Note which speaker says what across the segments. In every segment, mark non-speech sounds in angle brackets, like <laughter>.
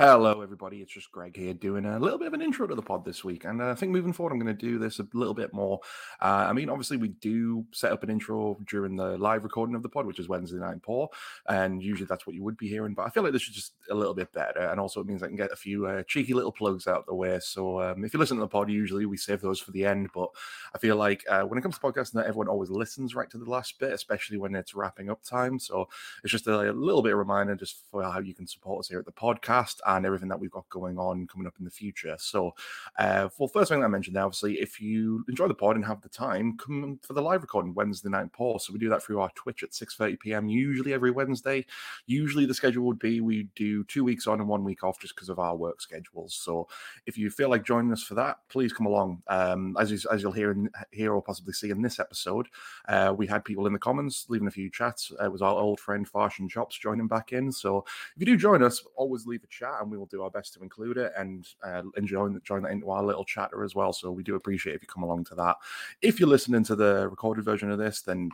Speaker 1: Hello, everybody. It's just Greg here doing a little bit of an intro to the pod this week. And uh, I think moving forward, I'm going to do this a little bit more. Uh, I mean, obviously, we do set up an intro during the live recording of the pod, which is Wednesday night Paul. And usually that's what you would be hearing. But I feel like this is just a little bit better. And also, it means I can get a few uh, cheeky little plugs out the way. So um, if you listen to the pod, usually we save those for the end. But I feel like uh, when it comes to podcasting, not everyone always listens right to the last bit, especially when it's wrapping up time. So it's just a, a little bit of reminder just for how you can support us here at the podcast and everything that we've got going on coming up in the future. So, uh, well, first thing I mentioned, there, obviously, if you enjoy the pod and have the time, come for the live recording Wednesday night Paul. So we do that through our Twitch at 6:30 p.m. Usually every Wednesday. Usually the schedule would be we do two weeks on and one week off just because of our work schedules. So if you feel like joining us for that, please come along. Um, as you, as you'll hear in, hear or possibly see in this episode, uh, we had people in the comments leaving a few chats. it was our old friend Farsh and Chops joining back in. So if you do join us, always leave a chat and we will do our best to include it and uh, enjoy join that into our little chatter as well. So we do appreciate if you come along to that. If you're listening to the recorded version of this, then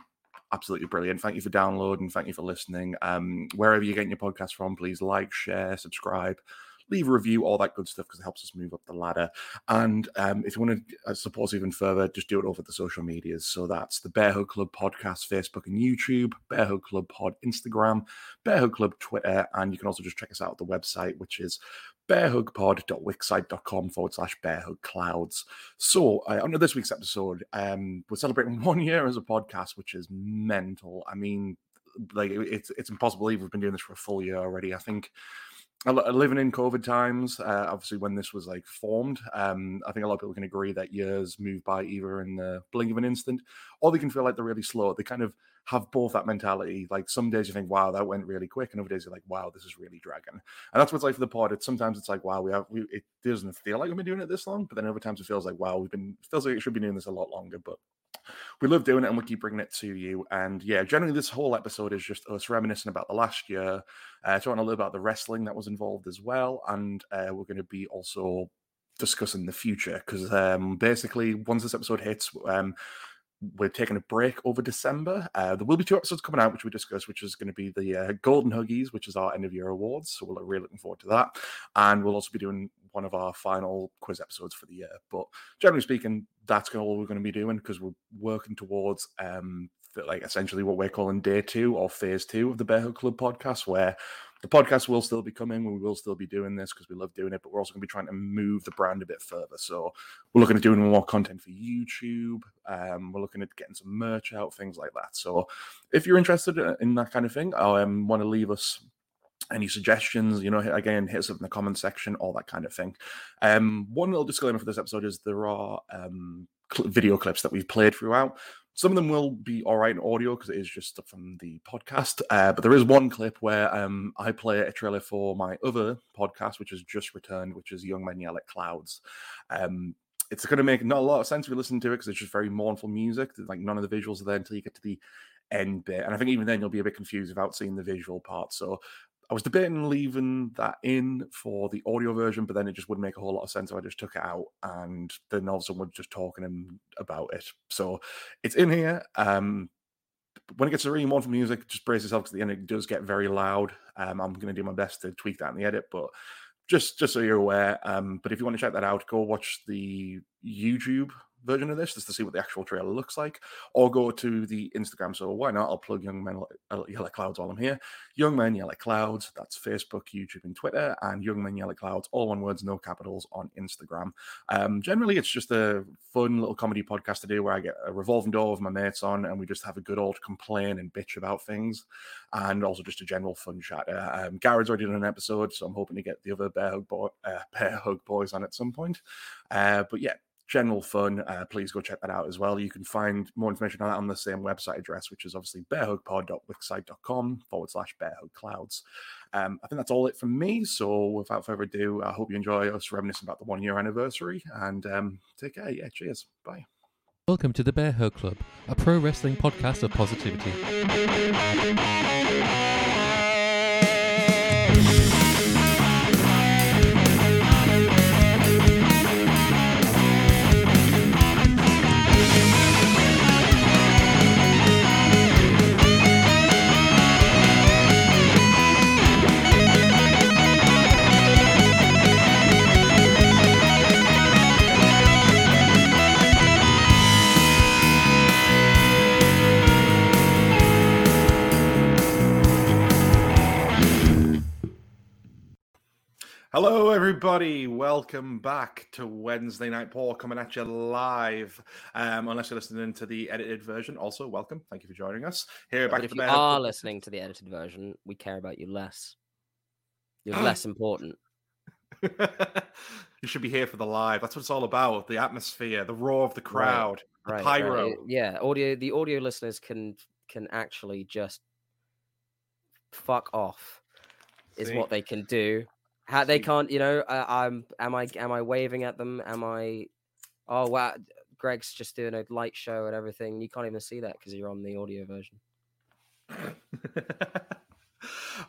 Speaker 1: absolutely brilliant. Thank you for downloading. Thank you for listening. Um, wherever you're getting your podcast from, please like, share, subscribe leave a review, all that good stuff, because it helps us move up the ladder. And um, if you want to uh, support us even further, just do it over the social medias. So that's the Bear Hug Club podcast, Facebook and YouTube, Bear Hug Club pod Instagram, Bear Hug Club Twitter, and you can also just check us out at the website, which is bearhugpod.wixsite.com forward slash bearhugclouds. So, uh, on this week's episode, um, we're celebrating <laughs> one year as a podcast, which is mental. I mean, like it's it's impossible we've been doing this for a full year already. I think living in COVID times, uh, obviously when this was like formed, um, I think a lot of people can agree that years move by either in the blink of an instant, or they can feel like they're really slow. They kind of have both that mentality. Like some days you think, "Wow, that went really quick," and other days you're like, "Wow, this is really dragging." And that's what's like for the pod. It's sometimes it's like, "Wow, we have," we, it doesn't feel like we've been doing it this long, but then other times it feels like, "Wow, we've been." feels like it should be doing this a lot longer, but we love doing it and we keep bringing it to you. And yeah, generally, this whole episode is just us reminiscing about the last year, uh, talking a little about the wrestling that was involved as well. And uh, we're going to be also discussing the future because um, basically, once this episode hits, um, we're taking a break over December. Uh, there will be two episodes coming out, which we discussed, which is going to be the uh, Golden Huggies, which is our end of year awards. So we're really looking forward to that. And we'll also be doing one of our final quiz episodes for the year. But generally speaking, that's all we're going to be doing because we're working towards um, like essentially what we're calling day two or phase two of the Bear Hug Club podcast, where the podcast will still be coming. We will still be doing this because we love doing it, but we're also going to be trying to move the brand a bit further. So we're looking at doing more content for YouTube. Um, we're looking at getting some merch out, things like that. So if you're interested in that kind of thing, I um, want to leave us any suggestions, you know, again, hit us up in the comment section, all that kind of thing. Um, one little disclaimer for this episode is there are um, cl- video clips that we've played throughout. Some of them will be all right in audio because it is just from the podcast. Uh, but there is one clip where um, I play a trailer for my other podcast, which has just returned, which is Young Men Yell at Clouds. Um, it's going to make not a lot of sense if you listen to it because it's just very mournful music. Like none of the visuals are there until you get to the end bit. And I think even then you'll be a bit confused without seeing the visual part. So I was debating leaving that in for the audio version, but then it just wouldn't make a whole lot of sense if I just took it out and then all of a sudden we're just talking about it. So it's in here. Um, when it gets to really mournful music, just brace yourself because the end it does get very loud. Um, I'm going to do my best to tweak that in the edit, but just just so you're aware. Um, but if you want to check that out, go watch the YouTube version of this just to see what the actual trailer looks like, or go to the Instagram. So why not? I'll plug Young Men Yell at Clouds while I'm here. Young Men Yell at Clouds. That's Facebook, YouTube, and Twitter, and Young Men Yell at Clouds, all one words, no capitals, on Instagram. Um, generally, it's just a fun little comedy podcast to do where I get a revolving door with my mates on, and we just have a good old complain and bitch about things, and also just a general fun chat. Uh, um, Garrett's already done an episode, so I'm hoping to get the other Bear Hug, uh, <laughs> Bear Hug boys on at some point. Uh, but yeah, general fun. Uh, please go check that out as well. You can find more information on that on the same website address, which is obviously bearhugpod.wixsite.com forward slash bearhugclouds. Um, I think that's all it from me. So without further ado, I hope you enjoy us reminiscing about the one year anniversary and um, take care. Yeah, cheers. Bye.
Speaker 2: Welcome to the Bear Hug Club, a pro wrestling podcast of positivity.
Speaker 1: Hello, everybody. Welcome back to Wednesday Night Paul coming at you live. Um, unless you're listening to the edited version, also welcome. Thank you for joining us here.
Speaker 3: But
Speaker 1: back
Speaker 3: if you are listening to the edited version, we care about you less. You're <gasps> less important. <laughs>
Speaker 1: you should be here for the live. That's what it's all about. The atmosphere, the roar of the crowd, the
Speaker 3: Right,
Speaker 1: pyro.
Speaker 3: right. Yeah, audio. The audio listeners can can actually just fuck off. Is what they can do. How they can't, you know. Uh, I'm. Am I? Am I waving at them? Am I? Oh wow, Greg's just doing a light show and everything. You can't even see that because you're on the audio version. <laughs>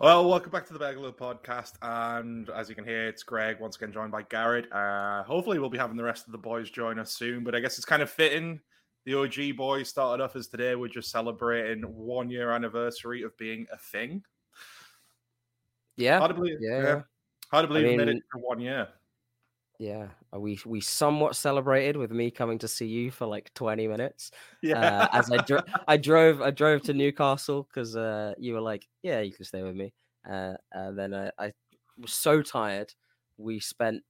Speaker 1: well, welcome back to the Bear Hug Club podcast. And as you can hear, it's Greg once again joined by Garrett. Uh, hopefully, we'll be having the rest of the boys join us soon. But I guess it's kind of fitting. The OG boys started off as today. We're just celebrating one year anniversary of being a thing.
Speaker 3: Yeah,
Speaker 1: Hard to believe.
Speaker 3: yeah,
Speaker 1: Yeah. Hard to believe we made it for one year.
Speaker 3: yeah. Uh, We we somewhat celebrated with me coming to see you for like 20 minutes.
Speaker 1: Yeah.
Speaker 3: uh, as I dro- I drove I drove to Newcastle because uh, you were like, yeah, you can stay with me. Uh, and then I, I was so tired. We spent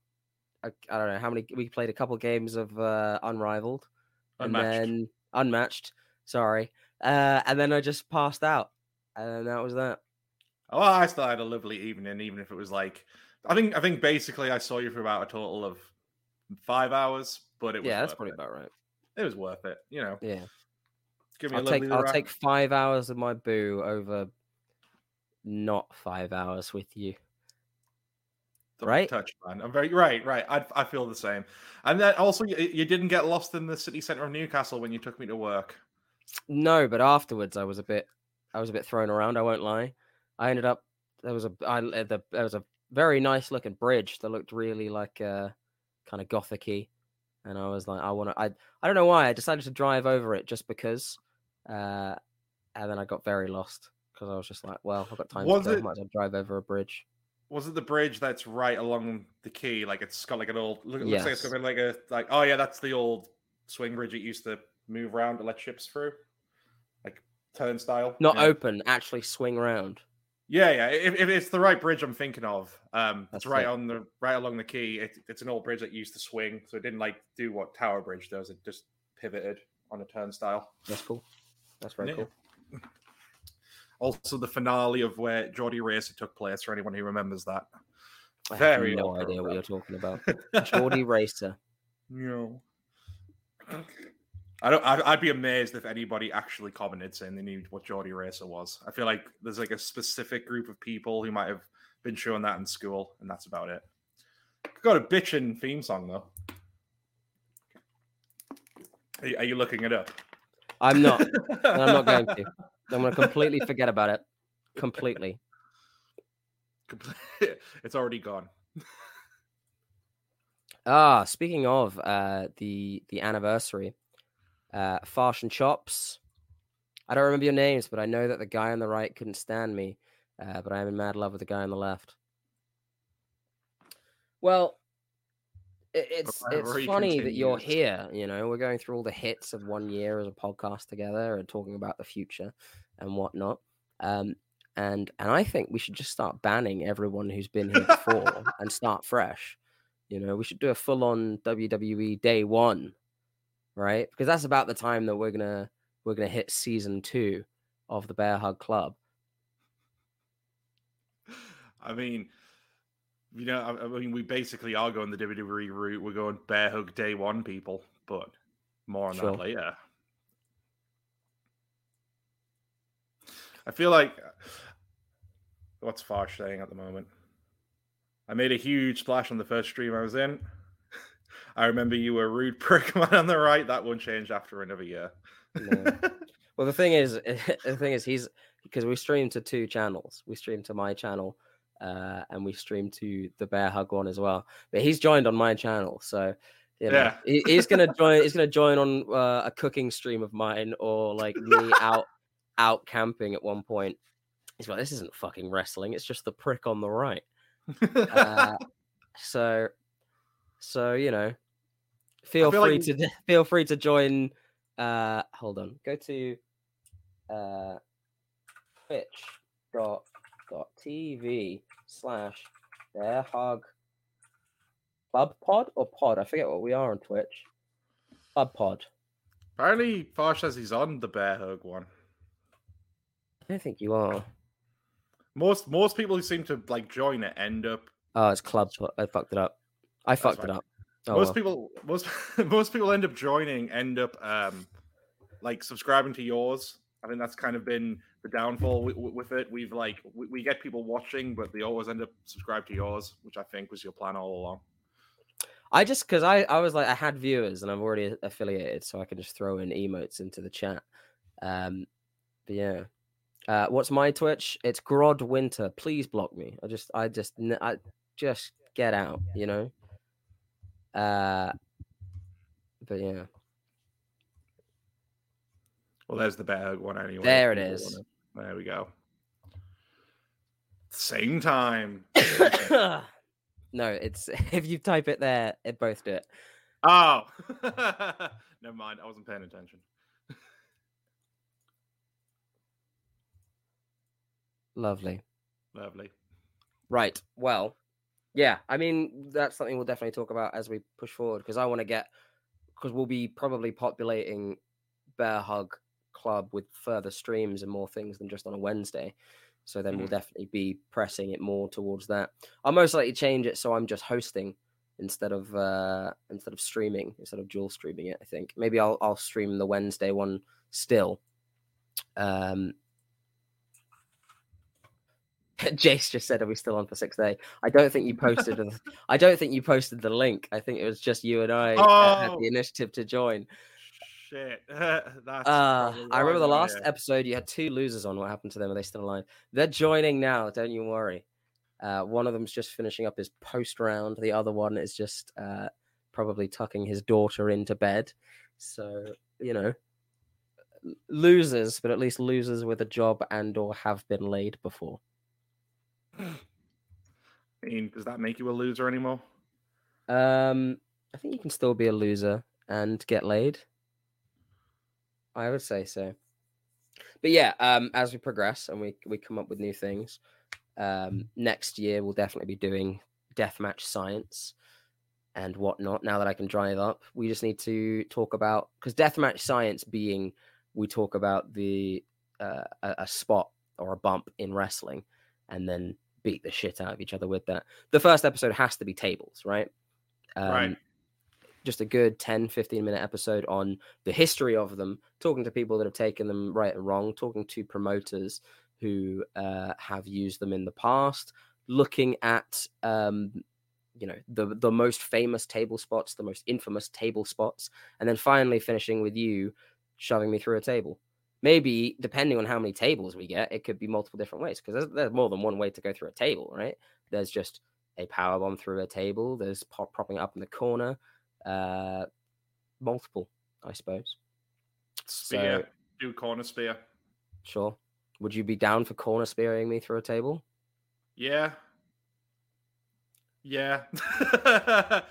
Speaker 3: I, I don't know how many we played a couple games of uh, Unrivaled
Speaker 1: Unmatched.
Speaker 3: and then Unmatched. Sorry, uh, and then I just passed out, and that was that.
Speaker 1: Oh, I still had a lovely evening, even if it was like, I think, I think basically I saw you for about a total of five hours, but it was
Speaker 3: Yeah, that's probably
Speaker 1: it.
Speaker 3: about right.
Speaker 1: It was worth it, you know.
Speaker 3: Yeah,
Speaker 1: Give me
Speaker 3: I'll
Speaker 1: a
Speaker 3: take I'll take five hours of my boo over not five hours with you.
Speaker 1: Don't
Speaker 3: right?
Speaker 1: touch, man. I'm very right, right. I I feel the same. And then also, you, you didn't get lost in the city center of Newcastle when you took me to work.
Speaker 3: No, but afterwards I was a bit I was a bit thrown around, I won't lie. I ended up there was a I eh, the, there was a very nice looking bridge that looked really like uh kind of gothicy and I was like I want to I I don't know why I decided to drive over it just because uh and then I got very lost because I was just like well I've got time
Speaker 1: Was
Speaker 3: to go,
Speaker 1: it-
Speaker 3: might as well drive over a bridge.
Speaker 1: Was it the bridge that's right along the quay? Like it's got like an old. Look, it looks like it's
Speaker 3: Yes.
Speaker 1: got like a like. Oh yeah, that's the old swing bridge it used to move around to let ships through, like turnstile.
Speaker 3: Not
Speaker 1: yeah.
Speaker 3: open, actually swing round.
Speaker 1: Yeah, yeah. If, if it's the right bridge I'm thinking of, um,
Speaker 3: That's
Speaker 1: it's right
Speaker 3: it.
Speaker 1: on the right along the quay. It, it's an old bridge that used to swing, so it didn't like do what Tower Bridge does. It just pivoted on a turnstile.
Speaker 3: That's cool. That's very
Speaker 1: Yeah.
Speaker 3: cool. <laughs>
Speaker 1: Also, the finale of where Geordie Racer took place. For anyone who remembers that,
Speaker 3: I
Speaker 1: Very
Speaker 3: have no idea what you're talking about. <laughs> Geordie Racer.
Speaker 1: No. I don't. I'd, I'd be amazed if anybody actually commented saying they knew what Geordie Racer was. I feel like there's like a specific group of people who might have been showing that in school, and that's about it. Got a bitchin' theme song though. Are you, are you looking it up?
Speaker 3: I'm not. <laughs> I'm not going to. I'm going to completely forget about it. Completely.
Speaker 1: Comple- <laughs> it's already gone.
Speaker 3: Ah, speaking of uh, the the anniversary, uh, Farsh and Chops. I don't remember your names, but I know that the guy on the right couldn't stand me. Uh, but I am in mad love with the guy on the left. Well, it, it's it's funny that you're here. You know, we're going through all the hits of one year as a podcast together and talking about the future and whatnot. Um, and and I think we should just start banning everyone who's been here before <laughs> and start fresh. You know, we should do a full on WWE day one, right? Because that's about the time that we're gonna we're gonna hit season two of the Bear Hug Club.
Speaker 1: I mean, you know, I, I mean, we basically are going the WWE route. We're going bear hug day one, people, but more on
Speaker 3: Sure.
Speaker 1: that later. I feel like uh, what's Farsh saying at the moment? I made a huge splash on the first stream I was in. I remember you were rude <laughs> prick man on the right. That won't change after another year.
Speaker 3: No. <laughs> Well, the thing is, <laughs> the thing is, he's because we stream to two channels. We stream to my channel, uh, and we stream to the Bear Hug one as well. But he's joined on my channel, so you know,
Speaker 1: Yeah.
Speaker 3: he, he's gonna join. He's gonna join on uh, a cooking stream of mine, or like me out out camping at one point. He's like, "This isn't fucking wrestling. It's just the prick on the right." Uh, so, so you know, feel
Speaker 1: feel
Speaker 3: free
Speaker 1: like-
Speaker 3: to <laughs> feel free to join. Uh, hold on, go to uh, twitch dot dot tv slash bear hug Club Pod or Pod? I forget what we are on Twitch. Club Pod.
Speaker 1: Apparently, Fosh says he's on the Bear Hug one.
Speaker 3: I don't think you are.
Speaker 1: Most most people who seem to like join it end up.
Speaker 3: Oh, it's Club. Pod. I fucked it up. I fucked
Speaker 1: fine.
Speaker 3: it up. Oh,
Speaker 1: most
Speaker 3: well.
Speaker 1: people most <laughs> most people end up joining. End up um like subscribing to yours. I think that's kind of been the downfall with, with it. We've like we, we get people watching, but they always end up subscribed to yours, which I think was your plan all along.
Speaker 3: I just because I I was like I had viewers and I'm already affiliated, so I can just throw in emotes into the chat. Um, but yeah. Uh, what's my Twitch? It's Grod Winter. Please block me. I just, I just, I just get out. You know. Uh, but yeah,
Speaker 1: Well, there's the Hug one anyway.
Speaker 3: There it is.
Speaker 1: There we go. Same time. <coughs> <coughs>
Speaker 3: no, it's <laughs> if you type it there, it both do it.
Speaker 1: Oh, <laughs> never mind. I wasn't paying attention.
Speaker 3: Lovely.
Speaker 1: Lovely.
Speaker 3: Right. Well, yeah. I mean, that's something we'll definitely talk about as we push forward because I want to get because we'll be probably populating Bear Hug Club with further streams and more things than just on a Wednesday. So then we'll
Speaker 1: Mhm.
Speaker 3: definitely be pressing it more towards that. I'll most likely change it so I'm just hosting instead of uh instead of streaming instead of dual streaming it. I think maybe I'll I'll stream the Wednesday one still. Um, <laughs> Jace just said, "Are we still on for six day?" I don't think you posted. the- <laughs> I don't think you posted the link. I think it was just you and I that had
Speaker 1: Oh.
Speaker 3: the initiative to join.
Speaker 1: Shit. <laughs> That's
Speaker 3: Uh, I remember the last
Speaker 1: yeah.
Speaker 3: episode. You had two losers on. What happened to them? Are they still alive? They're joining now. Don't you worry. Uh, one of them's just finishing up his post round. The other one is just uh, probably tucking his daughter into bed. So you know, losers, but at least losers with a job and or have been laid before.
Speaker 1: I mean, does that make you a loser anymore?
Speaker 3: Um, I think you can still be a loser and get laid. I would say so. But yeah, um, as we progress and we we come up with new things, um, next year we'll definitely be doing deathmatch science and whatnot. Now that I can drive up, we just need to talk about because deathmatch science being we talk about the uh, a, a spot or a bump in wrestling, and then beat the shit out of each other with that. The first episode has to be tables, right? Um,
Speaker 1: right.
Speaker 3: just a good 10 15 minute episode on the history of them talking to people that have taken them right and wrong talking to promoters who uh, have used them in the past looking at um, you know the the most famous table spots the most infamous table spots and then finally finishing with you shoving me through a table maybe depending on how many tables we get it could be multiple different ways because there's, there's more than one way to go through a table right there's just a power bomb through a table there's pop propping up in the corner uh multiple i suppose
Speaker 1: Spear.
Speaker 3: So-
Speaker 1: Do corner spear.
Speaker 3: sure would you be down for corner spearing me through a table
Speaker 1: Yeah. Yeah. <laughs>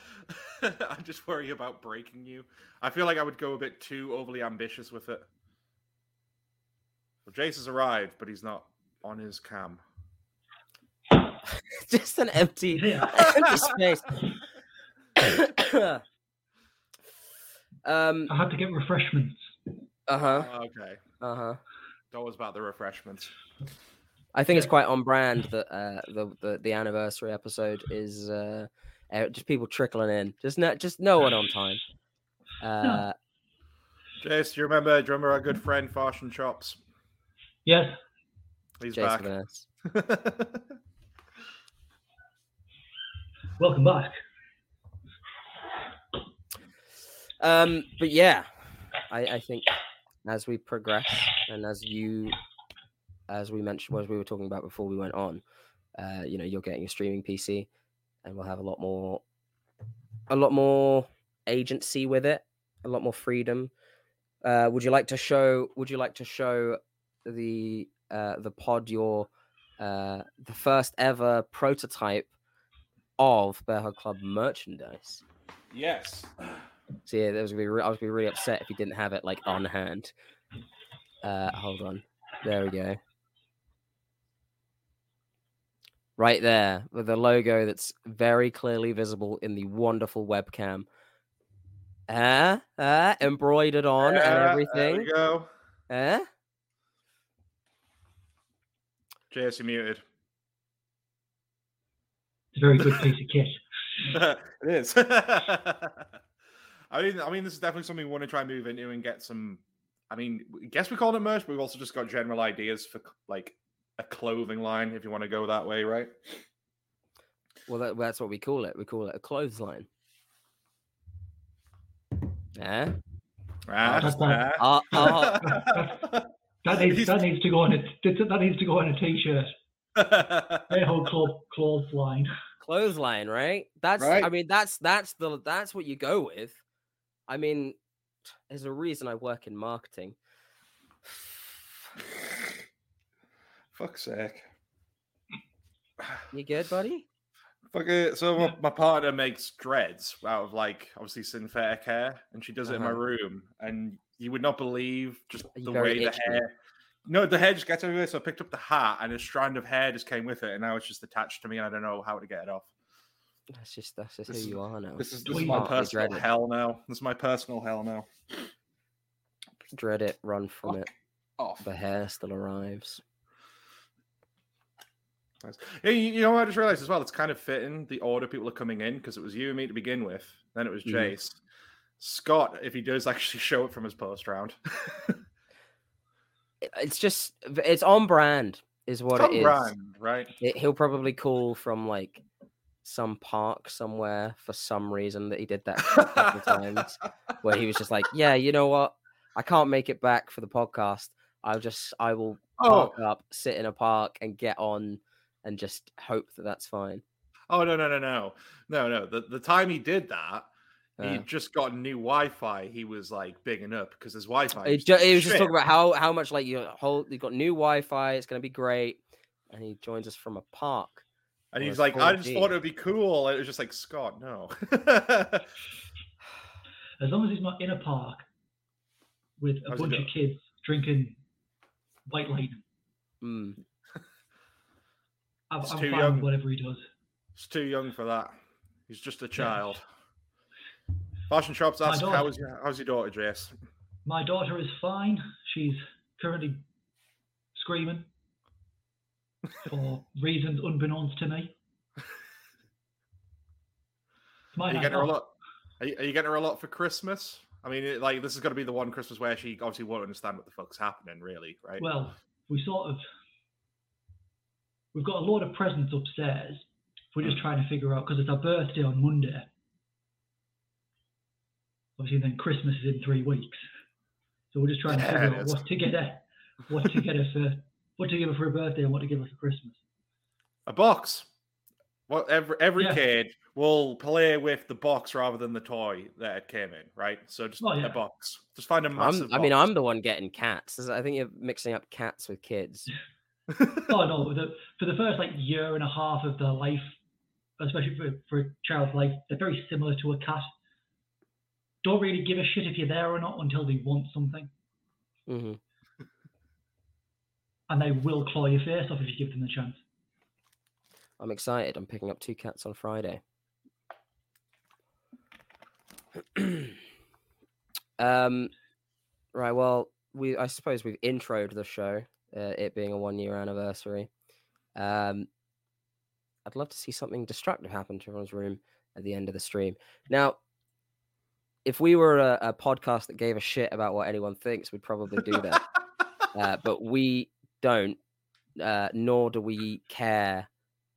Speaker 1: I'm just worry about breaking you. I feel like I would go a bit too overly ambitious with it. Well, Jace has arrived, but he's not on his cam. <laughs>
Speaker 3: just an empty <laughs>
Speaker 4: Yeah.
Speaker 3: empty space <coughs> um
Speaker 4: I had to get refreshments.
Speaker 3: uh-huh
Speaker 1: Okay.
Speaker 3: uh-huh
Speaker 1: It's always about the refreshments.
Speaker 3: i think it's quite on brand that uh the the, the anniversary episode is uh uh, just people trickling in just no just no one on time uh
Speaker 1: Jace, do you remember? Do you remember our good friend Farshan Chops?
Speaker 4: Yes.
Speaker 1: He's
Speaker 3: Jason
Speaker 1: back.
Speaker 3: Vaness. <laughs>
Speaker 4: Welcome back.
Speaker 3: Um, but yeah, I, I think as we progress and as you, as we mentioned, as we were talking about before we went on, uh, you know, you're getting a streaming PC, and we'll have a lot more, a lot more agency with it, a lot more freedom. Uh, would you like to show? Would you like to show the uh, the pod your uh, the first ever prototype of Bear Hug Club merchandise?
Speaker 1: yes.
Speaker 3: So yeah, that was gonna be. Re- I was gonna be really upset if he didn't have it like on hand. Uh, hold on. There we go. right there with the logo that's very clearly visible in the wonderful webcam. Uh, uh, embroidered on and
Speaker 1: Yeah, There
Speaker 3: everything.
Speaker 1: we go.
Speaker 3: Eh?
Speaker 1: Jace, you muted.
Speaker 4: It's a very good piece of kit. <laughs>
Speaker 1: it is. <laughs> I mean, I mean, this is definitely something we want to try and move into and get some. I mean, I guess we call it merch, but we've also just got general ideas for like a clothing line, if you want to go that way, right?
Speaker 3: Well, that, that's what we call it. We call it a clothesline. Eh?
Speaker 1: Ah,
Speaker 4: that's not-
Speaker 3: uh,
Speaker 1: ah. <laughs>
Speaker 4: That needs that needs to go on a that needs to go on a t-shirt. <laughs> Hey-ho club clothesline.
Speaker 3: clothesline, right? That's
Speaker 1: right?
Speaker 3: I mean that's that's the that's what you go with. I mean, there's a reason I work in marketing. <sighs>
Speaker 1: Fuck's sake.
Speaker 3: You good, buddy?
Speaker 1: Fuck it. So
Speaker 4: Yeah.
Speaker 1: my, my partner makes dreads out of like obviously synthetic hair, and she does it in my
Speaker 3: Uh-huh.
Speaker 1: room. And you would not believe just the
Speaker 3: very
Speaker 1: way the hair. No, the hair just gets everywhere. So I picked up the hat, and a strand of hair just came with it, and now it's just attached to me, and I don't know how to get it off.
Speaker 3: That's just that's just
Speaker 1: This
Speaker 3: who
Speaker 1: is-
Speaker 3: you are now.
Speaker 1: This is this is my personal
Speaker 3: dread it.
Speaker 1: hell now. This is my personal hell now.
Speaker 3: Dread it, run from it.
Speaker 1: Off.
Speaker 3: The hair still arrives.
Speaker 1: Nice. Yeah, you, you know what I just realized as well? It's kind of fitting the order people are coming in because it was you and me to begin with. Then it was
Speaker 3: Mhm.
Speaker 1: Jace. Scott, if he does actually <laughs> show it from his post round. <laughs>
Speaker 3: It's just it's on brand, is what it is.
Speaker 1: brand, right?
Speaker 3: It- he'll probably call from like some park somewhere for some reason that he did that a couple of <laughs> times where he was just like, "Yeah, you know what? I can't make it back for the podcast. I'll just I will
Speaker 1: Oh,
Speaker 3: park up, sit in a park, and get on, and just hope that that's fine."
Speaker 1: oh no, no, no, no, no, no. The the time he did that, he
Speaker 3: Uh,
Speaker 1: just got new Wi-Fi. He was like bigging up because his Wi-Fi.
Speaker 3: he,
Speaker 1: was
Speaker 3: ju- he was just talking about how how much like you hold you got new Wi-Fi. It's gonna be great, and he joins us from a park.
Speaker 1: and he's
Speaker 3: his
Speaker 1: like, I just thought it would be cool. It was just like Scott, no. <sighs>
Speaker 4: As long as he's not in a park with a
Speaker 1: How's
Speaker 4: bunch of kids drinking white lightning.
Speaker 3: Mm.
Speaker 4: I'm, I'm
Speaker 1: too
Speaker 4: fine
Speaker 1: young.
Speaker 4: with whatever he does.
Speaker 1: He's too young for that. He's just a child. Fashion shops
Speaker 4: My
Speaker 1: ask,
Speaker 4: daughter-
Speaker 1: how's your how's your daughter, Jace?
Speaker 4: My daughter is fine. She's currently screaming <laughs> for reasons unbeknownst to me. <laughs>
Speaker 1: Are you getting her a lot? Are you, are you getting her a lot for Christmas? I mean, it, like this is going to be the one Christmas where she obviously won't understand what the fuck's happening, really, right?
Speaker 4: Well, we sort of we've got a lot of presents upstairs. We're
Speaker 1: Hmm.
Speaker 4: just trying to figure out because it's our birthday on Monday. Obviously, then Christmas is in three weeks, so we're just trying to figure out what to get her, what to get her for, what to give her for her birthday and what to give her for Christmas.
Speaker 1: a box. Well, every every
Speaker 4: Yeah.
Speaker 1: kid will play with the box rather than the toy that it came in, right? So just
Speaker 4: Oh, yeah.
Speaker 1: a box. Just find a massive.
Speaker 3: I'm, I mean. I'm the one getting cats. I think you're mixing up cats with kids. <laughs>
Speaker 4: Oh no, the, for the first like year and a half of their life, especially for, for a child's life, they're very similar to a cat. Don't really give a shit if you're there or not until they want something.
Speaker 3: hmm
Speaker 4: and they will claw your face off if you give them the chance.
Speaker 3: I'm excited. I'm picking up two cats on Friday. <clears throat> um, right. Well, we I suppose we've introed the show, uh, it being a one year anniversary. Um, I'd love to see something destructive happen to everyone's room at the end of the stream. Now, if we were a, a podcast that gave a shit about what anyone thinks, we'd probably do that. <laughs> uh, but we don't, uh, nor do we care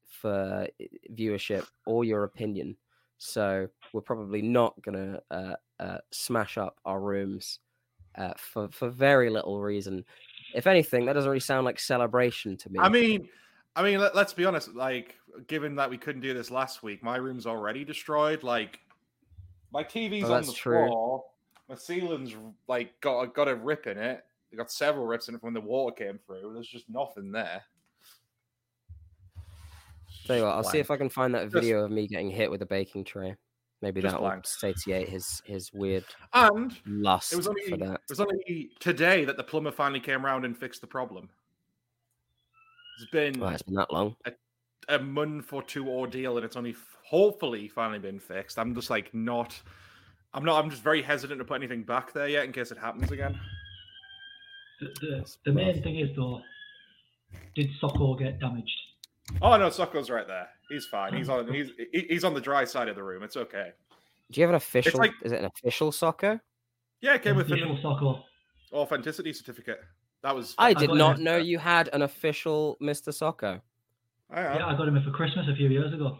Speaker 3: for viewership or your opinion. So we're probably not gonna uh, uh, smash up our rooms uh, for for very little reason. If anything, that doesn't really sound like celebration to me.
Speaker 1: I mean, I mean, let, us be honest. Like, given that we couldn't do this last week, my room's already destroyed. Like, my TV's
Speaker 3: Oh,
Speaker 1: on the
Speaker 3: true.
Speaker 1: floor. My ceiling's like got got a rip in it. They got several rips in it from when the water came through. There's just nothing there.
Speaker 3: Tell you what, I'll see if I can find that
Speaker 1: Just-
Speaker 3: video of me getting hit with a baking tray. Maybe that will satiate his his weird
Speaker 1: And
Speaker 3: lust
Speaker 1: it was only
Speaker 3: for that.
Speaker 1: it was only today that the plumber finally came around and fixed the problem. It's been
Speaker 3: Well, it's been that long.
Speaker 1: a month or two ordeal, and it's only hopefully finally been fixed. I'm just like not. I'm not. I'm just very hesitant to put anything back there yet in case it happens again.
Speaker 4: The, the, the main thing is though, did Socko get damaged?
Speaker 1: Oh no, Socko's right there. He's fine. He's on. He's he's on the dry side of the room. It's okay.
Speaker 3: Do you have an official?
Speaker 1: like-
Speaker 3: Is it an official Socko?
Speaker 1: Yeah, it came with
Speaker 4: Official
Speaker 1: an
Speaker 4: Socko.
Speaker 1: authenticity certificate. That was.
Speaker 3: I
Speaker 4: I
Speaker 3: did not know you had an official Mr. Socko.
Speaker 1: I.
Speaker 4: Yeah, I got him for Christmas a few years ago.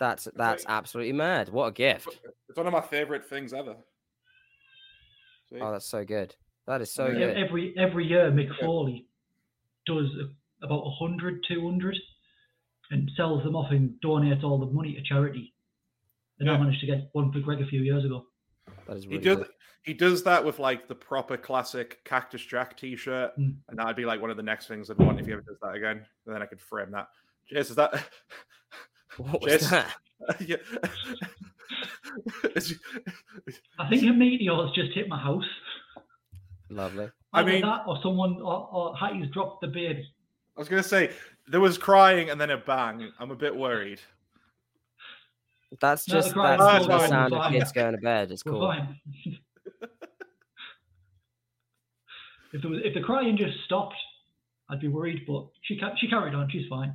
Speaker 3: That's that's absolutely mad. What a gift!
Speaker 1: It's one of my favorite things ever. See?
Speaker 3: Oh, that's so good. That is so
Speaker 1: Yeah,
Speaker 4: Yeah,
Speaker 3: good.
Speaker 4: every every year, Mick
Speaker 1: Yeah.
Speaker 4: Foley does about 100, 200 and sells them off and donates all the money to charity. And I managed to get one for Greg a few years ago.
Speaker 3: That is
Speaker 1: he
Speaker 3: really
Speaker 1: does.
Speaker 3: good.
Speaker 1: He does that with like the proper classic Cactus Jack T-shirt,
Speaker 4: Mm.
Speaker 1: and that'd be like one of the next things I'd want if he ever does that again. And then I could frame that. Jace, is that? <laughs>
Speaker 3: What was
Speaker 1: Jess-
Speaker 3: that? <laughs>
Speaker 1: yeah.
Speaker 4: I think a meteor's just hit my house.
Speaker 3: Lovely.
Speaker 1: I
Speaker 4: Either
Speaker 1: mean-
Speaker 4: that or someone or, or Hattie's dropped the baby.
Speaker 1: I was gonna say there was crying and then a bang. I'm a bit worried.
Speaker 3: That's
Speaker 4: No,
Speaker 3: just
Speaker 4: crying
Speaker 3: that's
Speaker 1: was
Speaker 3: the
Speaker 1: fine,
Speaker 3: sound of kids going to bed. It's
Speaker 4: We're
Speaker 3: cool.
Speaker 4: fine. <laughs> if there was, if the crying just stopped, I'd be worried. But she ca- she carried on. She's fine.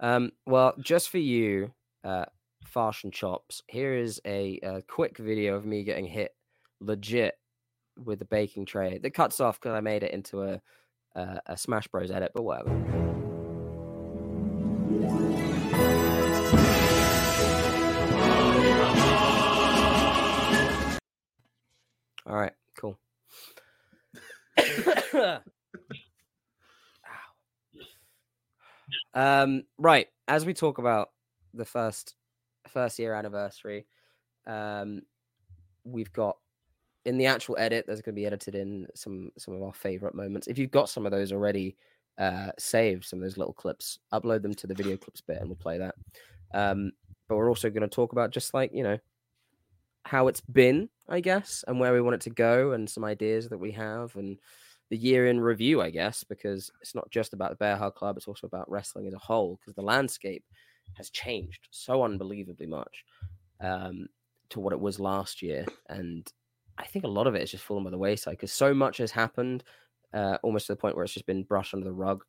Speaker 3: Um, well, just for you, uh, Farsh and Chops, here is a, a quick video of me getting hit legit with a baking tray that cuts off because I made it into a, a a Smash Bros edit, but whatever. All right, cool. <coughs> <coughs> <coughs> Um, right, as we talk about the first first year anniversary, um, we've got in the actual edit. There's going to be edited in some some of our favorite moments. If you've got some of those already uh, saved, some of those little clips, upload them to the video clips bit, and we'll play that. Um, but we're also going to talk about just like you know how it's been, I guess, and where we want it to go, and some ideas that we have, and the year in review, I guess, because it's not just about the Bear Hug Club, it's also about wrestling as a whole, because the landscape has changed so unbelievably much um, to what it was last year. And I think a lot of it is just fallen by the wayside because so much has happened uh, almost to the point where it's just been brushed under the rug.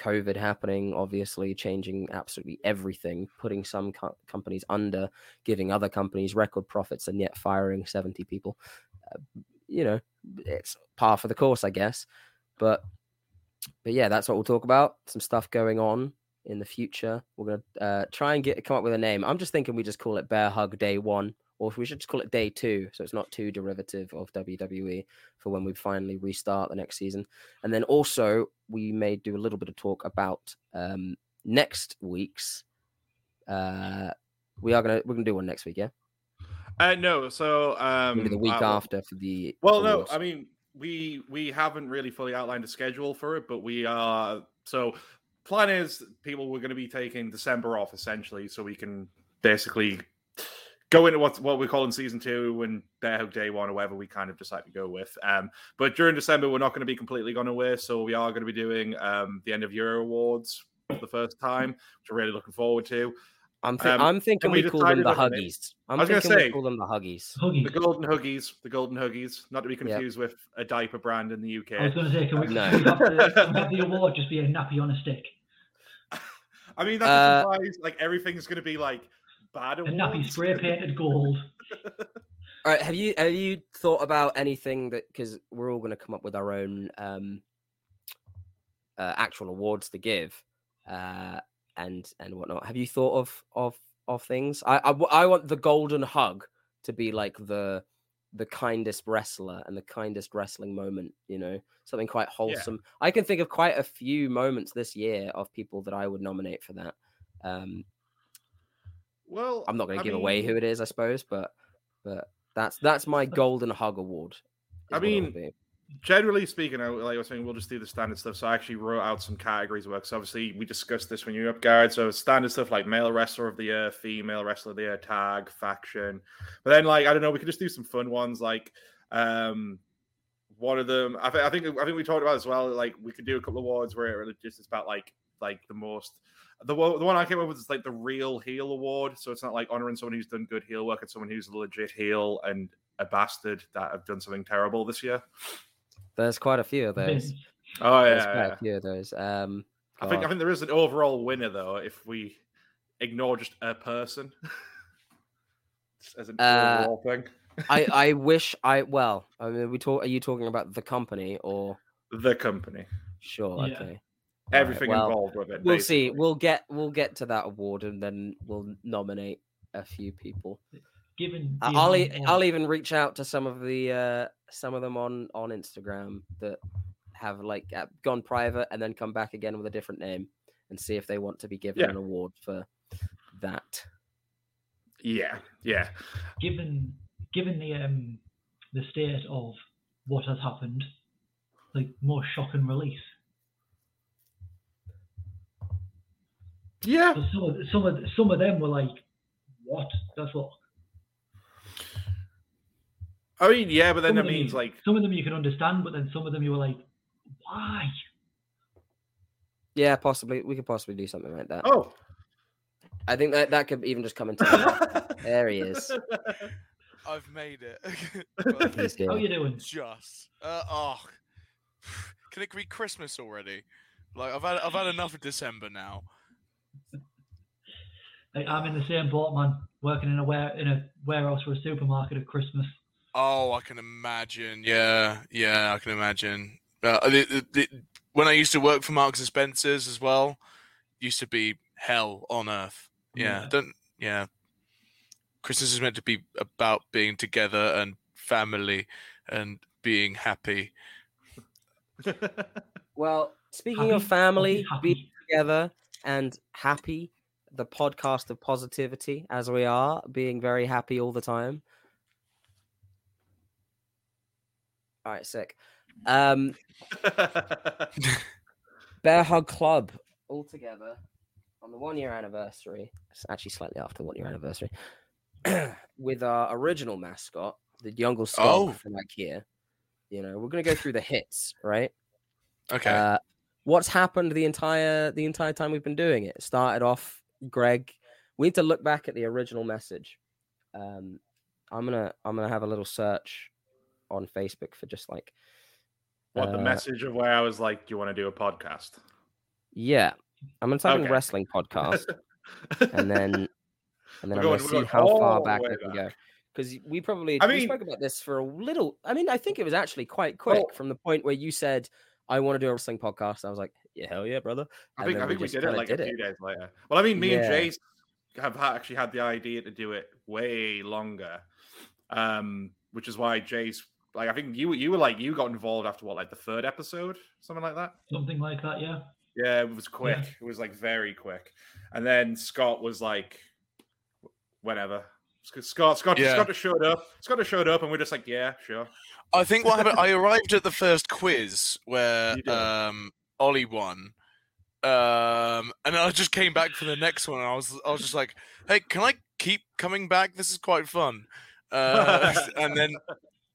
Speaker 3: COVID happening, obviously changing absolutely everything, putting some co- companies under, giving other companies record profits, and yet firing 70 people. Uh, you know, it's par for the course, I guess. But but yeah, that's what we'll talk about. Some stuff going on in the future. We're gonna uh, try and get come up with a name. I'm just thinking we just call it Bear Hug Day One, or we should just call it Day Two, so it's not too derivative of WWE for when we finally restart the next season. And then also we may do a little bit of talk about um, next week's. Uh, we are gonna we're gonna do one next week, yeah.
Speaker 1: Uh, no, so um,
Speaker 3: Maybe the week
Speaker 1: uh,
Speaker 3: after for the.
Speaker 1: Well, no. I mean we we haven't really fully outlined a schedule for it, but we are so plan is people we're going to be taking December off essentially, so we can basically go into what we call in season two and Bear Hug Day One or whatever we kind of decide to go with. Um, but during December we're not going to be completely gone away, so we are going to be doing um the end of year awards for the first time, which we're really looking forward to.
Speaker 3: I'm, thi-
Speaker 1: um,
Speaker 3: I'm thinking
Speaker 1: we
Speaker 3: we call them the
Speaker 1: on a name?
Speaker 3: Huggies. I'm
Speaker 1: was gonna
Speaker 3: thinking
Speaker 1: say-
Speaker 3: we call them the Huggies.
Speaker 4: Huggies.
Speaker 1: The Golden Huggies, the Golden Huggies, not to be confused with a diaper brand in the UK.
Speaker 4: I was going to say, can we,
Speaker 3: No.
Speaker 4: can we, have the, can we have the <laughs> award just be a nappy on a stick?
Speaker 1: I mean, that
Speaker 3: Uh,
Speaker 1: implies like everything's going to be like bad
Speaker 4: A nappy spray painted gold. <laughs>
Speaker 3: All right, have you have you thought about anything that because we're all going to come up with our own um, uh, actual awards to give uh, and and whatnot? Have you thought of of of things? I I want the golden hug to be like the the kindest wrestler and the kindest wrestling moment. You know, something quite wholesome. I can think of quite a few moments this year of people that I would nominate for that. Um,
Speaker 1: Well,
Speaker 3: I'm not going to give away who it is, I suppose, but but that's that's my golden hug award.
Speaker 1: I mean. Generally speaking, I- like I was saying, we'll just do the standard stuff. So I actually wrote out some categories of work. So obviously, we discussed this when you were up, Garrett. So standard stuff like male wrestler of the year, female wrestler of the year, tag, faction. But then, like I don't know, we could just do some fun ones like. um one of them, I, th- I think, I think we talked about as well. Like, we could do a couple of awards where it just is about like, like the most The one, the one I came up with is like the real heel award. So it's not like honoring someone who's done good heel work and someone who's a legit heel and a bastard that have done something terrible this year.
Speaker 3: There's quite a few of those.
Speaker 4: Vince.
Speaker 1: Oh
Speaker 3: There's
Speaker 1: yeah,
Speaker 3: quite
Speaker 1: yeah.
Speaker 3: a few of those. Um,
Speaker 1: I think I think there is an overall winner though if we ignore just a person <laughs> as an
Speaker 3: Uh,
Speaker 1: overall thing.
Speaker 3: I <laughs> I wish I well. I mean, we talk. Are you talking about the company or
Speaker 1: The company,
Speaker 3: sure?
Speaker 4: Yeah.
Speaker 3: Okay. Alright,
Speaker 1: everything
Speaker 3: well,
Speaker 1: involved with it.
Speaker 3: We'll see. We'll get we'll get to that award and then we'll nominate a few people.
Speaker 4: Given
Speaker 3: I-
Speaker 4: the
Speaker 3: I'll e-
Speaker 4: amount of-
Speaker 3: I'll even reach out to some of the uh some of them on on Instagram that have like uh, gone private and then come back again with a different name and see if they want to be given
Speaker 1: Yeah.
Speaker 3: an award for that.
Speaker 1: Yeah, yeah.
Speaker 4: given given the um the state of what has happened, like more shock and release.
Speaker 1: Yeah.
Speaker 4: So some of some of some of them were like, "What? That's what."
Speaker 1: I mean, yeah, but then
Speaker 4: Some
Speaker 1: that means
Speaker 4: you-
Speaker 1: like
Speaker 4: some of them you can understand, but then some of them you were like, "Why?"
Speaker 3: Yeah, possibly we could possibly do something like that.
Speaker 1: oh.
Speaker 3: I think that that could even just come into <laughs> there he is.
Speaker 5: I've made it. <laughs> <laughs> Well,
Speaker 3: He's
Speaker 4: How
Speaker 3: here.
Speaker 4: you doing?
Speaker 5: just. Uh, oh, <sighs> can it be Christmas already? Like I've had I've had enough of December now.
Speaker 4: I'm in the same boat, man. Working in a ware in a warehouse for a supermarket at Christmas.
Speaker 5: Oh, I can imagine. Yeah, yeah, I can imagine. Uh, the, the, the, when I used to work for Marks and Spencers as well, used to be hell on earth. Yeah,
Speaker 4: Yeah.
Speaker 5: don't. Yeah, Christmas is meant to be about being together and family and being happy. <laughs>
Speaker 3: Well, speaking
Speaker 4: Happy,
Speaker 3: of family,
Speaker 4: happy,
Speaker 3: being together and happy, the podcast of positivity, as we are, being very happy all the time. All right, sick. Um, <laughs> <laughs> Bear Hug Club all together on the one year anniversary. It's actually slightly after one year anniversary. <clears throat> with our original mascot, the Djungelskog
Speaker 5: Oh.
Speaker 3: from IKEA. You know, we're gonna go through the hits, right?
Speaker 5: Okay.
Speaker 3: Uh, what's happened the entire the entire time we've been doing it? It started off, Greg. We need to look back at the original message. Um, I'm gonna I'm gonna have a little search on Facebook for just like
Speaker 1: what the
Speaker 3: uh,
Speaker 1: message of where I was like, "Do you want to do a podcast?"
Speaker 3: yeah. I'm gonna type in wrestling podcast and then <laughs> and then
Speaker 1: We're
Speaker 3: I'm
Speaker 1: going-
Speaker 3: gonna see
Speaker 1: going
Speaker 3: how far back we can
Speaker 1: back.
Speaker 3: go. Because we probably
Speaker 1: I
Speaker 3: we
Speaker 1: mean-
Speaker 3: spoke about this for a little. I mean, I think it was actually quite quick from the point where you said, "I want to do a wrestling podcast." I was like, "Yeah, hell yeah, brother!"
Speaker 1: I
Speaker 3: And
Speaker 1: think I think we
Speaker 3: just
Speaker 1: did it like
Speaker 3: did
Speaker 1: a few days later. Well, I mean, me
Speaker 3: Yeah.
Speaker 1: and Jace have actually had the idea to do it way longer, um, which is why Jace, like, I think you you were like you got involved after what, like the third episode, something like that.
Speaker 4: Something like that, yeah.
Speaker 1: Yeah, it was quick.
Speaker 4: Yeah.
Speaker 1: It was like very quick, and then Scott was like, whenever. Sc- Scott, Scott,
Speaker 5: Yeah.
Speaker 1: Scott just showed up. Scott just showed up, and we're just like, yeah, sure.
Speaker 5: I think what happened. <laughs> I arrived at the first quiz where um, Ollie won, um, and I just came back for the next one. And I was, I was just like, "Hey, can I keep coming back? This is quite fun." Uh, <laughs> and then,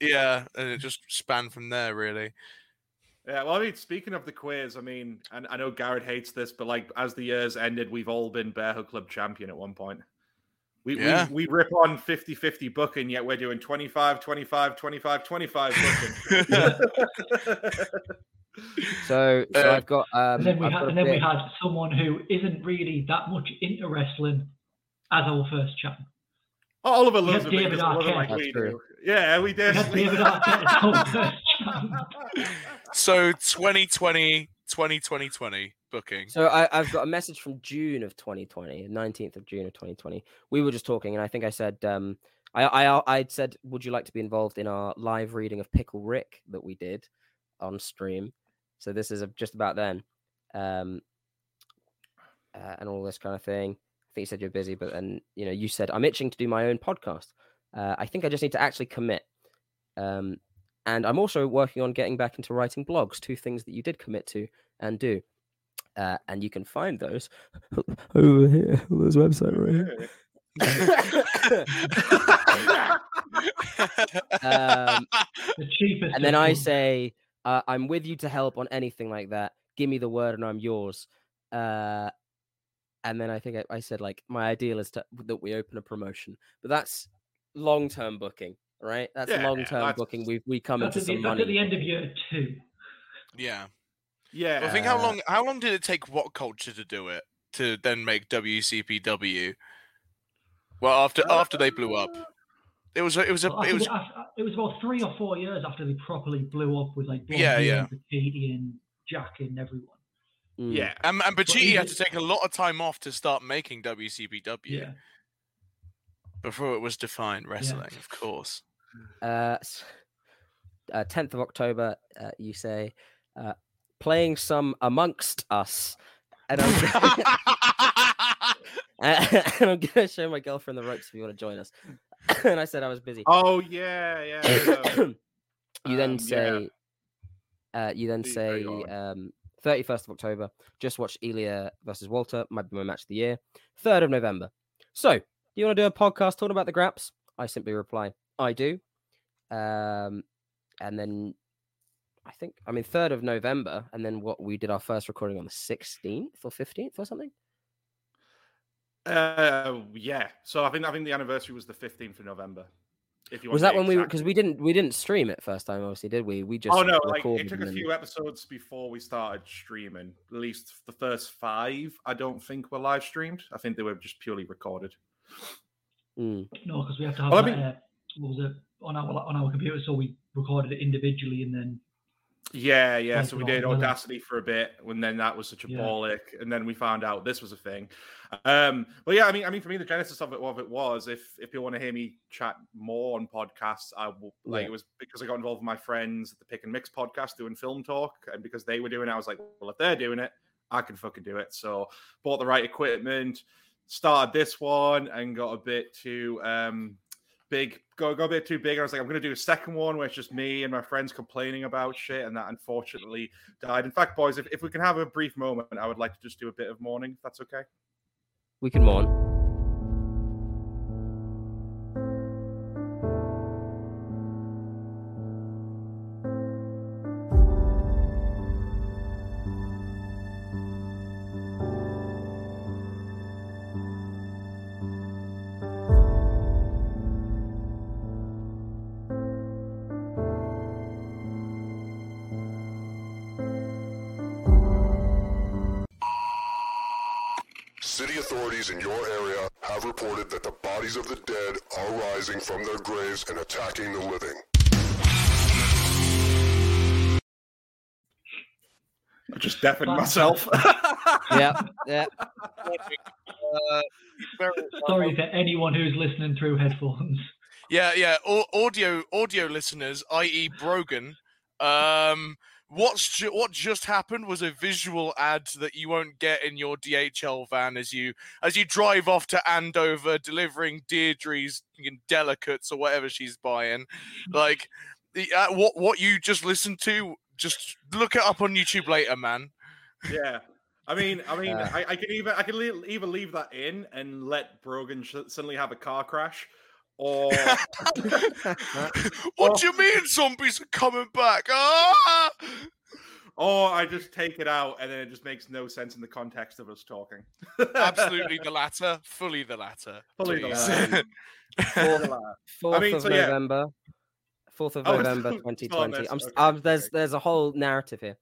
Speaker 5: yeah, and it just spanned from there. Really.
Speaker 1: Yeah, well, I mean, speaking of the quiz, I mean, and I know Garrett hates this, but like as the years ended, we've all been Bear Hug Club champion at one point. We,
Speaker 5: Yeah.
Speaker 1: we, we rip on 50 50 booking, yet we're doing 25 25 25 25 booking. <laughs> <laughs>
Speaker 3: So, so
Speaker 5: Uh,
Speaker 3: I've got. Um,
Speaker 4: And then we
Speaker 3: I've
Speaker 4: had
Speaker 3: got
Speaker 4: and then we had someone who isn't really that much into wrestling as our first champ.
Speaker 1: Oliver
Speaker 4: We
Speaker 1: loves it
Speaker 4: David
Speaker 1: because he loves it
Speaker 4: Arquette.
Speaker 1: like
Speaker 3: That's true.
Speaker 1: Do. Yeah, we
Speaker 4: We
Speaker 1: did.
Speaker 4: had David Arquette as our first champ.
Speaker 5: So 2020, 2020, 20 booking.
Speaker 3: So I, I've got a message from June of 2020, 19th of June of 2020. We were just talking, and I think I said, um, I, I, I said, would you like to be involved in our live reading of Pickle Rick that we did on stream? So this is a, just about then, um, uh, and all this kind of thing. I think you said you're busy, but then you know you said I'm itching to do my own podcast. Uh, I think I just need to actually commit. Um, and I'm also working on getting back into writing blogs, two things that you did commit to and do. Uh, and you can find those <laughs> over here <laughs> this website right <laughs> Um,
Speaker 4: The cheapest.
Speaker 3: and then I say, uh, I'm with you to help on anything like that. Give me the word and I'm yours. Uh, and then I think I, I said like my ideal is to that we open a promotion, but that's long term booking, right? That's
Speaker 1: Yeah,
Speaker 3: long term
Speaker 1: that's-
Speaker 3: booking. We we come
Speaker 4: That's
Speaker 3: into
Speaker 4: at, the,
Speaker 3: money.
Speaker 4: at the end of year two.
Speaker 5: Yeah.
Speaker 1: Yeah.
Speaker 5: Well, think how
Speaker 3: Uh,
Speaker 5: long how long did it take What Culture to do it to then make WCPW? Well, after after they blew up, it was it was a
Speaker 4: Well,
Speaker 5: it was
Speaker 4: after- it was about three or four years after they properly blew up with like Blondie
Speaker 5: Yeah, yeah.
Speaker 4: and Katie and Jack and everyone.
Speaker 3: Mm.
Speaker 1: Yeah.
Speaker 5: and and Pacitti had to take a lot of time off to start making WCPW
Speaker 4: Yeah.
Speaker 5: Before it was Defiant Wrestling, of course.
Speaker 3: Uh, s- uh, 10th of October, uh, you say, uh, playing some Amongst Us. And I'm, <laughs> and I'm going to show my girlfriend the ropes if you want to join us. <laughs> and I said I was busy.
Speaker 1: Oh yeah, yeah. so- <clears throat>
Speaker 3: you then
Speaker 1: um, yeah.
Speaker 3: say, uh, you then
Speaker 1: Please
Speaker 3: say,
Speaker 1: carry on.
Speaker 3: um, 31st of October, just watch Ilja versus Walter, might be my match of the year. 3rd of November. So, do you want to do a podcast talking about the Graps? I simply reply, I do. Um, and then I think, I mean, 3rd of November, and then what we did our first recording on the 16th or 15th or something.
Speaker 1: Uh, yeah. So I think I think the anniversary was the fifteenth of November. If you
Speaker 3: Was that when we, because we didn't, we didn't stream it first time, obviously, did we? We just
Speaker 1: Oh no! Like it took a few episodes before we started streaming. At least the first five, I don't think were live streamed. I think they were just purely recorded.
Speaker 3: Mm.
Speaker 4: No, because we have to have
Speaker 1: Well, I mean-
Speaker 4: uh, what was it on our on our computer, so we recorded it individually and then
Speaker 1: Yeah, yeah. So we did. Audacity for a bit, and then that was such a
Speaker 4: Yeah.
Speaker 1: bollock, and then we found out this was a thing. Um, but yeah, I mean, I mean, for me, the genesis of it, of it was if if you want to hear me chat more on podcasts, I will like
Speaker 3: Yeah.
Speaker 1: it was because I got involved with my friends at the Pick and Mix podcast doing film talk, and because they were doing it, I was like, well, if they're doing it, I can fucking do it. So bought the right equipment, started this one, and got a bit too um big, go go a bit too big. I was like, I'm gonna do a second one where it's just me and my friends complaining about shit, and that unfortunately died. In fact, boys, if, if we can have a brief moment, I would like to just do a bit of mourning, if that's okay.
Speaker 3: We can mourn.
Speaker 6: Bodies of the dead are rising from their graves and attacking the living.
Speaker 1: I just deafened
Speaker 4: Fuck.
Speaker 1: myself.
Speaker 3: yeah, yeah.
Speaker 5: Uh, very-
Speaker 4: sorry for anyone who's listening through headphones.
Speaker 5: Yeah, yeah. Au- audio audio listeners, i.e., Brogan. Um, what's ju- what just happened was a visual ad that you won't get in your DHL van as you as you drive off to Andover delivering Deirdre's delicates or whatever she's buying. Like the, uh, what what you just listened to. Just look it up on YouTube later, man.
Speaker 1: yeah. I mean, I mean,
Speaker 3: Uh.
Speaker 1: I, I can even I can le- either leave that in and let Brogan sh- suddenly have a car crash, or <laughs> <laughs>
Speaker 5: what do you mean zombies are coming back? Ah!
Speaker 1: or I just take it out and then it just makes no sense in the context of us talking.
Speaker 5: Absolutely <laughs> the latter, fully the latter.
Speaker 1: Fully the latter.
Speaker 3: Fourth
Speaker 1: mean,
Speaker 3: of
Speaker 1: so yeah.
Speaker 3: November. Fourth of
Speaker 1: Oh,
Speaker 3: November,
Speaker 1: still-
Speaker 3: twenty
Speaker 1: still on
Speaker 3: twenty.
Speaker 1: this,
Speaker 3: I'm, s-
Speaker 1: okay,
Speaker 3: um, there's
Speaker 1: okay.
Speaker 3: there's a whole narrative here.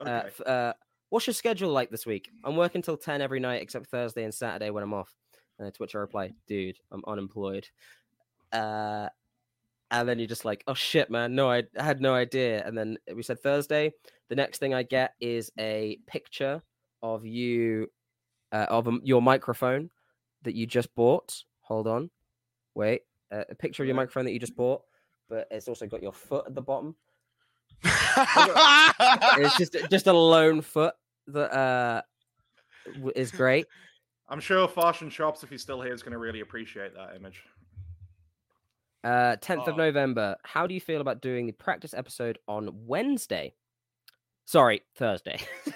Speaker 3: Uh,
Speaker 1: Okay.
Speaker 3: f- uh, what's your schedule like this week? I'm working till ten every night except Thursday and Saturday when I'm off. Uh, to which I reply, dude, I'm unemployed. Uh, and then you're just like, oh shit, man, no, I, I had no idea. And then we said Thursday. The next thing I get is a picture of you, uh, of um, your microphone that you just bought. Hold on, wait, uh, a picture of your microphone that you just bought, but it's also got your foot at the bottom. <laughs> It's just just a lone foot that uh is great.
Speaker 1: I'm sure Fashion Shops, if he's still here, is going to really appreciate that image.
Speaker 3: Uh, 10th of
Speaker 5: Oh.
Speaker 3: November. How do you feel about doing the practice episode on Wednesday? Sorry, Thursday. <laughs> <laughs>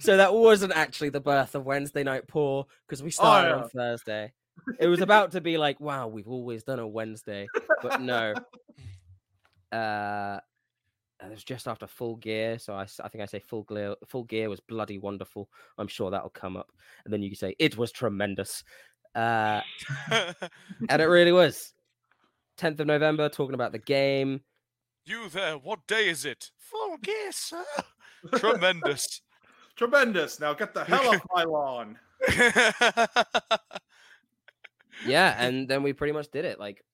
Speaker 3: so that wasn't actually the birth of Wednesday Night Poor because we started
Speaker 1: no.
Speaker 3: on Thursday. It was <laughs> about to be like, wow, we've always done a Wednesday, but no. Uh, it was just after Full Gear, so I think I say Full Gear. Full Gear was bloody wonderful. I'm sure that'll come up, and then you can say it was tremendous, uh, <laughs> and it really was. 10th of November, talking about the game.
Speaker 5: you there? What day is it? Full gear, sir. <laughs> Tremendous.
Speaker 1: Tremendous. Now get the hell off my lawn. <laughs>
Speaker 3: Yeah, and then we pretty much did it. Like,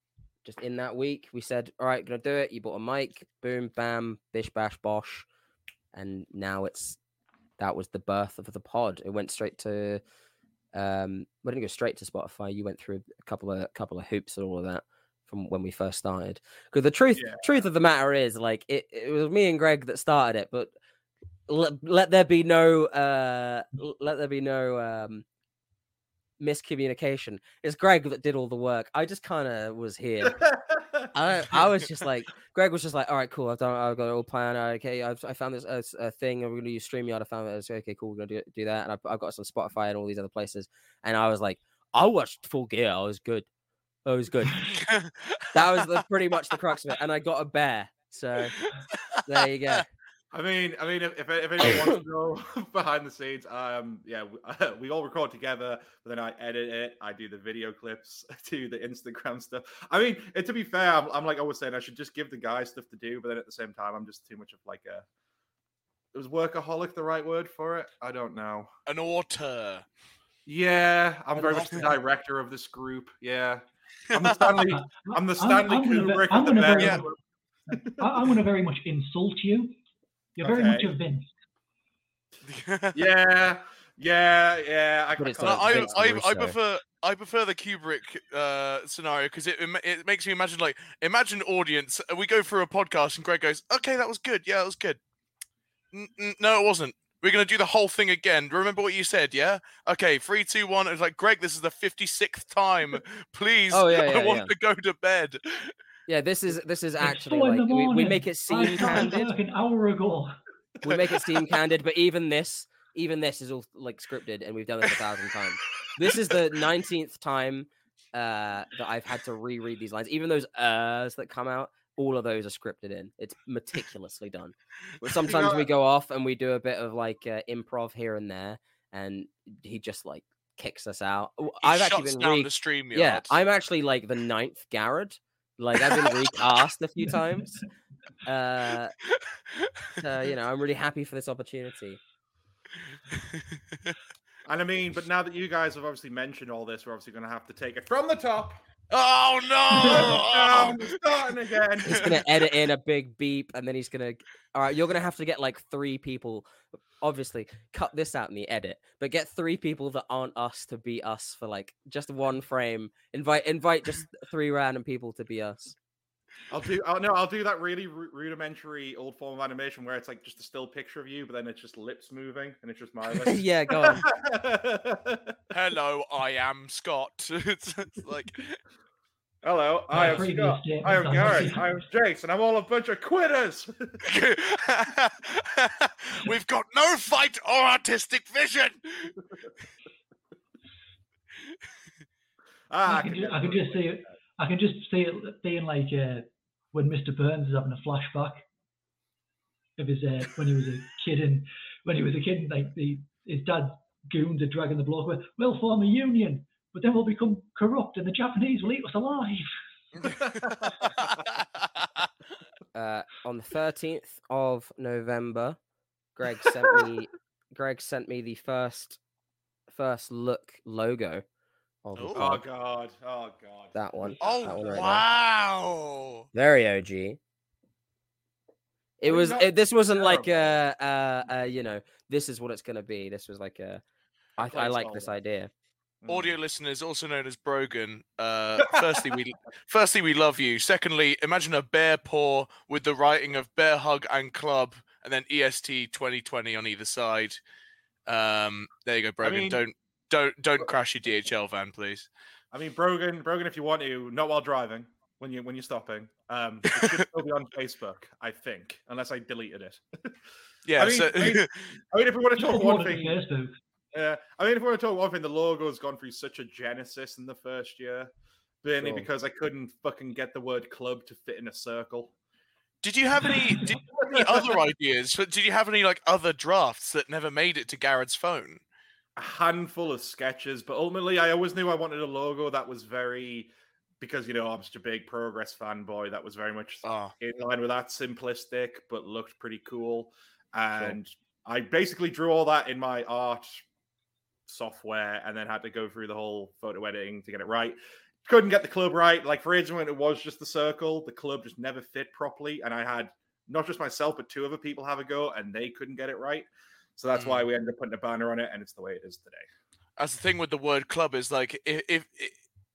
Speaker 3: just in that week, we said, "All right, gonna do it." You bought a mic, boom, bam, bish, bash, bosh, and now it's that was the birth of the pod. It went straight to, um, we didn't go straight to Spotify. You went through a couple of couple of hoops and all of that from when we first started. Because the truth
Speaker 1: Yeah.
Speaker 3: truth of the matter is, like, it, it was me and Greg that started it, but let, let there be no uh let there be no um miscommunication it's greg that did all the work i just kind of was here <laughs> I, I was just like greg was just like all right cool i've done i've got it all planned okay i've i found this uh, s- uh, thing we're gonna use streamyard i found it okay cool we're gonna do, do that and I've, I've got some spotify and all these other places and i was like i watched full gear i was good i was good. <laughs> That was the, pretty much the crux of it and i got a bear so there you go
Speaker 1: I mean, I mean, if, if if anyone wants to know <laughs> behind the scenes, um, yeah, we, <laughs> we all record together, but then I edit it. I do the video clips, <laughs> do the Instagram stuff. I mean, and to be fair, I'm, I'm like always saying I should just give the guys stuff to do, but then at the same time, I'm just too much of like a. it Was workaholic the right word for it? I don't know.
Speaker 5: An auteur.
Speaker 1: Yeah, I'm
Speaker 5: I
Speaker 1: very
Speaker 5: love
Speaker 1: much the director of this group. Yeah, I'm the Stanley. I'm the Stanley
Speaker 4: I'm gonna
Speaker 1: Kubrick
Speaker 4: I'm
Speaker 1: of the
Speaker 4: gonna
Speaker 1: band.
Speaker 4: very- I, I'm going to very much insult you. You're very much
Speaker 1: Okay.
Speaker 4: a Vince. <laughs>
Speaker 1: Yeah, yeah, yeah. I, I
Speaker 3: it's
Speaker 5: No,
Speaker 1: can't-
Speaker 3: like
Speaker 5: I, I, I prefer I prefer the Kubrick uh, scenario because it it makes me imagine like imagine audience. uh, We go through a podcast and Greg goes, "Okay, that was good. Yeah, that was good." N- n- no, it wasn't. We're gonna do the whole thing again. Remember what you said? Yeah. Okay. Three, two, one. It was like Greg. This is the fifty sixth time. <laughs> Please.
Speaker 3: Oh, yeah, <laughs>
Speaker 5: I
Speaker 3: yeah,
Speaker 5: want
Speaker 3: yeah.
Speaker 5: to go to bed.
Speaker 3: Yeah this is this is actually like we, we make it seem candid
Speaker 4: an hour ago.
Speaker 3: we make it seem <laughs> candid, but even this, even this is all like scripted, and we've done this a thousand times. This is the nineteenth time uh, that I've had to reread these lines. Even those uhs that come out, all of those are scripted in. It's meticulously done. But <laughs> sometimes we go off and we do a bit of like uh, improv here and there, and he just like kicks us out. I've actually been
Speaker 5: down
Speaker 3: re-
Speaker 5: the stream.
Speaker 3: yeah, I'm actually like the ninth Garrett. Like I've been recast a few <laughs> times. Uh, so you know, I'm really happy for this opportunity.
Speaker 1: And I mean, but now that you guys have obviously mentioned all this, we're obviously going to have to take it from the top.
Speaker 5: oh
Speaker 1: down,
Speaker 5: no!
Speaker 1: starting again.
Speaker 3: He's gonna edit in a big beep, and then he's gonna. All right, you're gonna have to get like three people. Obviously, cut this out in the edit, but get three people that aren't us to be us for like just one frame. Invite invite just <laughs> three random people to be us.
Speaker 1: I'll do. I'll, no, I'll do that really ru- rudimentary old form of animation where it's like just a still picture of you, but then it's just lips moving and it's just my lips. <laughs>
Speaker 3: yeah, go on. <laughs>
Speaker 5: Hello, I am Scott. it's, it's like
Speaker 1: Hello,
Speaker 4: My
Speaker 1: I am Scott. I am
Speaker 4: are
Speaker 1: Garrett. I am Jace, and I'm all a bunch of quitters. <laughs> <laughs>
Speaker 5: We've got no fight or artistic vision.
Speaker 1: ah,
Speaker 4: I can, ju- I can just see it. I can just see it being like uh, when Mr. Burns is having a flashback of his uh, when he was a kid and when he was a kid, and, like the his dad goons are dragging the bloke. away, We'll form a union, but then we'll become corrupt, and the Japanese will eat us alive. <laughs>
Speaker 3: uh, on the thirteenth of November, Greg sent me. <laughs> Greg sent me the first first look logo of the
Speaker 1: Oh
Speaker 3: pod.
Speaker 1: god. Oh god.
Speaker 3: that one.
Speaker 5: oh
Speaker 3: that one right there.
Speaker 5: wow!
Speaker 3: Very OG. It was. It, this wasn't like uh,
Speaker 1: terrible.
Speaker 3: uh, uh, you know, this is what it's gonna be. This was like a. I, I like this idea.
Speaker 1: Mm.
Speaker 5: Audio listeners, also known as Brogan. Uh, <laughs> firstly, we firstly we love you. Secondly, imagine a bear paw with the writing of bear hug and club, and then EST 2020 on either side. Um, there you go, Brogan.
Speaker 1: mean-
Speaker 5: don't don't don't crash your DHL van, please.
Speaker 1: I mean, Brogan, Brogan, if you want to, not while driving, when you when you're stopping. Um, it should still be on <laughs> Facebook, I think, unless I deleted it. <laughs>
Speaker 5: Yeah.
Speaker 1: mean-
Speaker 5: so,
Speaker 1: I mean, I mean, if we want to talk one
Speaker 4: upload it to
Speaker 1: thing,
Speaker 4: Facebook.
Speaker 1: Yeah, I mean, if we want to talk one thing, the logo's gone through such a genesis in the first year, mainly
Speaker 3: Sure.
Speaker 1: because I couldn't fucking get the word club to fit in a circle.
Speaker 5: Did you have any? Did you have any other <laughs> ideas? But did you have any like other drafts that never made it to Garrett's phone?
Speaker 1: a handful of sketches, but ultimately, I always knew I wanted a logo that was very because you know I'm such a big Progress fanboy. That was very much
Speaker 5: Oh,
Speaker 1: in line with that, simplistic but looked pretty cool. And I basically drew all that in my art software, and then had to go through the whole photo editing to get it right. Couldn't get the club right. Like for ages when it was just the circle, the club just never fit properly, and I had not just myself but two other people have a go, and they couldn't get it right. So that's
Speaker 5: Mm.
Speaker 1: why we ended up putting a banner on it, and it's the way it is today.
Speaker 5: that's the thing with the word club is like if, if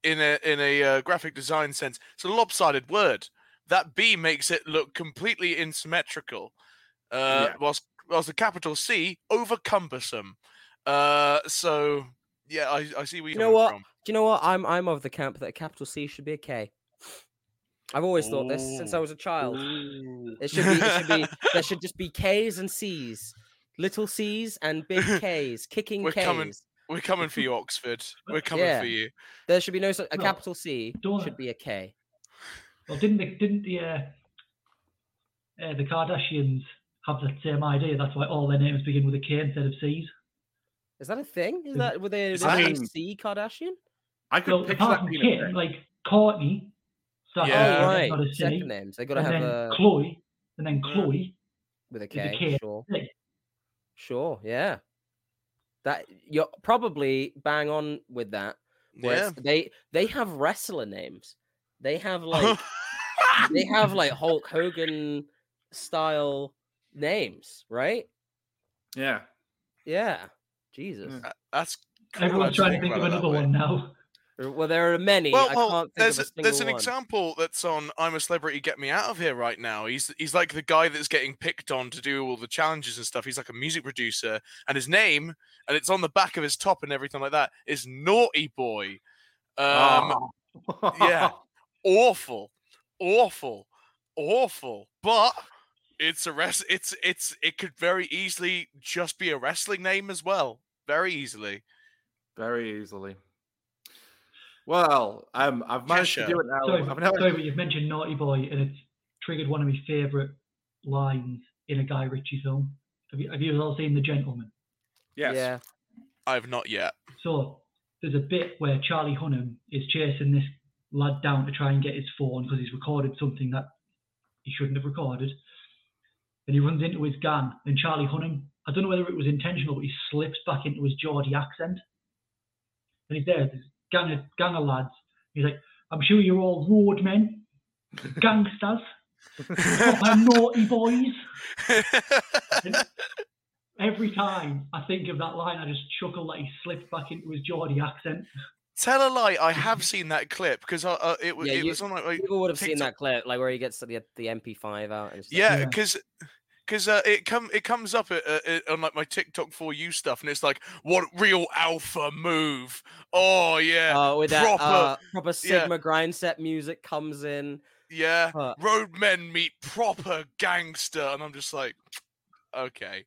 Speaker 5: in a in a uh, graphic design sense, it's a lopsided word. That B makes it look completely insymmetrical, uh,
Speaker 1: Yeah.
Speaker 5: whilst whilst the capital C over cumbersome. Uh, so yeah, I, I see where
Speaker 3: You
Speaker 5: you're
Speaker 3: know what?
Speaker 5: from.
Speaker 3: Do you know what? I'm I'm of the camp that a capital C should be a K. I've always thought this since I was a child. It should be. It should be. <laughs> There should just be K's and C's, little C's and big <laughs> K's, kicking
Speaker 5: We're
Speaker 3: K's.
Speaker 5: coming- We're coming for <laughs> you, Oxford. We're coming
Speaker 3: Yeah.
Speaker 5: for you.
Speaker 3: There should be no such. A
Speaker 4: No,
Speaker 3: capital C
Speaker 4: don't-
Speaker 3: should be a K.
Speaker 4: Well, didn't the, didn't the uh, uh, the Kardashians have the same idea? That's why all their names begin with a K instead of C's.
Speaker 3: Is that a thing? Is
Speaker 4: Is-
Speaker 3: that were they?
Speaker 1: is
Speaker 3: Is that
Speaker 1: that-
Speaker 3: C Kardashian?
Speaker 1: I could
Speaker 4: Well,
Speaker 1: picture that being
Speaker 4: Kim, like Courtney, starts
Speaker 5: Yeah.
Speaker 4: with a
Speaker 3: Oh
Speaker 4: K,
Speaker 3: right,
Speaker 4: not a C,
Speaker 3: second names. They got to have
Speaker 4: then
Speaker 3: a
Speaker 4: Chloe, and then
Speaker 5: Mm.
Speaker 4: Chloe.
Speaker 3: with a K. Sure,
Speaker 4: C.
Speaker 3: sure, yeah. That you're probably bang on with that.
Speaker 5: Yeah.
Speaker 3: they they have wrestler names. They have <laughs> like they have like Hulk Hogan style names, right?
Speaker 1: yeah.
Speaker 3: Yeah. Jesus.
Speaker 5: Uh, That's cool
Speaker 4: Everyone's trying to think of
Speaker 5: about it that
Speaker 4: another one now.
Speaker 3: Well, there are many.
Speaker 5: Well,
Speaker 3: I
Speaker 5: well
Speaker 3: can't think
Speaker 5: there's
Speaker 3: of a
Speaker 5: a- there's an
Speaker 3: one.
Speaker 5: example that's on I'm a Celebrity, Get Me Out of Here right now. He's he's like the guy that's getting picked on to do all the challenges and stuff. He's like a music producer, and his name, and it's on the back of his top and everything like that, is Naughty Boy. Um,
Speaker 1: Oh.
Speaker 5: yeah. <laughs> awful, awful, awful. But it's a rest. It's it's it could very easily just be a wrestling name as well. Very easily.
Speaker 1: Very easily. Well, um, I've managed to do it now.
Speaker 4: Sorry,
Speaker 1: I've
Speaker 4: but-
Speaker 1: never,
Speaker 4: sorry, but you've mentioned Naughty Boy, and it's triggered one of my favourite lines in a Guy Ritchie film. Have you, have you all seen The Gentlemen?
Speaker 1: yes.
Speaker 3: Yeah.
Speaker 5: I've not yet.
Speaker 4: So there's a bit where Charlie Hunnam is chasing this lad down to try and get his phone because he's recorded something that he shouldn't have recorded. And he runs into his gang, and Charlie Hunnam, I don't know whether it was intentional, but he slips back into his Geordie accent. And he's there, this gang of, gang of lads. He's like, I'm sure you're all roadmen, <laughs> gangsters, proper naughty boys. And every time I think of that line, I just chuckle that he slipped back into his Geordie accent.
Speaker 5: Tell a lie. I have seen that clip because uh, uh, it, wa-
Speaker 3: Yeah,
Speaker 5: it
Speaker 3: you-
Speaker 5: was on like, like
Speaker 3: People would have seen
Speaker 5: TikTok.
Speaker 3: that clip, like where he gets the the MP5 out and stuff.
Speaker 5: yeah,
Speaker 4: Yeah.
Speaker 5: Because because uh, it come it comes up at, uh, uh, on like my TikTok for you stuff, and it's like what real alpha move. Oh yeah,
Speaker 3: Oh, with that
Speaker 5: proper
Speaker 3: uh, proper
Speaker 5: yeah.
Speaker 3: Sigma grind set music comes in.
Speaker 5: yeah.
Speaker 3: uh,
Speaker 5: Roadmen meet proper gangster, and I'm just like, okay,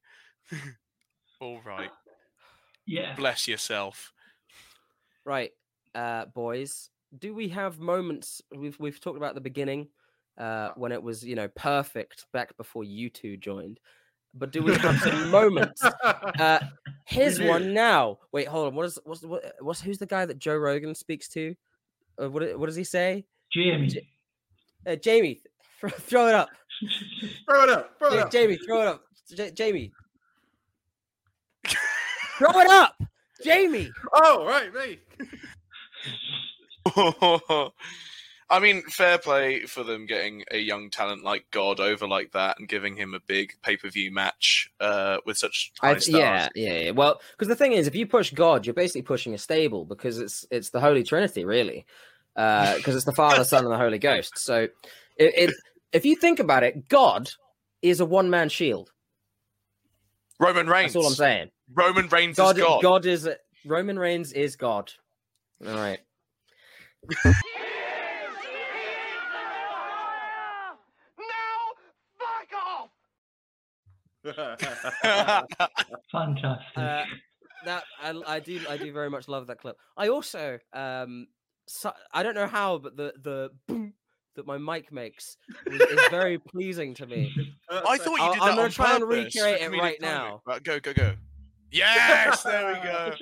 Speaker 5: <laughs> all right,
Speaker 4: Yeah.
Speaker 5: bless yourself.
Speaker 3: Right, uh, boys. Do we have moments? We've we've talked about the beginning, uh, when it was you know perfect back before you two joined. But do we have some <laughs> moments? Uh, here's
Speaker 1: do.
Speaker 3: one now. Wait, hold on. What is what's what, what's who's the guy that Joe Rogan speaks to? Uh, what what does he say?
Speaker 4: Jamie.
Speaker 3: J- Uh, Jamie, throw, throw it up.
Speaker 1: throw it up. Throw it
Speaker 3: Ja-
Speaker 1: up.
Speaker 3: Jamie, throw it up. J- Jamie, <laughs> throw it up. Jamie.
Speaker 1: Oh, right, me. <laughs>
Speaker 5: I mean, fair play for them getting a young talent like God over like that and giving him a big pay per view match uh, with such high stars.
Speaker 3: yeah, yeah, yeah. Well, because the thing is, if you push God, you're basically pushing a stable because it's it's the Holy Trinity, really, because it's the Father, Son, and the Holy Ghost. So, it, it if you think about it, God is a one man shield.
Speaker 5: Roman Reigns.
Speaker 3: That's all I'm saying.
Speaker 5: Roman Reigns
Speaker 3: God,
Speaker 5: is God.
Speaker 3: God is Roman Reigns is God. All right. <laughs> <laughs>
Speaker 4: Fantastic.
Speaker 3: Uh, that I, I do I do very much love that clip. I also um so, I don't know how, but the the boom that my mic makes is, is very pleasing to me. <laughs>
Speaker 5: I thought you
Speaker 3: I'll-
Speaker 5: did
Speaker 3: I'm gonna
Speaker 5: on
Speaker 3: try and
Speaker 5: purpose for
Speaker 3: recreate it right now.
Speaker 5: Right, go, go, go. Yes, there we <laughs> go.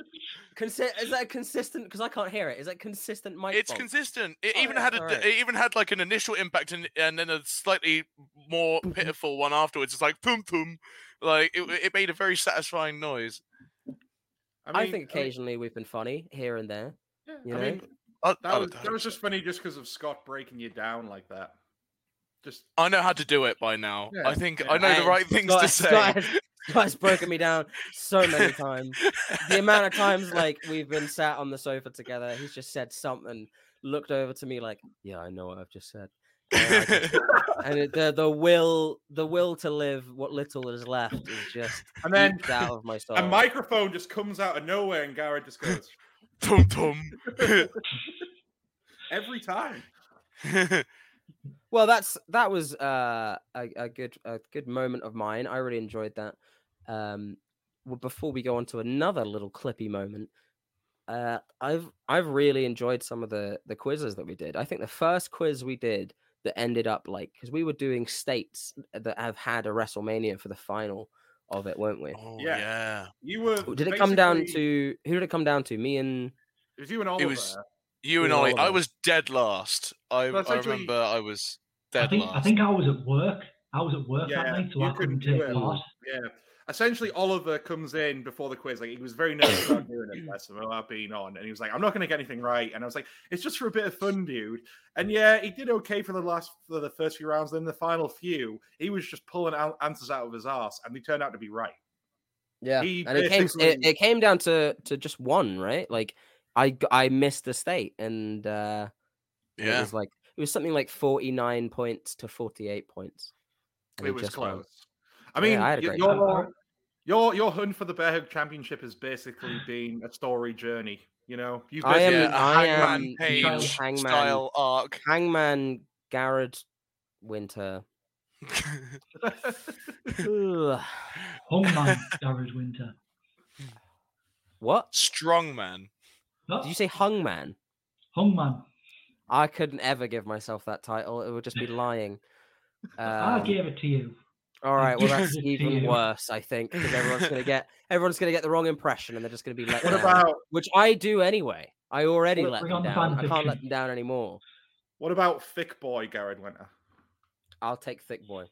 Speaker 3: Consi- is that consistent? Because I can't hear it. Is that consistent mic?
Speaker 5: It's
Speaker 3: volume?
Speaker 5: consistent. It
Speaker 3: Oh,
Speaker 5: even
Speaker 3: yeah,
Speaker 5: had a,
Speaker 3: alright.
Speaker 5: it even had like an initial impact and and then a slightly more
Speaker 3: Mm-hmm.
Speaker 5: pitiful one afterwards. It's like boom boom, like it, it made a very satisfying noise.
Speaker 3: I,
Speaker 1: mean,
Speaker 3: think occasionally we've been funny here and there. You
Speaker 1: I
Speaker 3: know,
Speaker 1: mean,
Speaker 5: I,
Speaker 1: that
Speaker 5: I
Speaker 1: was, that was just funny just because of Scott breaking you down like that. Just
Speaker 5: I know how to do it by now.
Speaker 1: Yeah,
Speaker 5: I think
Speaker 1: yeah.
Speaker 5: I know the
Speaker 3: And
Speaker 5: right things
Speaker 3: Scott-
Speaker 5: to <laughs> say.
Speaker 3: Scott has- <laughs> Scott's broken me down so many times. The amount of times like we've been sat on the sofa together, he's just said something, looked over to me like, "Yeah, I know what I've just said." Yeah, just- <laughs> and it- the the will the will to live what little is left is just
Speaker 1: and then
Speaker 3: out of my soul.
Speaker 1: a microphone just comes out of nowhere, and Garrett just goes <laughs>
Speaker 5: Tum tum.
Speaker 1: every time.
Speaker 3: Well, that's that was uh, a a good a good moment of mine. I really enjoyed that. Um, well, before we go on to another little clippy moment, uh, I've I've really enjoyed some of the the quizzes that we did. I think the first quiz we did that ended up like because we were doing states that have had a WrestleMania for the final of it, weren't we?
Speaker 5: oh
Speaker 1: Yeah.
Speaker 5: yeah.
Speaker 1: You were.
Speaker 3: Did it come down to who did it come down to? Me and
Speaker 1: It was you and Oliver.
Speaker 5: was- You and
Speaker 3: Yeah,
Speaker 5: Ollie. I was dead last. I,
Speaker 1: Well, it's
Speaker 5: I remember I was dead
Speaker 4: I think
Speaker 5: last.
Speaker 4: I think I was at work. I was at work
Speaker 1: Yeah,
Speaker 4: that night, so I couldn't
Speaker 1: couldn't
Speaker 4: take
Speaker 1: it.
Speaker 4: part.
Speaker 1: Yeah. Essentially, Oliver comes in before the quiz. Like he was very nervous about doing it, bless him, about being on, and he was like, "I'm not going to get anything right." And I was like, "It's just for a bit of fun, dude." And yeah, he did okay for the last for the first few rounds. Then the final few, he was just pulling out answers out of his ass, and they turned out to be right.
Speaker 3: yeah,
Speaker 1: He
Speaker 3: and it came it, it came down to to just one, right? Like I I missed the state and. uh And It was like it was something like forty nine points to forty eight points. and
Speaker 1: It was
Speaker 3: just won.
Speaker 1: close. I mean,
Speaker 3: Yeah, I had a
Speaker 1: y-
Speaker 3: great
Speaker 4: time.
Speaker 1: your your your hunt for the Bear Hug Championship has basically <sighs> been a story journey. You know, you've
Speaker 3: I am-
Speaker 5: yeah,
Speaker 1: basically-
Speaker 5: a
Speaker 3: I
Speaker 5: Hangman
Speaker 3: am
Speaker 5: Page
Speaker 3: Hangman-
Speaker 5: style arc.
Speaker 3: Hangman Garrett Winter. <laughs> Ugh.
Speaker 4: Hungman <laughs> Garrett Winter.
Speaker 3: what?
Speaker 5: Strongman.
Speaker 4: No,
Speaker 3: Did you say Hungman?
Speaker 4: Hungman.
Speaker 3: I couldn't ever give myself that title. It would just be lying.
Speaker 4: I
Speaker 3: Um,
Speaker 4: gave it to you.
Speaker 3: All right, well that's
Speaker 4: give it to
Speaker 3: even worse, I think, because everyone's gonna get <laughs> everyone's gonna get the wrong impression, and they're just gonna be let
Speaker 1: What
Speaker 3: down.
Speaker 1: about
Speaker 3: Which I do anyway. I already let them
Speaker 4: on the
Speaker 3: down. I can't let them down anymore.
Speaker 1: what about Thick Boy Garrett Winter?
Speaker 3: I'll take thick boy.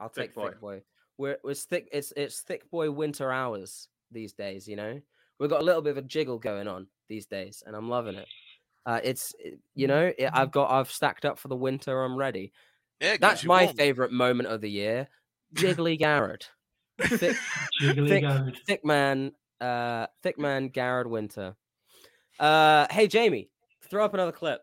Speaker 3: I'll
Speaker 1: Thick
Speaker 3: take
Speaker 1: boy.
Speaker 3: thick boy. We're we're thick. It's it's thick boy winter hours these days. You know, we've got a little bit of a jiggle going on these days, and I'm loving it. Uh, it's you know it, I've got I've stacked up for the winter. I'm ready.
Speaker 5: Yeah,
Speaker 3: That's my
Speaker 5: warm.
Speaker 3: favorite moment of the year. Jiggly Garrett, thick,
Speaker 4: Jiggly
Speaker 3: thick-
Speaker 4: Garrett.
Speaker 3: thick man, uh, thick man Garrett Winter. Uh, hey Jamie, throw up another clip.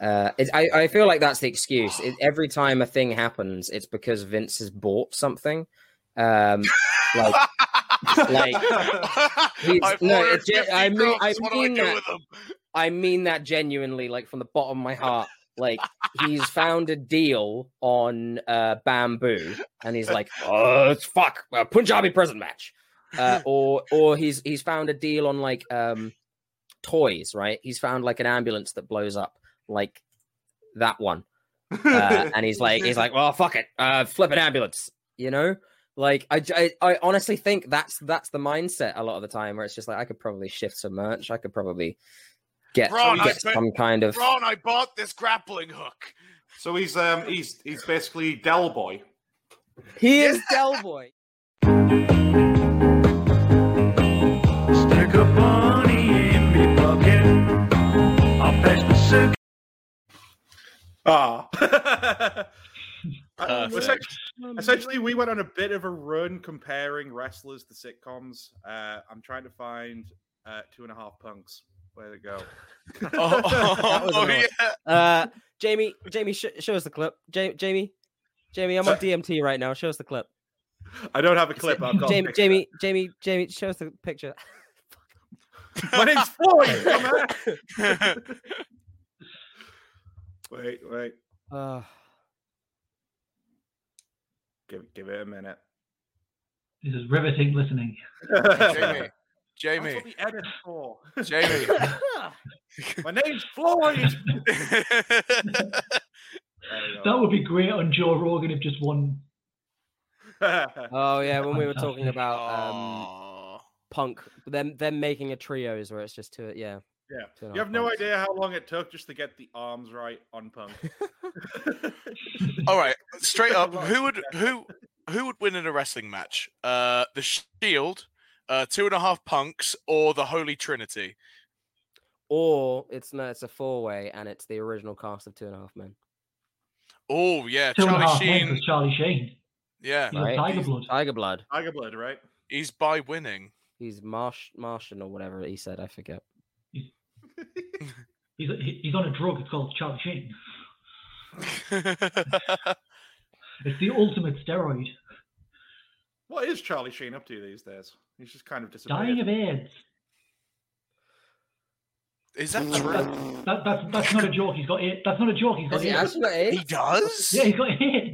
Speaker 3: Uh, it, I, I feel like that's the excuse. It, every time a thing happens, it's because Vince has bought something. Um, like <laughs> like, no,
Speaker 5: ordered
Speaker 3: it's ju-
Speaker 5: 50
Speaker 3: I mean- I
Speaker 5: drops, what do
Speaker 3: mean
Speaker 5: I do
Speaker 3: that- I mean that genuinely, like from the bottom of my heart. Like he's found a deal on uh, bamboo, and he's like, <laughs> "Oh, it's fuck a Punjabi prison match," uh, <laughs> or or he's he's found a deal on like um toys, right? He's found like an ambulance that blows up, like that one, uh, <laughs> and he's like, he's like, "Well, fuck it, uh, flip an ambulance," you know. Like I I honestly think that's that's the mindset a lot of the time where it's just like I could probably shift some merch. I could probably get
Speaker 5: Ron, I
Speaker 3: get
Speaker 5: bet-
Speaker 3: some kind of
Speaker 5: Ron, I bought this grappling hook.
Speaker 1: So he's um he's he's basically Del Boy.
Speaker 3: He is Del Boy.
Speaker 7: Stick a bunny in me pocket. I'll fetch the sick.
Speaker 1: Ah. <laughs> Uh, essentially, essentially, we went on a bit of a run comparing wrestlers to sitcoms. Uh, I'm trying to find uh, Two and a Half Punks. Where to go? <laughs>
Speaker 5: Oh, <laughs>
Speaker 3: That was
Speaker 5: oh, yeah.
Speaker 3: Uh, Jamie, Jamie, sh- show us the clip. Ja- Jamie, Jamie, I'm on DMT right now. Show us the clip.
Speaker 1: I don't have a clip. I've got
Speaker 3: Jamie. Jamie, Jamie, Jamie, show us the picture.
Speaker 1: My name's <laughs> Floyd. dumbass. wait, wait.
Speaker 3: Uh,
Speaker 1: Give give it a minute.
Speaker 4: This is riveting listening.
Speaker 5: Jamie,
Speaker 1: That's
Speaker 5: Jamie,
Speaker 1: what the edit's for.
Speaker 5: Jamie, <laughs>
Speaker 1: My name's Floyd. <laughs>
Speaker 4: That would be great on Joe Rogan if just one.
Speaker 3: Oh yeah, when we were talking about um, punk, them them making a trios where it's just two. Yeah,
Speaker 1: yeah.
Speaker 3: two
Speaker 1: You have no
Speaker 3: punks.
Speaker 1: idea how long it took just to get the arms right on Punk. <laughs>
Speaker 5: All right, straight up, who would who who would win in a wrestling match? Uh, the Shield, uh, Two and a Half Punks, or the Holy Trinity?
Speaker 3: Or it's no, it's a four way, and it's the original cast of Two and a Half Men.
Speaker 5: Oh yeah,
Speaker 4: Two and a
Speaker 5: Charlie
Speaker 4: half men
Speaker 5: Sheen.
Speaker 4: was Charlie Sheen.
Speaker 5: Yeah,
Speaker 3: Right.
Speaker 4: Tiger Blood.
Speaker 3: Tiger Blood.
Speaker 1: Tiger Blood, right?
Speaker 5: he's by winning.
Speaker 3: He's Marsh Martian or whatever he said. I forget. <laughs>
Speaker 4: He's he's on a drug. It's called Charlie Sheen. <laughs> It's the ultimate steroid.
Speaker 1: What is Charlie Sheen up to these days? He's just kind of disappeared.
Speaker 4: Dying of AIDS.
Speaker 5: Is that
Speaker 4: That,
Speaker 5: true?
Speaker 4: that, that, that's that's not a joke. He's got AIDS. That's not a joke. He's got
Speaker 3: Has he
Speaker 4: AIDS.
Speaker 3: actually got
Speaker 5: He does.
Speaker 4: Yeah, he's got AIDS.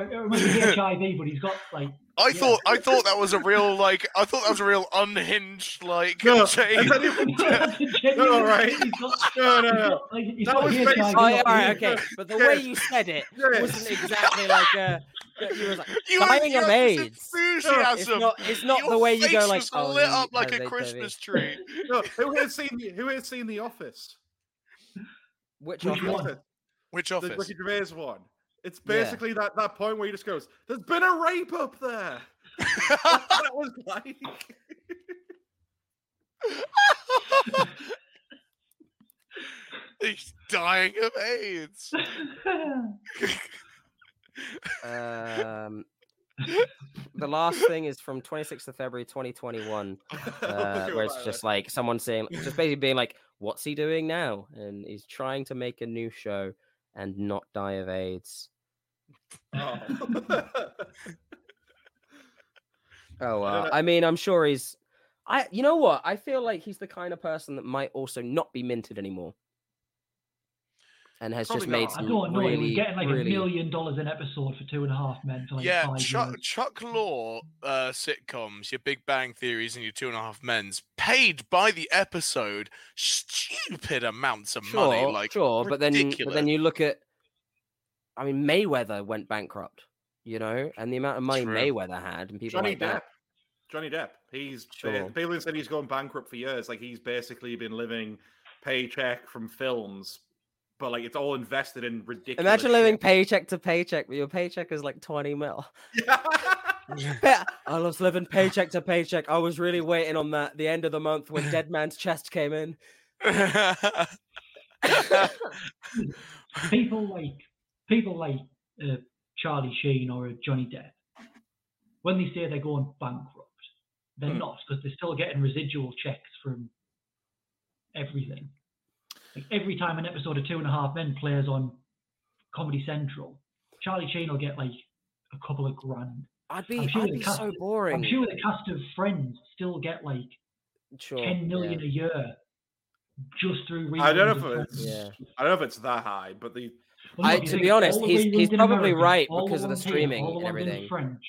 Speaker 4: Or, or maybe HIV, but he's got like.
Speaker 5: I
Speaker 4: yeah.
Speaker 5: thought I thought that was a real like I thought that was a real unhinged like
Speaker 1: No,
Speaker 5: change.
Speaker 1: and then
Speaker 4: no,
Speaker 1: right.
Speaker 4: Got,
Speaker 1: No, no, no.
Speaker 4: got, like,
Speaker 1: That was
Speaker 4: HIV.
Speaker 1: basically-
Speaker 3: Oh, yeah, all right, okay. But the
Speaker 1: Yeah.
Speaker 3: way you said it
Speaker 1: Yeah.
Speaker 3: wasn't exactly like uh you was like <laughs>
Speaker 5: You
Speaker 3: dying
Speaker 5: you
Speaker 3: of
Speaker 5: had this
Speaker 3: AIDS. It's
Speaker 5: Enthusiasm.
Speaker 3: not. It's not
Speaker 5: Your
Speaker 3: the way you go like. Oh,
Speaker 5: lit up like
Speaker 3: has
Speaker 5: a
Speaker 3: HIV."
Speaker 5: Christmas <laughs> tree.
Speaker 1: No, who has seen the, who has seen The Office?
Speaker 3: Which,
Speaker 4: Which
Speaker 3: office?
Speaker 4: one?
Speaker 5: Which
Speaker 1: The
Speaker 5: office?
Speaker 1: Ricky Gervais one. It's
Speaker 3: Yeah.
Speaker 1: basically that, that point where he just goes, "There's been a rape up there." that was like.
Speaker 5: He's dying of AIDS.
Speaker 3: Um, the last thing is from 26th of February 2021, <laughs> uh, where it's just like someone saying, just basically being like, "What's he doing now?" And he's trying to make a new show and not die of AIDS.
Speaker 1: Oh. <laughs>
Speaker 3: Oh,
Speaker 1: I
Speaker 3: uh. I mean, I'm sure he's. I, you know what? I feel like he's the kind of person that might also not be minted anymore, and has just
Speaker 1: Probably
Speaker 3: made
Speaker 1: not.
Speaker 4: I don't know.
Speaker 3: really,
Speaker 4: he was getting like
Speaker 3: really...
Speaker 4: a million dollars an episode for two and a half men for like
Speaker 5: yeah,
Speaker 4: five
Speaker 5: Chuck,
Speaker 4: years.
Speaker 5: Chuck Lorre uh, sitcoms, your Big Bang Theories and your Two and a Half Men's, paid by the episode stupid amounts of
Speaker 3: Sure,
Speaker 5: money. Like,
Speaker 3: sure, but then but then you look at, I mean, Mayweather went bankrupt, you know, and the amount of money
Speaker 5: True.
Speaker 3: Mayweather had, and people
Speaker 1: Johnny
Speaker 3: like
Speaker 1: Depp.
Speaker 3: that.
Speaker 1: Johnny Depp. He's
Speaker 3: Sure.
Speaker 1: people have said he's gone bankrupt for years. Like he's basically been living paycheck from films, but like it's all invested in ridiculous.
Speaker 3: Imagine living
Speaker 1: shit.
Speaker 3: paycheck to paycheck, but your paycheck is like twenty mil.
Speaker 1: Yeah. <laughs>
Speaker 3: Yeah, I was living paycheck to paycheck. I was really waiting on that the end of the month when Dead Man's Chest came in.
Speaker 4: people like people like uh, Charlie Sheen or Johnny Depp, when they say they're going bankrupt, they're
Speaker 1: Hmm.
Speaker 4: not because they're still getting residual checks from everything. Like every time an episode of Two and a Half Men plays on Comedy Central, Charlie Sheen will get like a couple of grand.
Speaker 3: I'd be,
Speaker 4: I'm sure
Speaker 3: I'd
Speaker 4: the
Speaker 3: be
Speaker 4: cast-
Speaker 3: so boring.
Speaker 4: I'm sure the cast of Friends still get like
Speaker 3: Sure,
Speaker 4: ten million
Speaker 3: yeah.
Speaker 4: a year just through.
Speaker 1: I don't know if it's.
Speaker 3: Yeah.
Speaker 1: I don't know if it's that high, but the
Speaker 4: Well,
Speaker 3: I- to be honest, he's- he's probably
Speaker 4: American,
Speaker 3: right because of the
Speaker 4: ones here,
Speaker 3: streaming and everything.
Speaker 4: French.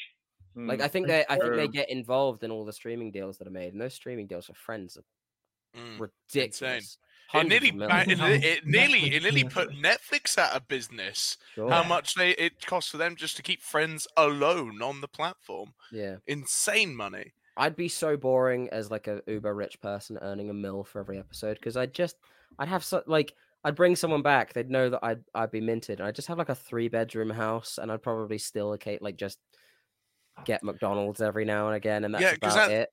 Speaker 3: Like
Speaker 1: Mm.
Speaker 3: I think they, I think they get involved in all the streaming deals that are made, and those streaming deals for Friends are
Speaker 5: Mm.
Speaker 3: ridiculous.
Speaker 5: It nearly,
Speaker 3: of
Speaker 5: ba-
Speaker 3: millions.
Speaker 5: it, <laughs> it nearly, it nearly put. Netflix out of business.
Speaker 3: Sure.
Speaker 5: How much they it costs for them just to keep Friends alone on the platform?
Speaker 3: Yeah,
Speaker 5: Insane money.
Speaker 3: I'd be so boring as like a uber rich person earning a mil for every episode because I'd just, I'd have so like. I'd bring someone back. They'd know that I'd I'd be minted. And I'd just have like a three bedroom house, and I'd probably still okay, like just get McDonald's every now and again, and that's
Speaker 5: Yeah, 'cause
Speaker 3: about
Speaker 5: that-
Speaker 3: it.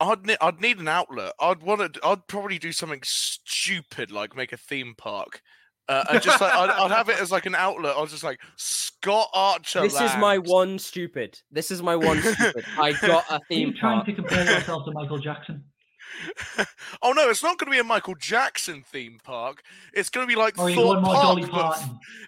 Speaker 5: I'd ne- I'd need an outlet. I'd want to. I'd probably do something stupid like make a theme park. Uh, and just like I'd, I'd have it as like an outlet. I was just like Scott Archer.
Speaker 3: This is my one stupid. This is my one stupid. I got a
Speaker 4: Are
Speaker 3: theme
Speaker 4: you trying
Speaker 3: park.
Speaker 4: to compare yourself to Michael Jackson? <laughs>
Speaker 5: oh no, it's not going to be a Michael Jackson theme park. It's going to be like
Speaker 4: Or are you
Speaker 5: Thorpe Park. But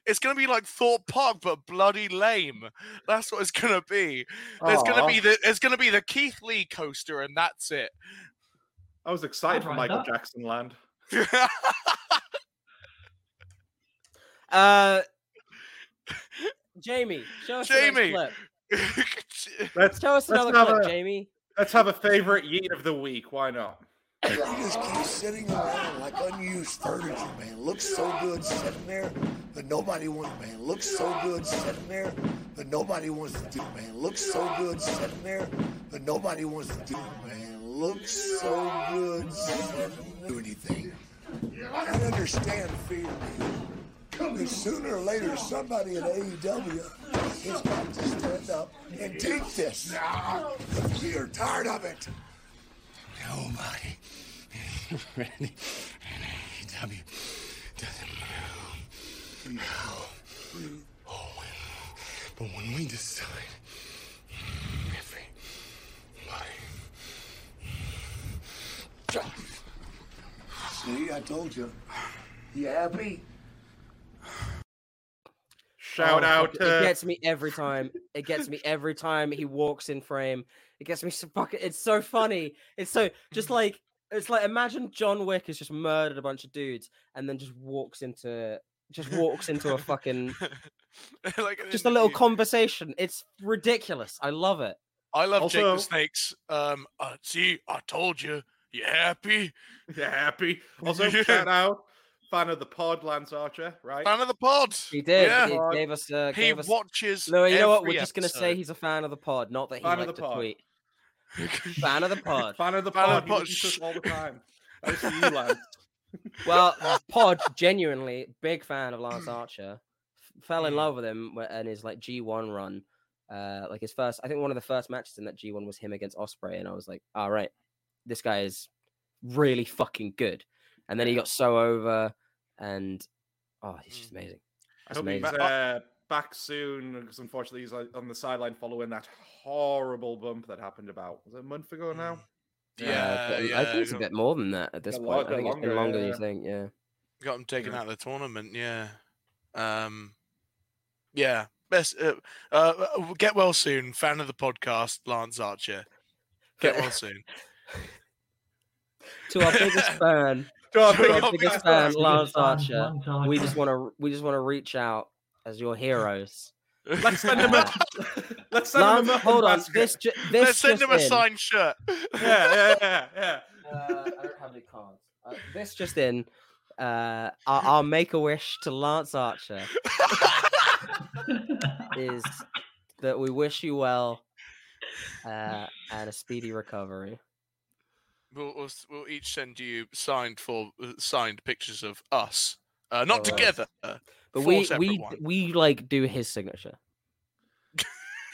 Speaker 5: it's going to be like Thorpe Park, but bloody lame. That's what it's going to be. There's going to be the. There's going to be the Keith Lee coaster, and that's it.
Speaker 1: I was excited for Michael
Speaker 4: that.
Speaker 1: Jackson land. <laughs>
Speaker 3: Uh, Jamie, show us
Speaker 5: Jamie.
Speaker 3: clip. <laughs>
Speaker 1: Let's
Speaker 3: Show us
Speaker 1: Let's
Speaker 3: another clip,
Speaker 1: a-
Speaker 3: Jamie.
Speaker 1: Let's have a favorite yeet of the week. Why not?
Speaker 8: You just keep sitting around like unused furniture, man. Looks so good sitting there, but nobody wants, man. Looks so good sitting there, but nobody wants to do, man. Looks so good sitting there, but nobody wants to do, man. Looks so good sitting there. Do anything. I understand fear, man. Because sooner or later, somebody at AEW is going to stand up and take this. We are tired of it. Nobody ready. AEW doesn't know. Oh, when, but when we decide, everybody. See, I told you. You happy?
Speaker 1: Shout
Speaker 3: Oh,
Speaker 1: out
Speaker 3: It
Speaker 1: to
Speaker 3: gets me every time. It gets me every time he walks in frame. It gets me <laughs> so fucking. It's so funny. It's so just <laughs> like it's like imagine John Wick has just murdered a bunch of dudes and then just walks into just walks into a fucking <laughs>
Speaker 5: like
Speaker 3: just a little conversation. It's ridiculous. I love it.
Speaker 5: I love Jake the Snakes. Um, uh, see, I told you. You happy?
Speaker 1: yeah, happy. Also, shout out fan of the pod, Lance Archer, right?
Speaker 5: Fan of the pod.
Speaker 3: He did.
Speaker 5: Yeah.
Speaker 3: He gave us. Uh,
Speaker 5: He
Speaker 3: gave us...
Speaker 5: watches.
Speaker 3: No, you know what? We're just gonna say he's a fan of the pod, not that he
Speaker 1: Fan of
Speaker 3: liked
Speaker 1: the
Speaker 3: to
Speaker 1: pod.
Speaker 3: tweet. <laughs> fan of the pod.
Speaker 1: Fan of the
Speaker 5: Fan of
Speaker 1: pod.
Speaker 5: the pod.
Speaker 1: He listens to us all the time. That was you, Lance. <laughs>
Speaker 3: Well, Pod, genuinely big fan of Lance Archer. f- Fell in
Speaker 5: Mm.
Speaker 3: love with him and his like G1 run. Uh, like his first, I think one of the first matches in that G1 was him against Ospreay, and I was like, all right, this guy is really fucking good. And then he got so over, and oh, he's just
Speaker 5: Mm.
Speaker 3: amazing.
Speaker 1: I
Speaker 3: That's
Speaker 1: hope he's
Speaker 3: amazing.
Speaker 1: uh, back soon because unfortunately he's on the sideline following that horrible bump that happened about was it a month ago now.
Speaker 3: Uh,
Speaker 5: Yeah,
Speaker 3: but
Speaker 5: yeah.
Speaker 3: I think it's a bit more than that at this point.
Speaker 1: lot-
Speaker 3: I
Speaker 1: bit
Speaker 3: think it's been
Speaker 1: longer,
Speaker 3: longer than
Speaker 1: yeah.
Speaker 3: you think. Yeah.
Speaker 5: Got him taken
Speaker 1: Yeah.
Speaker 5: out of the tournament. Yeah. Um. Yeah. Best. Uh, uh, uh, get well soon. Fan of the podcast, Lance Archer. Get well <laughs> soon.
Speaker 3: To our biggest <laughs> fan,
Speaker 1: To our
Speaker 5: To our
Speaker 3: our
Speaker 1: biggest
Speaker 3: biggest
Speaker 1: fan,
Speaker 3: fan, Lance Archer.
Speaker 4: Lance Archer.
Speaker 3: We just want to, we just want to reach out as your heroes.
Speaker 1: Let's send him a <laughs> let's send
Speaker 3: Lance,
Speaker 1: him a
Speaker 3: hold on.
Speaker 1: basket.
Speaker 3: This, ju- this
Speaker 5: Let's send
Speaker 3: just
Speaker 5: him a
Speaker 3: in.
Speaker 5: signed shirt. <laughs>
Speaker 1: Yeah, yeah, yeah, yeah.
Speaker 3: Uh, I don't have any cards. Uh, this just in. Uh, our, our make a wish to Lance Archer is <laughs> that we wish you well uh, and a speedy recovery.
Speaker 5: We'll, we'll, we'll each send you signed for uh, signed pictures of us, uh, not
Speaker 3: Alright.
Speaker 5: together. uh,
Speaker 3: But
Speaker 5: Four
Speaker 3: we we
Speaker 5: ones.
Speaker 3: we like do his signature.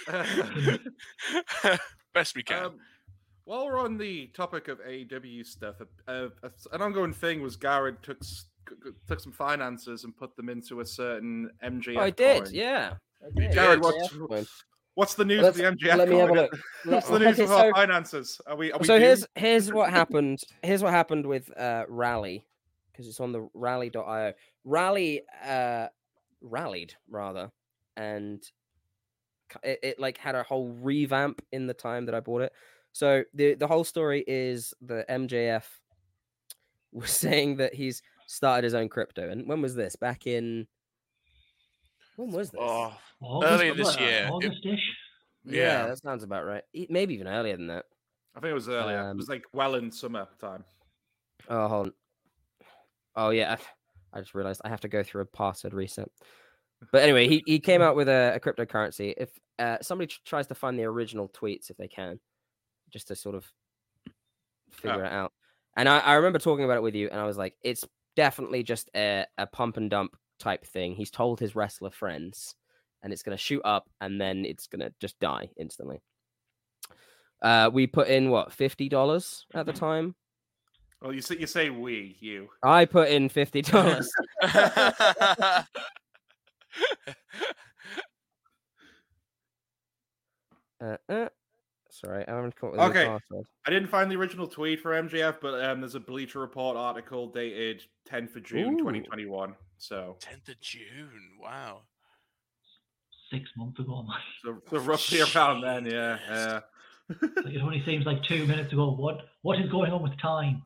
Speaker 3: <laughs>
Speaker 5: Best we can.
Speaker 1: Um, while we're on the topic of AEW stuff, uh, uh, an ongoing thing was Garrett took s- g- g- took some finances and put them into a certain MJF.
Speaker 3: Oh, I did,
Speaker 1: coin.
Speaker 3: yeah. I did.
Speaker 1: Jared,
Speaker 3: Yeah,
Speaker 1: what's
Speaker 3: yeah, fine.
Speaker 1: what's the news
Speaker 3: Let's-
Speaker 1: with the MJF?
Speaker 3: let me have a look.
Speaker 1: What's the
Speaker 3: Okay, <laughs>
Speaker 1: news with
Speaker 3: so-
Speaker 1: our finances? Are we? Are we
Speaker 3: so
Speaker 1: due?
Speaker 3: here's here's what <laughs> happened. Here's what happened with uh, Rally because it's on the Rally.io. Rally uh, rallied rather, and it, it like had a whole revamp in the time that I bought it. So the the whole story is the MJF <laughs> was saying that he's started his own crypto. And when was this? Back in when was this?
Speaker 5: oh,
Speaker 4: August,
Speaker 5: Earlier this
Speaker 4: what,
Speaker 5: year,
Speaker 4: August-ish.
Speaker 3: yeah,
Speaker 5: yeah.
Speaker 3: that sounds about right. Maybe even earlier than that.
Speaker 1: I think it was earlier. it
Speaker 3: um,
Speaker 1: was like well in summer time.
Speaker 3: Oh, hold on. Oh yeah, I just realized I have to go through a password reset. But anyway, he, he came out with a, a cryptocurrency. If uh, somebody tr- tries to find the original tweets, if they can, just to sort of figure
Speaker 1: Oh.
Speaker 3: it out. And I, I remember talking about it with you, and I was like, it's definitely just a, a pump and dump type thing. He's told his wrestler friends, and it's going to shoot up, and then it's going to just die instantly. Uh, we put in what fifty dollars at the <clears throat> time.
Speaker 1: Well, you say you say we you.
Speaker 3: I put in fifty dollars. <laughs> Uh, uh. Sorry, I haven't come up with a new
Speaker 1: Okay.
Speaker 3: password.
Speaker 1: I didn't find the original tweet for MJF, but um, there's a Bleacher Report article dated 10th of June,
Speaker 3: Ooh.
Speaker 1: 2021. So,
Speaker 5: 10th of June. Wow.
Speaker 4: Six months ago, man.
Speaker 1: so, so roughly around then, yeah. yeah.
Speaker 4: Like, it only seems like two minutes ago. What what is going on with time?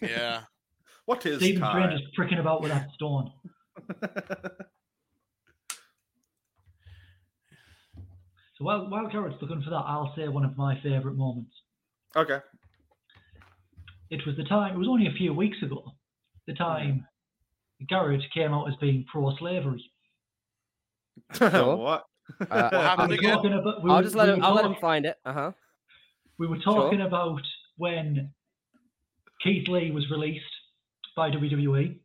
Speaker 5: Yeah. <laughs>
Speaker 1: what is
Speaker 4: Stephen
Speaker 1: time?
Speaker 4: Strange is pricking about with that stone. <laughs> So while while Garrett's looking for that, I'll say one of my favourite moments.
Speaker 1: okay.
Speaker 4: it was the time. It was only a few weeks ago. The mm-hmm. time Garrett came out as being pro-slavery.
Speaker 3: Sure.
Speaker 1: what?
Speaker 3: Uh,
Speaker 5: What <laughs> happened
Speaker 4: We
Speaker 5: again?
Speaker 4: about- we
Speaker 3: I'll
Speaker 4: were-
Speaker 3: just let
Speaker 4: we
Speaker 3: him. I'll let him find it. Uh huh.
Speaker 4: We were talking about when Keith Lee was released by WWE,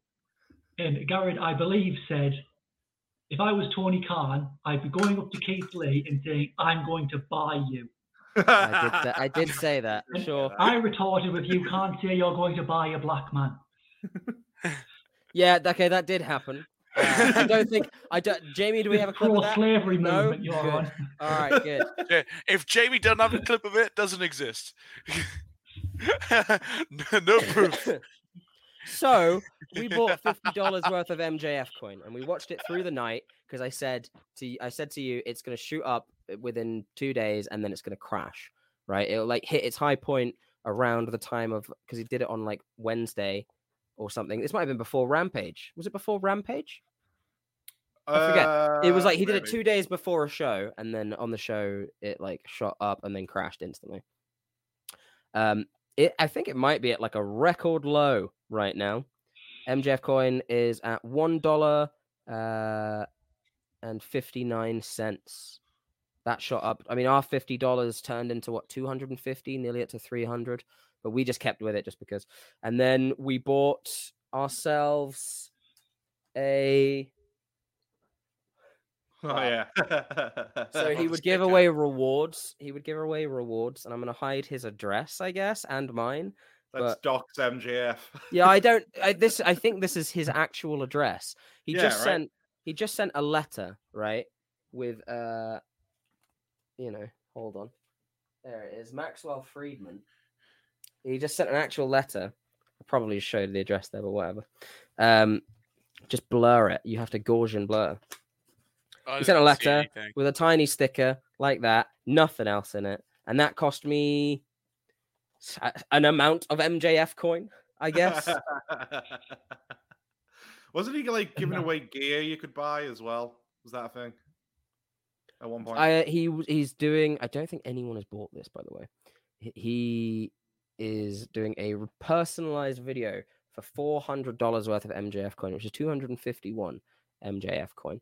Speaker 4: and Garrett, I believe, said, "If I was Tony Khan, I'd be going up to Keith Lee and saying, I'm going to buy you.'"
Speaker 3: I did. That, I did say that.
Speaker 4: And
Speaker 3: Sure.
Speaker 4: I retorted with, "You can't say you're going to buy a black man." <laughs>
Speaker 3: Yeah. Okay. That did happen. Uh, I don't think. I don't. Jamie, do we have a clip of that?
Speaker 4: Pro-slavery
Speaker 3: No?
Speaker 4: movement you're
Speaker 3: Good.
Speaker 4: on.
Speaker 3: All right. Good. <laughs>
Speaker 5: Yeah, if Jamie doesn't have a clip of it, doesn't exist. no, <laughs> no proof. <laughs>
Speaker 3: So we bought fifty dollars worth of MJF coin, and we watched it through the night because I said to I said to you, it's going to shoot up within two days, and then it's going to crash. Right? It'll like hit its high point around the time of because he did it on like Wednesday or something. This might have been before Rampage. Was it before Rampage? I forget. It was
Speaker 1: Uh,
Speaker 3: like he did it two days before a show, and then on the show it like shot up and then crashed instantly. Um, it I think it might be at like a record low right now. MJF coin is at one dollar uh and fifty nine cents. That shot up. I mean, our fifty dollars turned into what two hundred and fifty, nearly up to three hundred. But we just kept with it just because. And then we bought ourselves a
Speaker 1: Oh yeah.
Speaker 3: So he <laughs> would give away rewards. He would give away rewards, and I'm gonna hide his address, I guess, and mine.
Speaker 1: That's
Speaker 3: but-
Speaker 1: Doc's MJF.
Speaker 3: Yeah, I don't. <laughs> I, this I think this is his actual address. He
Speaker 1: Yeah,
Speaker 3: just
Speaker 1: right.
Speaker 3: sent. He just sent a letter, right? With uh, you know, hold on. There it is, Maxwell Friedman. He just sent an actual letter. I probably showed the address there, but whatever. Um, just blur it. You have to Gaussian blur.
Speaker 5: I
Speaker 3: He sent a letter with a tiny sticker like that, nothing else in it, and that cost me an amount of MJF coin, I guess. <laughs>
Speaker 1: Wasn't he like giving away gear you could buy as well? Was that a thing? At one point.
Speaker 3: I he he's doing. I don't think anyone has bought this, by the way. He is doing a personalized video for four hundred dollars worth of MJF coin, which is two hundred and fifty-one MJF coin.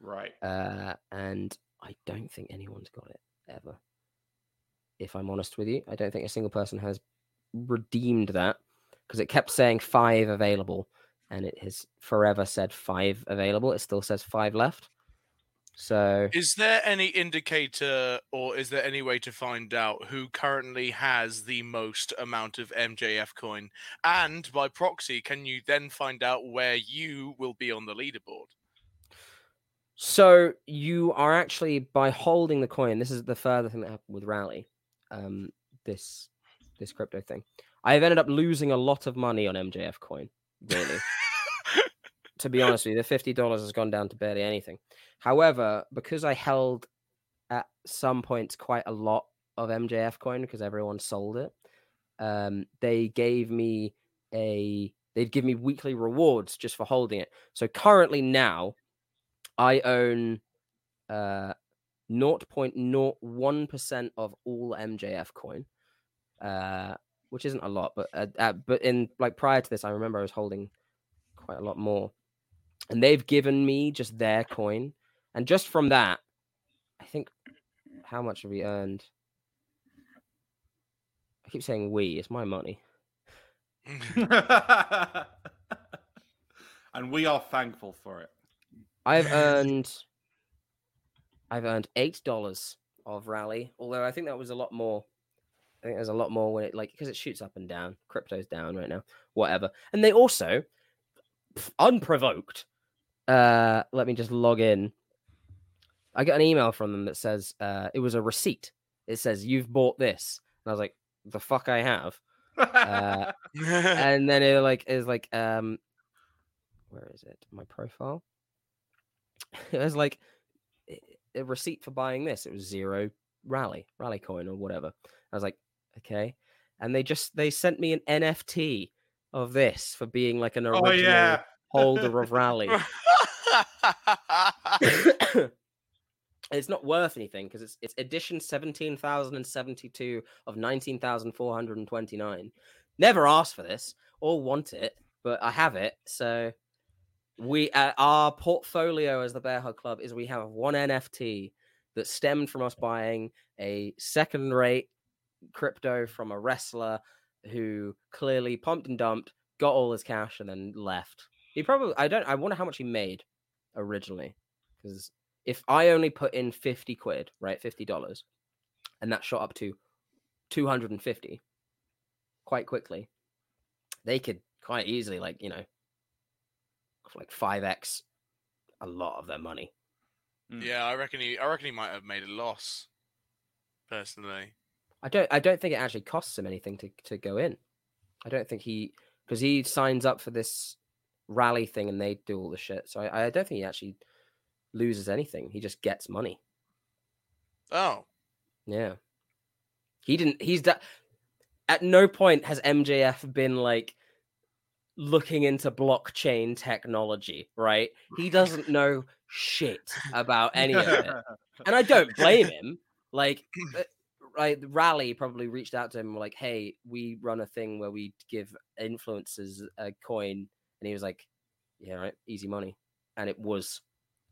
Speaker 1: Right.
Speaker 3: Uh, and I don't think anyone's got it ever. If I'm honest with you, I don't think a single person has redeemed that because it kept saying five available, and it has forever said five available. It still says five left. So
Speaker 5: Is there any indicator or is there any way to find out who currently has the most amount of MJF coin? And by proxy, can you then find out where you will be on the leaderboard?
Speaker 3: So you are actually by holding the coin. This is the further thing that happened with Rally, um, this this crypto thing. I've ended up losing a lot of money on MJF coin. Really, <laughs> to be honest with you, the fifty dollars has gone down to barely anything. However, because I held at some points quite a lot of MJF coin because everyone sold it, um, they gave me a they'd give me weekly rewards just for holding it. So currently now I own uh 0.01% of all MJF coin. Uh which isn't a lot, but uh, uh, but in like prior to this I remember I was holding quite a lot more. And they've given me just their coin and just from that I think how much have we earned? I keep saying we, it's my money. <laughs>
Speaker 1: and we are thankful for it.
Speaker 3: I've <laughs> earned I've earned eight dollars of rally, although I think that was a lot more. I think there's a lot more when it like because it shoots up and down. Crypto's down right now, whatever. And they also, unprovoked, uh, let me just log in. I got an email from them that says uh, it was a receipt. It says you've bought this, and I was like, the fuck I have. Uh, <laughs> and then it like is like um where is it my profile <laughs> it was like a receipt for buying this it was zero rally rally coin or whatever i was like okay and they just they sent me an nft of this for being like an original
Speaker 1: oh yeah.
Speaker 3: holder of <laughs> rally it's not worth anything because it's it's edition 17072 of 19429 Never asked for this or want it, but I have it. So we uh, our portfolio as the Bear Hug Club is we have one NFT that stemmed from us buying a second rate crypto from a wrestler who clearly pumped and dumped, got all his cash, and then left. He probably I don't I wonder how much he made originally. Because if I only put in 50 quid, right, $50, and that shot up to 250 quite quickly, they could quite easily, like, you know, like 5x a lot of their money. Hmm.
Speaker 5: Yeah, I reckon he. I reckon he might have made a loss. Personally,
Speaker 3: I don't I don't think it actually costs him anything to, to go in. I don't think he because he signs up for this rally thing and they do all the shit. So I, I don't think he actually loses anything. He just gets money.
Speaker 5: oh,
Speaker 3: Yeah. He didn't he's that at no point has MJF been like looking into blockchain technology, right? He doesn't know shit about <laughs> any of it. And I don't blame him. Like <laughs> uh, right, rally probably reached out to him like, "Hey, we run a thing where we give influencers a coin," and he was like, "Yeah, right, easy money," and it was,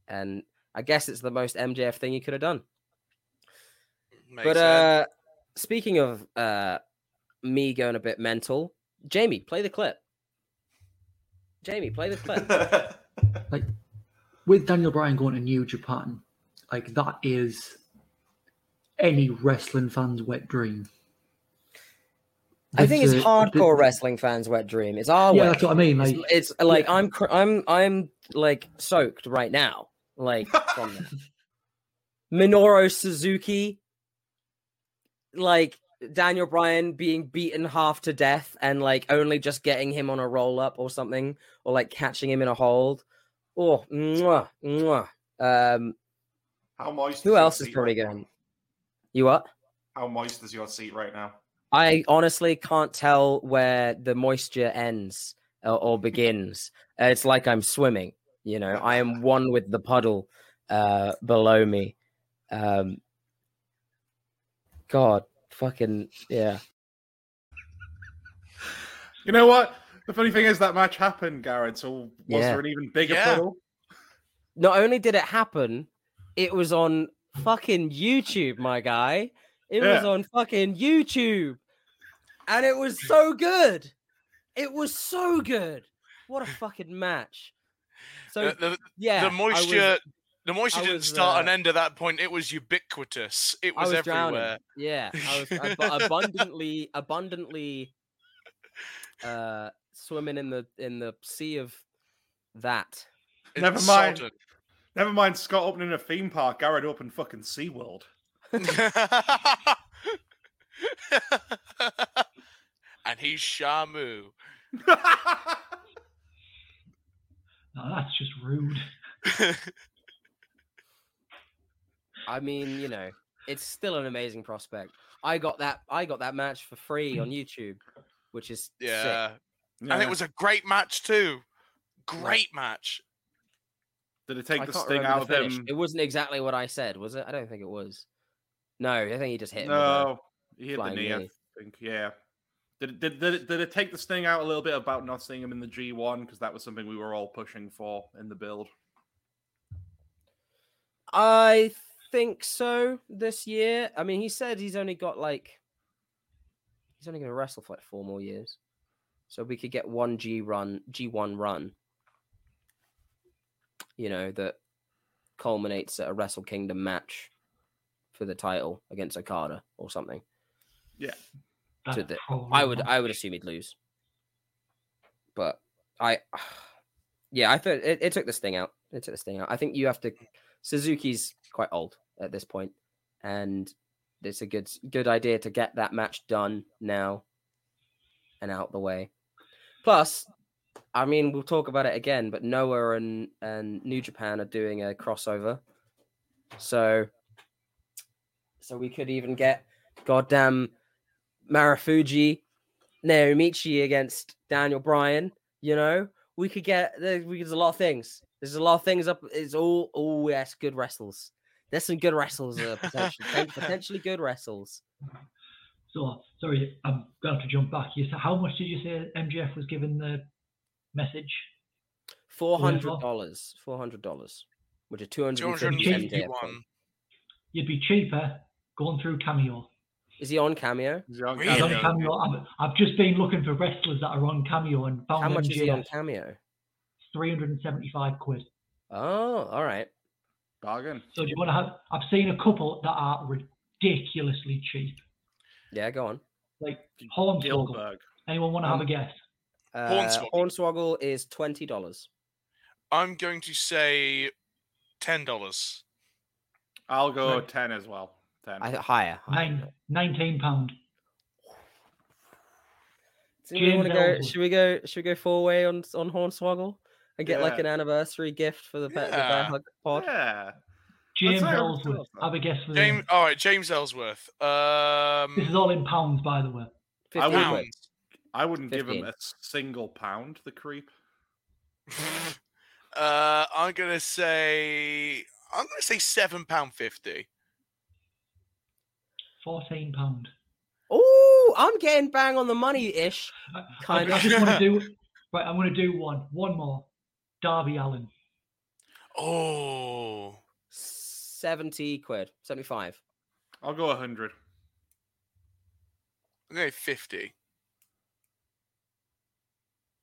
Speaker 3: and I guess it's the most MJF thing he could have done.
Speaker 5: makes
Speaker 3: but
Speaker 5: sense.
Speaker 3: uh, speaking of uh, me going a bit mental, Jamie, play the clip. Jamie, play the clip. <laughs>
Speaker 4: like with Daniel Bryan going to New Japan, like that is any wrestling fan's wet dream.
Speaker 3: I think it's
Speaker 4: That's a-
Speaker 3: hardcore wrestling fans' wet dream. It's our
Speaker 4: Yeah,
Speaker 3: wet
Speaker 4: that's what I mean.
Speaker 3: It's,
Speaker 4: Like,
Speaker 3: it's like
Speaker 4: yeah.
Speaker 3: I'm cr- I'm I'm like soaked right now, like from that. <laughs> Minoru Suzuki, like Daniel Bryan being beaten half to death and like only just getting him on a roll up or something, or like catching him in a hold. Oh, mwah, mwah. Um,
Speaker 1: How moist?
Speaker 3: who else is probably
Speaker 1: right
Speaker 3: going? You what?
Speaker 1: How moist is your seat right now?
Speaker 3: I honestly can't tell where the moisture ends or, or begins. Uh, It's like I'm swimming. You know, I am one with the puddle uh, below me. Um, God, fucking yeah.
Speaker 1: You know what? The funny thing is that match happened, Garrett. So was
Speaker 3: Yeah.
Speaker 1: there an even bigger
Speaker 5: Yeah.
Speaker 1: puddle?
Speaker 3: Not only did it happen, it was on fucking YouTube, my guy. It was on fucking YouTube, and it was so good. It was so good. What a fucking match. So
Speaker 5: Uh, the,
Speaker 3: yeah,
Speaker 5: the
Speaker 3: I was-
Speaker 5: moisture, the moisture
Speaker 3: I
Speaker 5: didn't
Speaker 3: was,
Speaker 5: start and
Speaker 3: uh,
Speaker 5: end at that point. It was ubiquitous. It
Speaker 3: I
Speaker 5: was,
Speaker 3: was drowning.
Speaker 5: everywhere.
Speaker 3: Yeah, I was ab- <laughs> abundantly, abundantly uh, swimming in the in the sea of that.
Speaker 5: It's
Speaker 1: Never mind.
Speaker 5: sodden.
Speaker 1: Never mind Scott opening a theme park. Garrett opened fucking SeaWorld. <laughs>
Speaker 5: and he's Shamu. <laughs>
Speaker 4: No, that's just rude. <laughs>
Speaker 3: I mean, you know, it's still an amazing prospect. I got that. I got that match for free on YouTube, which is sick.
Speaker 5: yeah. and it was a great match too. Great match.
Speaker 1: Did it take
Speaker 3: I
Speaker 1: the
Speaker 3: can't
Speaker 1: sting out
Speaker 3: the
Speaker 1: of
Speaker 3: finish.
Speaker 1: him?
Speaker 3: It wasn't exactly what I said, was it? I don't think it was. No, I think he just hit him.
Speaker 1: No, he hit the
Speaker 3: flying
Speaker 1: knee. I think. Yeah. Did, did, did, it, did it take the sting out a little bit about not seeing him in the G1? Because that was something we were all pushing for in the build.
Speaker 3: I think so this year. I mean, he said he's only got like he's only going to wrestle for like four more years, so we could get one G run, G one run. You know that culminates at a Wrestle Kingdom match for the title against Okada or something.
Speaker 4: Yeah.
Speaker 3: to the- I would I would assume he'd lose, but I <sighs> yeah I thought it, it took this thing out. It took this thing out. I think you have to. Suzuki's quite old at this point, and it's a good good idea to get that match done now and out the way. Plus, I mean, we'll talk about it again, but Noah and and New Japan are doing a crossover, so so we could even get goddamn Marufuji, Naomichi against Daniel Bryan. You know, we could get There's a lot of things. There's a lot of things up. It's all oh yes, good wrestles. There's some good wrestles, uh, potentially, potentially good wrestles.
Speaker 4: So sorry, I'm going to jump back. You said how much did you say MJF was given the message?
Speaker 3: Four
Speaker 4: What is
Speaker 3: hundred
Speaker 4: what?
Speaker 3: dollars. Four hundred dollars, which is two hundred
Speaker 5: Two
Speaker 3: and
Speaker 5: hundred
Speaker 3: fifty
Speaker 5: and
Speaker 3: MJF.
Speaker 5: fifty-one.
Speaker 4: You'd be cheaper going through Cameo.
Speaker 3: Is he on Cameo?
Speaker 1: Is he on
Speaker 5: Really?
Speaker 4: He's on
Speaker 1: cameo?
Speaker 4: Cameo. I've, I've just been looking for wrestlers that are on Cameo and found
Speaker 3: How much is he on Cameo?
Speaker 4: 375 quid.
Speaker 3: Oh, all right.
Speaker 1: Bargain.
Speaker 4: So do you want to have? I've seen a couple that are ridiculously cheap,
Speaker 3: Yeah, go on.
Speaker 4: like Hornswoggle.
Speaker 1: Gilbert.
Speaker 4: Anyone want to have a guess?
Speaker 3: Uh,
Speaker 5: Hornswoggle.
Speaker 3: Hornswoggle is twenty dollars.
Speaker 5: I'm going to say ten dollars.
Speaker 1: I'll go
Speaker 4: Right.
Speaker 1: 10 as well. 10.
Speaker 3: I higher. higher.
Speaker 4: Nine, 19 pound.
Speaker 3: Do you want to go? Should we go? Should we go four way on on Hornswoggle and get like an anniversary gift for the, Pe- the Bear Hug pod?
Speaker 1: yeah.
Speaker 4: James Ellsworth.
Speaker 1: Ellsworth.
Speaker 4: Have a guess for
Speaker 5: James.
Speaker 4: them.
Speaker 5: All right, James Ellsworth. Um,
Speaker 4: This is all in pounds, by the way.
Speaker 1: I wouldn't- I wouldn't give him a single pound, the creep. <laughs>
Speaker 5: uh, I'm gonna say. I'm gonna say seven pound fifty.
Speaker 4: 14 pound.
Speaker 3: Oh, I'm getting bang on the money ish. Kind
Speaker 4: I, I
Speaker 3: of.
Speaker 4: just want to do. <laughs> Right, I'm going to do one. One more. Darby Allin.
Speaker 5: Oh.
Speaker 3: 70 quid. Seventy five.
Speaker 1: I'll go 100.
Speaker 5: I'm going fifty.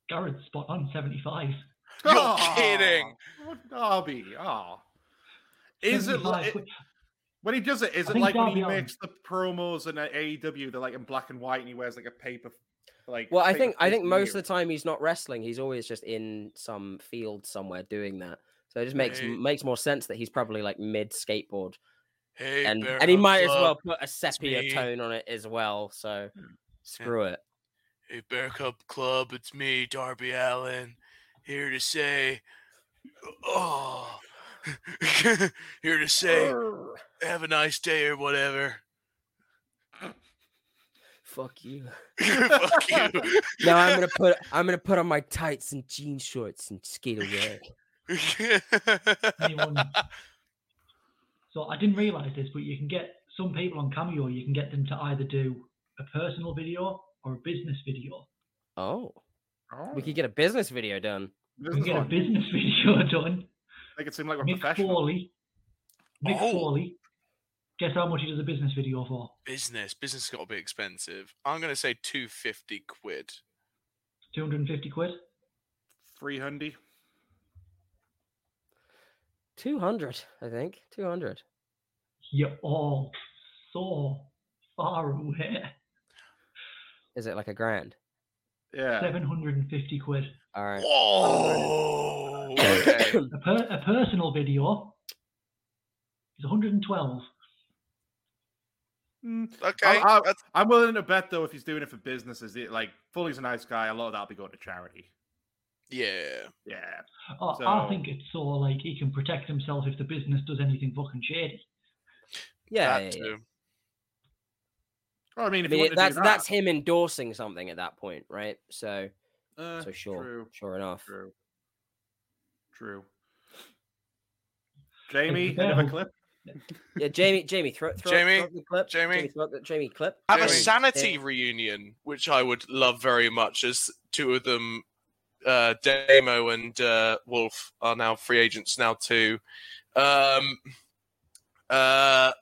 Speaker 4: Garrett's spot on 75.
Speaker 5: You're kidding.
Speaker 1: Oh, Darby. Oh. Is it like,
Speaker 4: quid.
Speaker 1: When he does it? Is
Speaker 4: I
Speaker 1: it
Speaker 4: think
Speaker 1: like when he makes the promos in uh, AEW? They're like in black and white, and he wears like a paper, like.
Speaker 3: Well, I think I think most of the time he's not wrestling. He's always just in some field somewhere doing that. So it just makes
Speaker 5: Hey.
Speaker 3: makes more sense that he's probably like mid skateboard,
Speaker 5: Hey,
Speaker 3: and
Speaker 5: Bear
Speaker 3: and he
Speaker 5: Hug
Speaker 3: might as well put a sepia tone on it as well. So screw it.
Speaker 5: Hey, Bear Cub Club, it's me, Darby Allin, here to say, oh, <laughs> here to say, have a nice day or whatever.
Speaker 3: Fuck you. <laughs>
Speaker 5: Fuck you. <laughs>
Speaker 3: Now I'm gonna put I'm gonna put on my tights and jean shorts and skate away.
Speaker 4: Anyone- So I didn't realize this, but you can get some people on Cameo. You can get them to either do a personal video or a business video.
Speaker 3: Oh,
Speaker 1: Oh,
Speaker 3: we could oh. get a business video done.
Speaker 4: We can get a business video done.
Speaker 1: Make it seem like we're
Speaker 4: Mick
Speaker 1: professional.
Speaker 4: Foley. Mick
Speaker 5: Oh.
Speaker 4: Foley. Guess how much he does a business video for?
Speaker 5: business, business has got to be expensive. I'm gonna say two fifty quid.
Speaker 4: 250 quid.
Speaker 1: Free hundy.
Speaker 3: Two hundred, I think. Two hundred.
Speaker 4: You're all so far away.
Speaker 3: Is it like a grand?
Speaker 1: Yeah.
Speaker 4: 750 quid.
Speaker 3: All right.
Speaker 5: Whoa. <laughs>
Speaker 1: Okay.
Speaker 4: A, per, a personal video is 112.
Speaker 1: Mm,
Speaker 5: Okay.
Speaker 1: I, I, I'm willing to bet though, if he's doing it for business, is it like Foley's a nice guy? A lot of that'll be going to charity.
Speaker 5: yeah.
Speaker 1: Yeah.
Speaker 4: Oh,
Speaker 1: So-
Speaker 4: I think it's so like he can protect himself if the business does anything fucking shady.
Speaker 3: Yeah,
Speaker 5: that
Speaker 3: yeah, yeah.
Speaker 5: too.
Speaker 1: Well, I mean,
Speaker 3: I
Speaker 1: if you
Speaker 3: mean,
Speaker 1: want
Speaker 3: that's
Speaker 1: do
Speaker 3: that's him endorsing something at that point, right? So,
Speaker 1: uh,
Speaker 3: so sure,
Speaker 1: True.
Speaker 3: sure enough.
Speaker 1: True. True. <laughs> Jamie,
Speaker 4: better
Speaker 1: another
Speaker 4: hope-
Speaker 1: clip.
Speaker 3: Yeah, Jamie, Jamie, throw, throw,
Speaker 5: Jamie,
Speaker 3: throw the clip.
Speaker 5: Jamie.
Speaker 3: throw the Jamie clip.
Speaker 5: Have a
Speaker 3: Jamie.
Speaker 5: sanity reunion, which I would love very much, as two of them, uh, Damo and uh, Wolfe, are now free agents now too. Um, uh,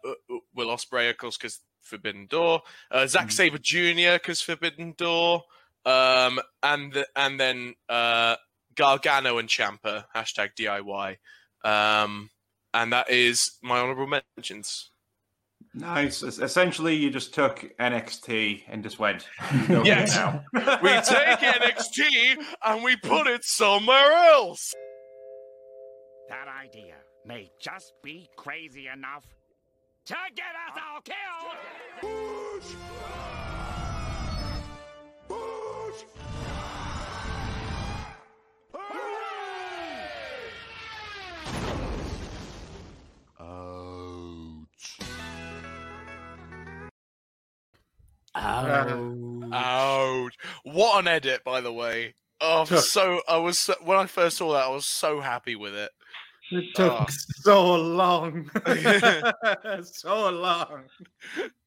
Speaker 5: Will Ospreay, of course, because Forbidden Door. Uh, Zack Sabre Jr. because Forbidden Door. Um, and th- and then uh, Gargano and Ciampa hashtag DIY. Um, and that is my honorable mentions.
Speaker 9: Nice. Essentially, you just took NXT and just went. <laughs>
Speaker 5: Yes.
Speaker 9: now." <laughs>
Speaker 5: we take NXT and we put it somewhere else.
Speaker 10: That idea may just be crazy enough to get us all killed.
Speaker 3: Oh,
Speaker 5: Ouch! What an edit, by the way. Oh, so I was so- when I first saw that, I was so happy with it.
Speaker 1: It took
Speaker 5: Oh.
Speaker 1: so long. <laughs> <laughs> so long.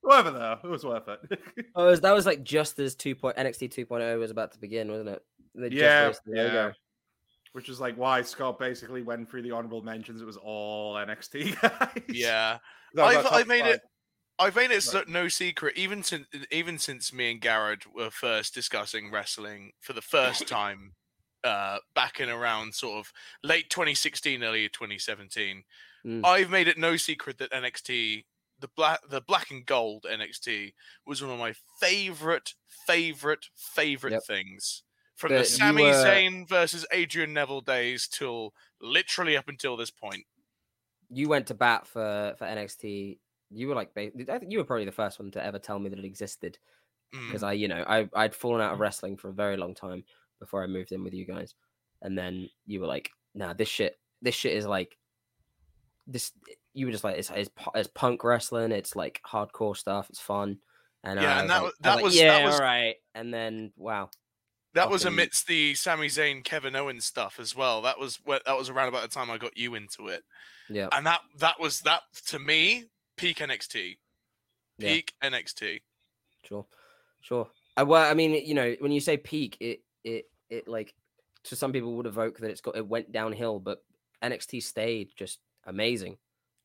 Speaker 1: Whatever though, it was worth it. <laughs>
Speaker 3: Oh, it was- that was like just as 2. Point, NXT 2.0 was about to begin, wasn't it? They just
Speaker 1: yeah,
Speaker 3: released the logo.
Speaker 1: yeah. Which is like why Scott basically went through the honorable mentions. It was all NXT guys.
Speaker 5: Yeah,
Speaker 1: That
Speaker 5: I've, I've made
Speaker 1: five.
Speaker 5: it. I've made it no secret, even since even since me and Garrett were first discussing wrestling for the first <laughs> time, uh, back in around sort of late 2016, early 2017.
Speaker 3: Mm.
Speaker 5: I've made it no secret that NXT, the black the black and gold NXT, was one of my favorite, favorite, favorite
Speaker 3: Yep.
Speaker 5: things. From
Speaker 3: But
Speaker 5: the Sami
Speaker 3: were-
Speaker 5: Zayn versus Adrian Neville days till literally up until this point.
Speaker 3: You went to bat for, for NXT. You were like, I think you were probably the first one to ever tell me that it existed.
Speaker 5: Mm.
Speaker 3: because I, you know, I I'd fallen out of wrestling for a very long time before I moved in with you guys, and then you were like, "Nah, this shit, this shit is like this." You were just like, "It's it's, it's punk wrestling. It's like hardcore stuff. It's fun." And
Speaker 5: Yeah,
Speaker 3: I
Speaker 5: and that
Speaker 3: like-
Speaker 5: that
Speaker 3: was,
Speaker 5: was-
Speaker 3: like,
Speaker 5: that
Speaker 3: yeah,
Speaker 5: was-
Speaker 3: all right. And then wow,
Speaker 5: That was amidst the Sami Zayn, Kevin Owens stuff as well. That was where, that was around about the time I got you into it,
Speaker 3: yeah,
Speaker 5: and that that was that to me peak NXT,
Speaker 3: Yeah.
Speaker 5: peak NXT.
Speaker 3: sure, sure. I, well, I mean, you know, when you say peak, it it it like to some people would evoke that it's got it went downhill, but NXT stayed just amazing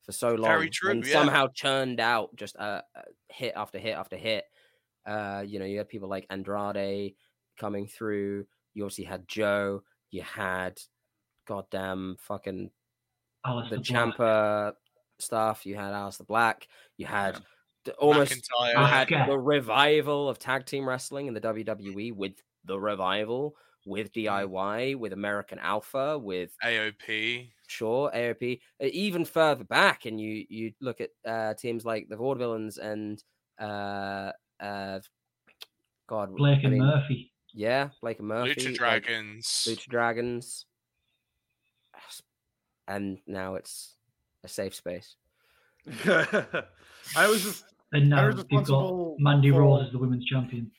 Speaker 3: for so long.
Speaker 5: Very true,
Speaker 3: and
Speaker 5: yeah.
Speaker 3: somehow churned out just uh, uh, hit after hit after hit. Uh, you know, you had people like Andrade coming through. You obviously had Joe. You had goddamn fucking
Speaker 4: Aleister
Speaker 3: the
Speaker 4: Black.
Speaker 3: Ciampa stuff. You had Aleister Black. You had d- almost
Speaker 5: McIntyre.
Speaker 3: you had
Speaker 4: Asuka.
Speaker 3: the revival of tag team wrestling in the WWE with the revival, with
Speaker 5: Mm.
Speaker 3: DIY, with American Alpha, with
Speaker 5: AOP.
Speaker 3: Sure AOP. Uh, Even further back, and you you look at uh, teams like the Vaudevillains and uh, uh, God,
Speaker 4: Blake
Speaker 3: I
Speaker 4: and Murphy.
Speaker 3: yeah, Blake and Murphy,
Speaker 5: Lucha Dragons.
Speaker 3: Lucha Dragons, and now it's a safe space. <laughs>
Speaker 1: I was just
Speaker 4: And now
Speaker 1: was
Speaker 4: you've got Mandy
Speaker 1: for-
Speaker 4: Rose as the women's champion.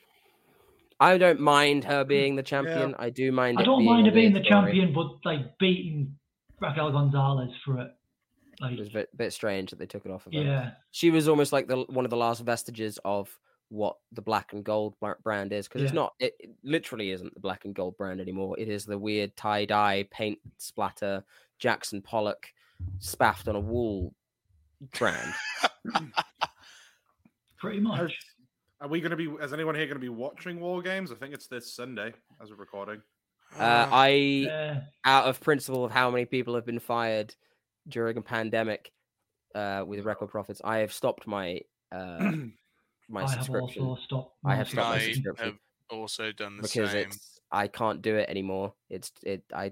Speaker 3: I don't mind her being the champion. I do mind.
Speaker 4: I don't
Speaker 3: being
Speaker 4: mind her being the
Speaker 3: story.
Speaker 4: champion, but like beating Raquel Gonzalez for it. Like,
Speaker 3: It was a bit, bit strange that they took it off of her.
Speaker 4: yeah.
Speaker 3: She was almost like the one of the last vestiges of what the black and gold brand is because it's not. It, it literally isn't the black and gold brand anymore. It is the weird tie dye paint splatter Jackson Pollock spaffed on a wall brand. <laughs>
Speaker 4: Pretty much.
Speaker 1: Are we going to be? Is anyone here going to be watching War Games? I think it's this Sunday as we're recording.
Speaker 3: Uh, I,
Speaker 4: Yeah.
Speaker 3: out of principle of how many people have been fired during a pandemic uh, with record profits, I have stopped my uh, <clears throat> my
Speaker 4: I have
Speaker 3: subscription.
Speaker 4: also stopped.
Speaker 3: I have stopped my
Speaker 5: I
Speaker 4: subscription.
Speaker 3: subscription.
Speaker 5: have also done the
Speaker 3: because
Speaker 5: same.
Speaker 3: it's I can't do it anymore. It's it I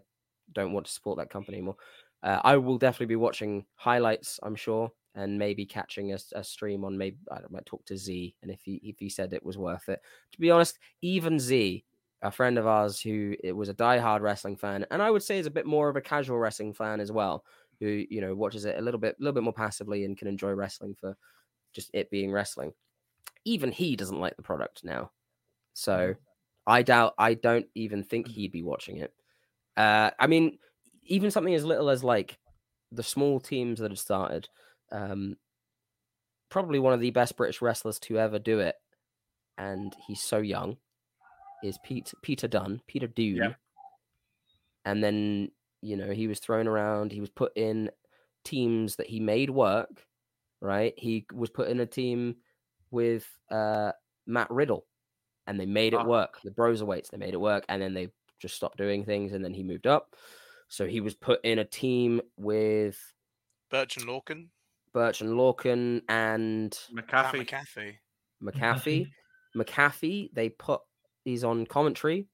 Speaker 3: don't want to support that company anymore. Uh, I will definitely be watching highlights, I'm sure, and maybe catching a stream on maybe I might talk to Z, and if he if he said it was worth it. To be honest, even Z, a friend of ours who it was a diehard wrestling fan, and I would say is a bit more of a casual wrestling fan as well, who you know watches it a little bit a little bit more passively and can enjoy wrestling for just it being wrestling. Even he doesn't like the product now, so I doubt. I don't even think he'd be watching it. Uh, I mean, even something as little as like the small teams that have started. Um, probably one of the best British wrestlers to ever do it, and he's so young. Is Pete Peter Dunne, Peter Dune, and then you know he was thrown around. He was put in teams that he made work. Right, he was put in a team with uh, Matt Riddle, and they made it
Speaker 1: Ah.
Speaker 3: work. The Broserweights, they made it work, and then they just stopped doing things, and then he moved up. So he was put in a team with
Speaker 5: Burch and Lorcan,
Speaker 3: Burch and Lorcan and
Speaker 5: Pat
Speaker 1: McAfee.
Speaker 5: McAfee.
Speaker 3: McAfee. McAfee, they put he's on commentary.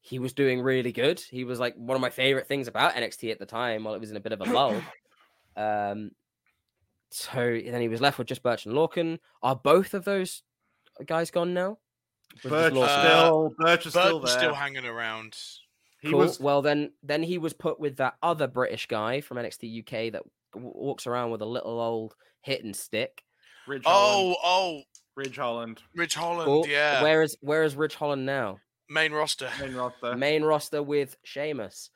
Speaker 3: He was doing really good. He was like one of my favorite things about NXT at the time while it was in a bit of a lull. <laughs> Um, so then he was left with just Burch and Lorcan. Are both of those guys gone now? Was
Speaker 1: Burch
Speaker 3: Lorcan?
Speaker 5: Uh,
Speaker 1: still, Burch is
Speaker 5: Burch
Speaker 1: still there.
Speaker 5: still hanging around.
Speaker 1: He
Speaker 3: Cool.
Speaker 1: was
Speaker 3: Well, then, then he was put with that other British guy from NXT UK that w- walks around with a little old hitting stick.
Speaker 1: Ridge Holland.
Speaker 5: Oh, oh,
Speaker 1: Ridge Holland.
Speaker 5: Ridge Holland,
Speaker 3: Cool.
Speaker 5: yeah.
Speaker 3: Where is where is Ridge Holland now?
Speaker 5: Main roster.
Speaker 1: Main roster.
Speaker 3: Main roster with Sheamus.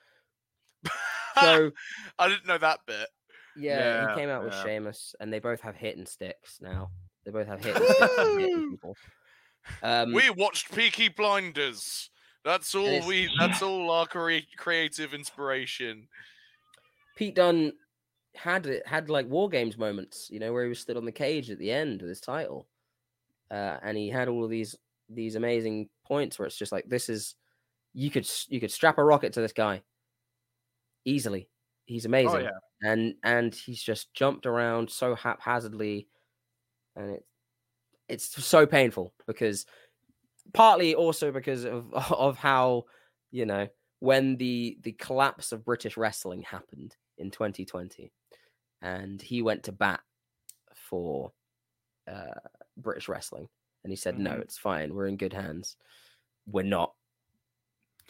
Speaker 3: <laughs> So
Speaker 5: I didn't know that bit.
Speaker 3: yeah,
Speaker 1: Yeah,
Speaker 3: he came out with
Speaker 1: yeah.
Speaker 3: Sheamus, and they both have hitting sticks now. They both have hitting sticks and hitting. Um,
Speaker 5: we watched Peaky Blinders. That's all we. That's all our crea- creative inspiration.
Speaker 3: Pete Dunne had it had like war games moments, you know, where he was stood on the cage at the end of his title, uh, and he had all of these these amazing points where it's just like this is you could you could strap a rocket to this guy easily. He's amazing,
Speaker 1: Oh yeah.
Speaker 3: and and he's just jumped around so haphazardly, and it it's so painful because partly also because of <laughs> of how you know when the the collapse of British wrestling happened in 2020, and he went to bat for uh, British wrestling, and he said, "No,
Speaker 1: Mhm.
Speaker 3: it's fine. We're in good hands. We're not.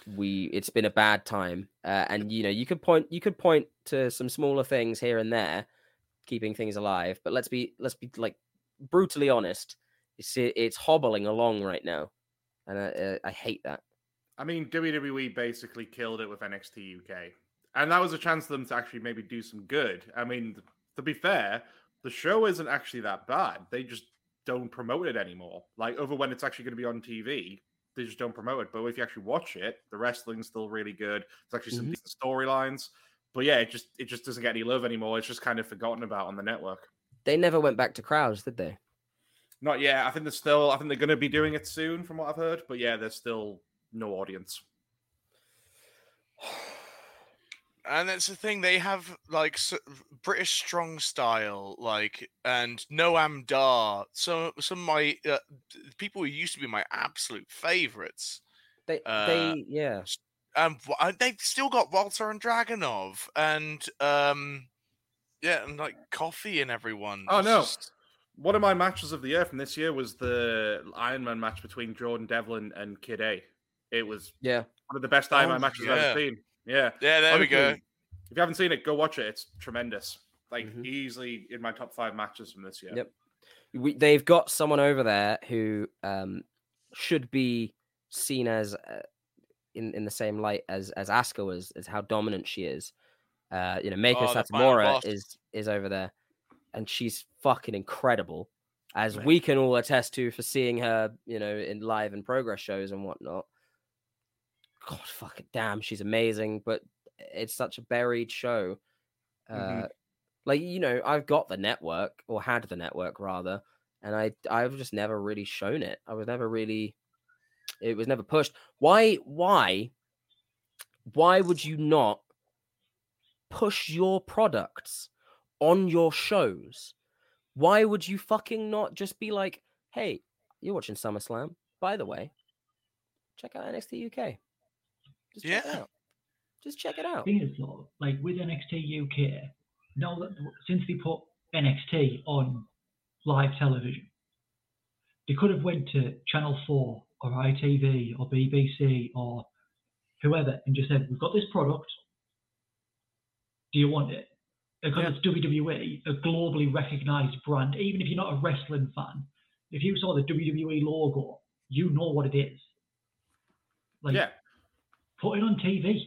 Speaker 3: We. It's been a bad time, uh, and you know, you could point you could point to some smaller things here and there, keeping things alive. But let's be let's be like brutally honest. It's it's hobbling along right now, and I, uh, I hate that.
Speaker 1: I mean, WWE basically killed it with NXT UK, and that was a chance for them to actually maybe do some good. I mean, to be fair, the show isn't actually that bad. They just don't promote it anymore. Like over when it's actually going to be on TV, they just don't promote it. But if you actually watch it, the wrestling's still really good. It's actually some
Speaker 3: Mhm.
Speaker 1: decent storylines. But yeah, it just it just doesn't get any love anymore. It's just kind of forgotten about on the network.
Speaker 3: They never went back to crowds, did they?
Speaker 1: Not yet. I think they're still. I think they're going to be doing it soon, from what I've heard. But yeah, there's still no audience.
Speaker 5: And that's the thing. They have like s- British strong style, like and Noam Dar. So some of my uh, people who used to be my absolute favorites.
Speaker 3: They
Speaker 5: Uh,
Speaker 3: they yeah.
Speaker 5: Um, uh, they've still got Walter and Dragunov, and um, yeah, and like Coffey and everyone.
Speaker 1: Oh no!
Speaker 5: just-
Speaker 1: One of my matches of the year from this year was the Iron Man match between Jordan Devlin and Kid A. It was
Speaker 3: Yeah.
Speaker 1: one of the best Iron
Speaker 5: Oh,
Speaker 1: Man matches I've ever seen. Yeah,
Speaker 5: Yeah, there we go.
Speaker 1: If you haven't seen it, go watch it. It's tremendous. Like
Speaker 3: Mhm.
Speaker 1: easily in my top five matches from this year.
Speaker 3: Yep. We, they've got someone over there who um, should be seen as uh, in in the same light as as Asuka was, as how dominant she is. Uh, you know, Meiko
Speaker 5: Oh,
Speaker 3: Satomura is is over there, and she's fucking incredible, as
Speaker 1: Man.
Speaker 3: we can all attest to for seeing her, you know, in live and progress shows and whatnot. God, fucking damn, she's amazing, but it's such a buried show. Uh,
Speaker 1: Mhm.
Speaker 3: like you know, I've got the network or had the network rather, and I I've just never really shown it. I was never really, it was never pushed. Why why why would you not push your products on your shows? Why would you fucking not just be like, hey, you're watching SummerSlam, by the way, check out NXT UK. Just check it
Speaker 5: Yeah.
Speaker 3: out. Just check it out.
Speaker 4: thing is though, like with NXT UK, now that since they put NXT on live television, they could have went to Channel Four or ITV or BBC or whoever and just said, "We've got this product. Do you want it?" Because it's WWE, a globally recognized brand. Even if you're not a wrestling fan, if you saw the WWE logo, you know what it is. Like,
Speaker 1: yeah.
Speaker 4: put it on TV.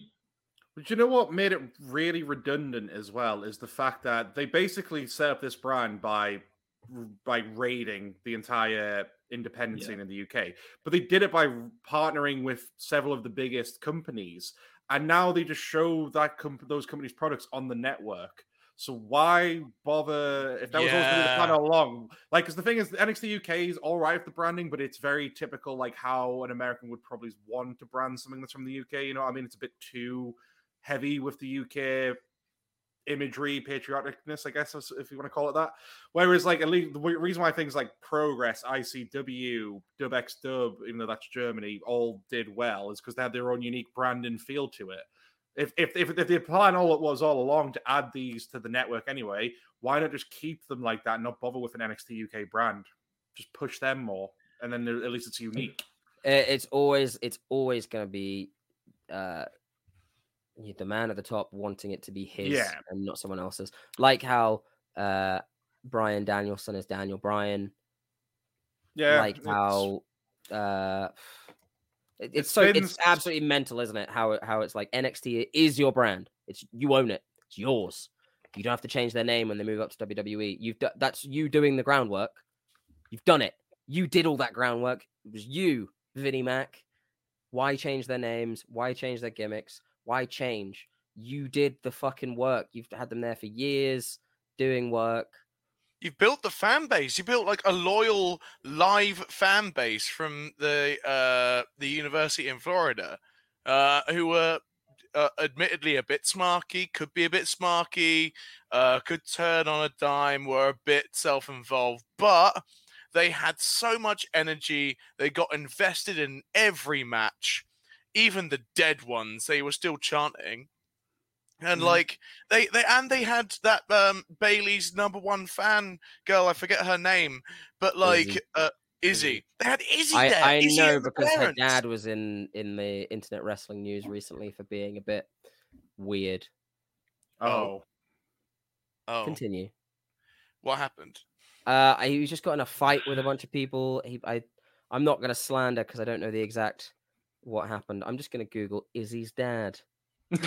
Speaker 1: But you know what made it really redundant as well is the fact that they basically set up this brand by by raiding the entire independent
Speaker 4: Yeah.
Speaker 1: scene in the UK. But they did it by partnering with several of the biggest companies, and now they just show that comp- those companies' products on the network. So why bother if that was always going to be the plan all along? Like, because the thing is, NXT UK is all right with the branding, but it's very typical, like how an American would probably want to brand something that's from the UK. You know, I mean, it's a bit too heavy with the UK imagery, patrioticness, I guess, if you want to call it that. Whereas, like, at least the reason why things like Progress, ICW, Dub X Dub, even though that's Germany, all did well is because they had their own unique brand and feel to it. If, if, if, if the plan all it was all along to add these to the network anyway, why not just keep them like that and not bother with an NXT UK brand? Just push them more, and then at least it's unique.
Speaker 3: It's always it's always going to be uh the man at the top wanting it to be his
Speaker 1: Yeah.
Speaker 3: and not someone else's. Like how uh Bryan Danielson is Daniel Bryan.
Speaker 1: Yeah,
Speaker 3: like how uh It- It's so it's absolutely mental, isn't it? How how it's like NXT is your brand. It's you own it. It's yours. You don't have to change their name when they move up to WWE. You've do, that's you doing the groundwork. You've done it. You did all that groundwork. It was you, Vinnie Mac. Why change their names? Why change their gimmicks? Why change? You did the fucking work. You've had them there for years doing work.
Speaker 5: You've built the fan base. You built like a loyal live fan base from the uh, the university in Florida, uh, who were uh, admittedly a bit smarky, could be a bit smarky, uh, could turn on a dime, were a bit self-involved, but they had so much energy. They got invested in every match, even the dead ones. They were still chanting. And
Speaker 9: Mhm.
Speaker 5: like they, they and they had that um Bayley's number one fan girl, I forget her name, but like
Speaker 3: Izzy.
Speaker 5: uh Izzy. They had Izzy
Speaker 3: I,
Speaker 5: there.
Speaker 3: I
Speaker 5: Izzy
Speaker 3: know because her dad was in in the internet wrestling news recently for being a bit weird.
Speaker 9: Oh.
Speaker 5: Oh,
Speaker 3: Continue.
Speaker 5: what happened?
Speaker 3: Uh, he was just got in a fight with a bunch of people. He, I, I'm not gonna slander because I don't know the exact what happened. I'm just gonna Google Izzy's dad. <laughs>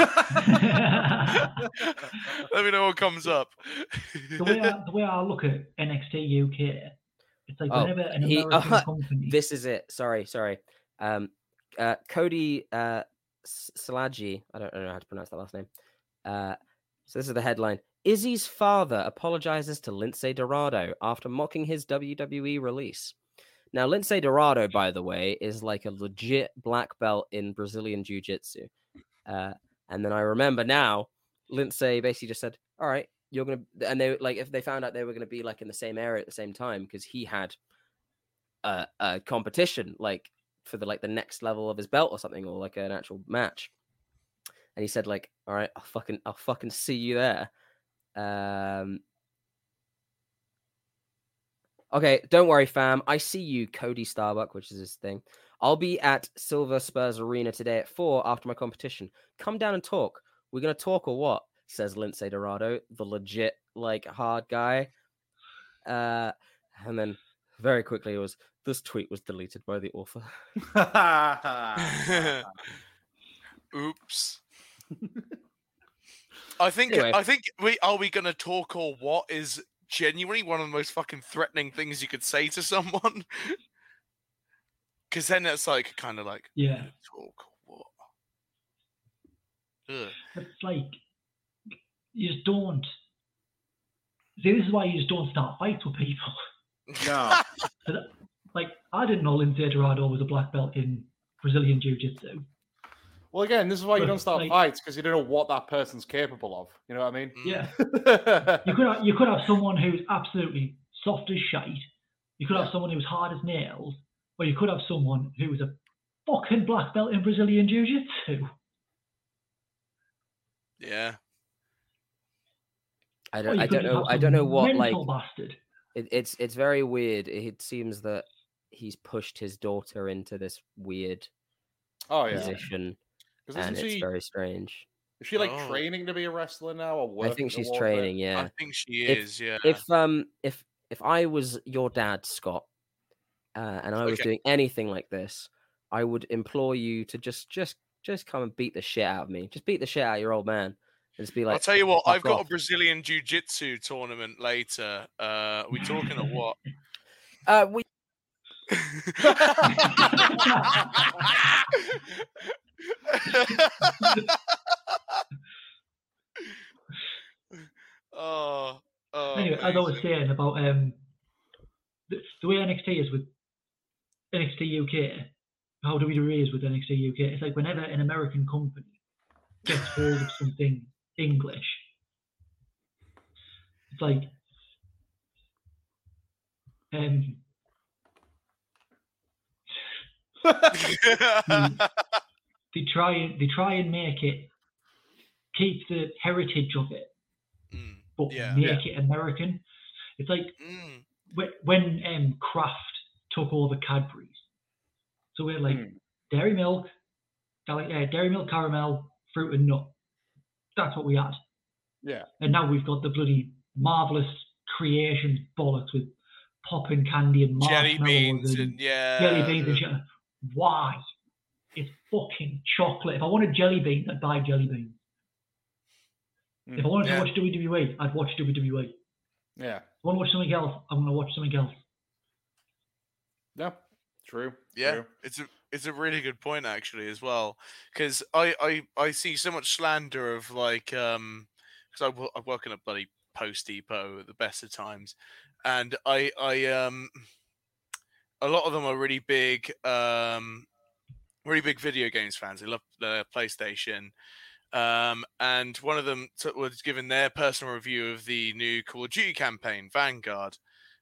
Speaker 5: Let me know what comes up.
Speaker 4: the way I, <laughs> the way I look at NXT UK, it's like
Speaker 3: Oh,
Speaker 4: whenever an
Speaker 3: he-
Speaker 4: American <laughs>
Speaker 3: uh,
Speaker 4: company.
Speaker 3: This is it. Sorry, sorry. Um, uh, Cody uh, S- Salagi. I don't know how to pronounce that last name. Uh, so this is the headline. Izzy's father apologizes to Lince Dorado after mocking his WWE release. Now, Lince Dorado, by the way, is like a legit black belt in Brazilian Jiu Jitsu. Uh, and then I remember now, Lince basically just said, All right, you're to, and they like, if they found out they were to be like in the same area at the same time, because he had a, a competition like for the like the next level of his belt or something, or like an actual match. And he said, like, all right, I'll fucking, I'll fucking see you there. Um, Okay, don't worry, fam. I see you, Cody Starbuck, which is his thing. I'll be at Silver Spurs Arena today at four after my competition. Come down and talk. We're gonna talk or what? Says Lince Dorado, the legit like hard guy. Uh, and then very quickly it was this tweet was deleted by the author. <laughs>
Speaker 5: Oops. I think
Speaker 3: Anyway.
Speaker 5: I think we are we gonna talk or what is genuinely one of the most fucking threatening things you could say to someone. <laughs> Cause then it's like kind of like
Speaker 4: Yeah.
Speaker 5: talk what. Ugh.
Speaker 4: It's like you just don't. See, this is why you just don't start fights with people.
Speaker 9: No. <laughs>
Speaker 4: 'Cause, Like I didn't know Lince Dorado was a black belt in Brazilian Jiu Jitsu.
Speaker 1: Well, again, this is why you don't start
Speaker 4: like-
Speaker 1: fights because you don't know what that person's capable of. You know what I mean?
Speaker 5: Mm.
Speaker 4: Yeah. <laughs> You could have, you could have someone who's absolutely soft as shite. You could have someone who's hard as nails, or you could have someone who was a fucking black belt in Brazilian Jiu Jitsu.
Speaker 5: Yeah.
Speaker 3: I don't, I don't know, I don't know what like
Speaker 4: bastard.
Speaker 3: it, it's it's very weird. It seems that he's pushed his daughter into this weird
Speaker 1: Oh yeah.
Speaker 3: position,
Speaker 1: 'Cause
Speaker 3: and
Speaker 1: isn't
Speaker 3: it's very strange.
Speaker 1: is she like
Speaker 5: Oh.
Speaker 1: training to be a wrestler now, or
Speaker 3: I think she's
Speaker 1: towards it?
Speaker 3: training. Yeah.
Speaker 5: I think she
Speaker 3: If-
Speaker 5: is, yeah.
Speaker 3: if um if if I was your dad, Scott, uh, and I was
Speaker 5: Okay.
Speaker 3: doing anything like this, I would implore you to just just just come and beat the shit out of me. Just beat the shit out of your old man. And just be like,
Speaker 5: I'll tell you what, I've got
Speaker 3: off."
Speaker 5: a Brazilian Jiu Jitsu tournament later. Uh we talking or what?
Speaker 3: Uh, we <laughs>
Speaker 5: oh, oh
Speaker 4: anyway, as I was saying about um the, the way NXT is with NXT UK, how WWE is with NXT UK, it's like whenever an American company gets hold of something English, it's like um <laughs> they try and they try and make it keep the heritage of it,
Speaker 5: Mm,
Speaker 4: but
Speaker 5: Yeah.
Speaker 4: make it American. It's like
Speaker 5: mm,
Speaker 4: when, when um, Kraft took over Cadbury's. So we had like
Speaker 1: Hmm.
Speaker 4: dairy milk, uh, dairy milk caramel, fruit and nut. That's what we had.
Speaker 1: Yeah.
Speaker 4: And now we've got the bloody marvelous creations bollocks with popping candy and
Speaker 5: jelly beans
Speaker 4: and
Speaker 5: and yeah.
Speaker 4: jelly beans and shit. Why? it's fucking chocolate. If I wanted jelly beans, I'd buy jelly beans. If I wanted
Speaker 9: Yeah.
Speaker 4: to watch WWE, I'd watch WWE. If
Speaker 9: Yeah.
Speaker 4: I want to watch something else, I'm going to watch something else.
Speaker 9: No. True.
Speaker 5: Yeah,
Speaker 9: True.
Speaker 5: it's a it's a really good point actually as well because I, I I see so much slander of like um because I, I work in a bloody post depot at the best of times and I I um a lot of them are really big um really big video games fans they love the PlayStation um and one of them t- was given their personal review of the new Call of Duty campaign Vanguard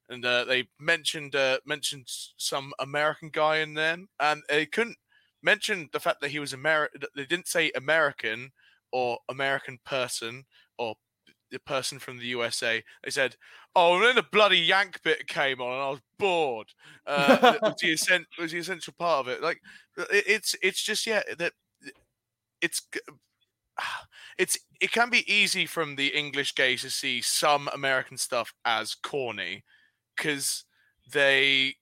Speaker 5: and uh, they mentioned uh, mentioned some American guy in them, and they couldn't mention the fact that he was American. They didn't say American or American person or the person from the USA. They said, "Oh, and then the bloody Yank bit came on, and I was bored." Uh, was, the <laughs> was the essential part of it. Like, it, it's it's just yeah that it's <sighs> it's it can be easy from the English gaze to see some American stuff as corny because they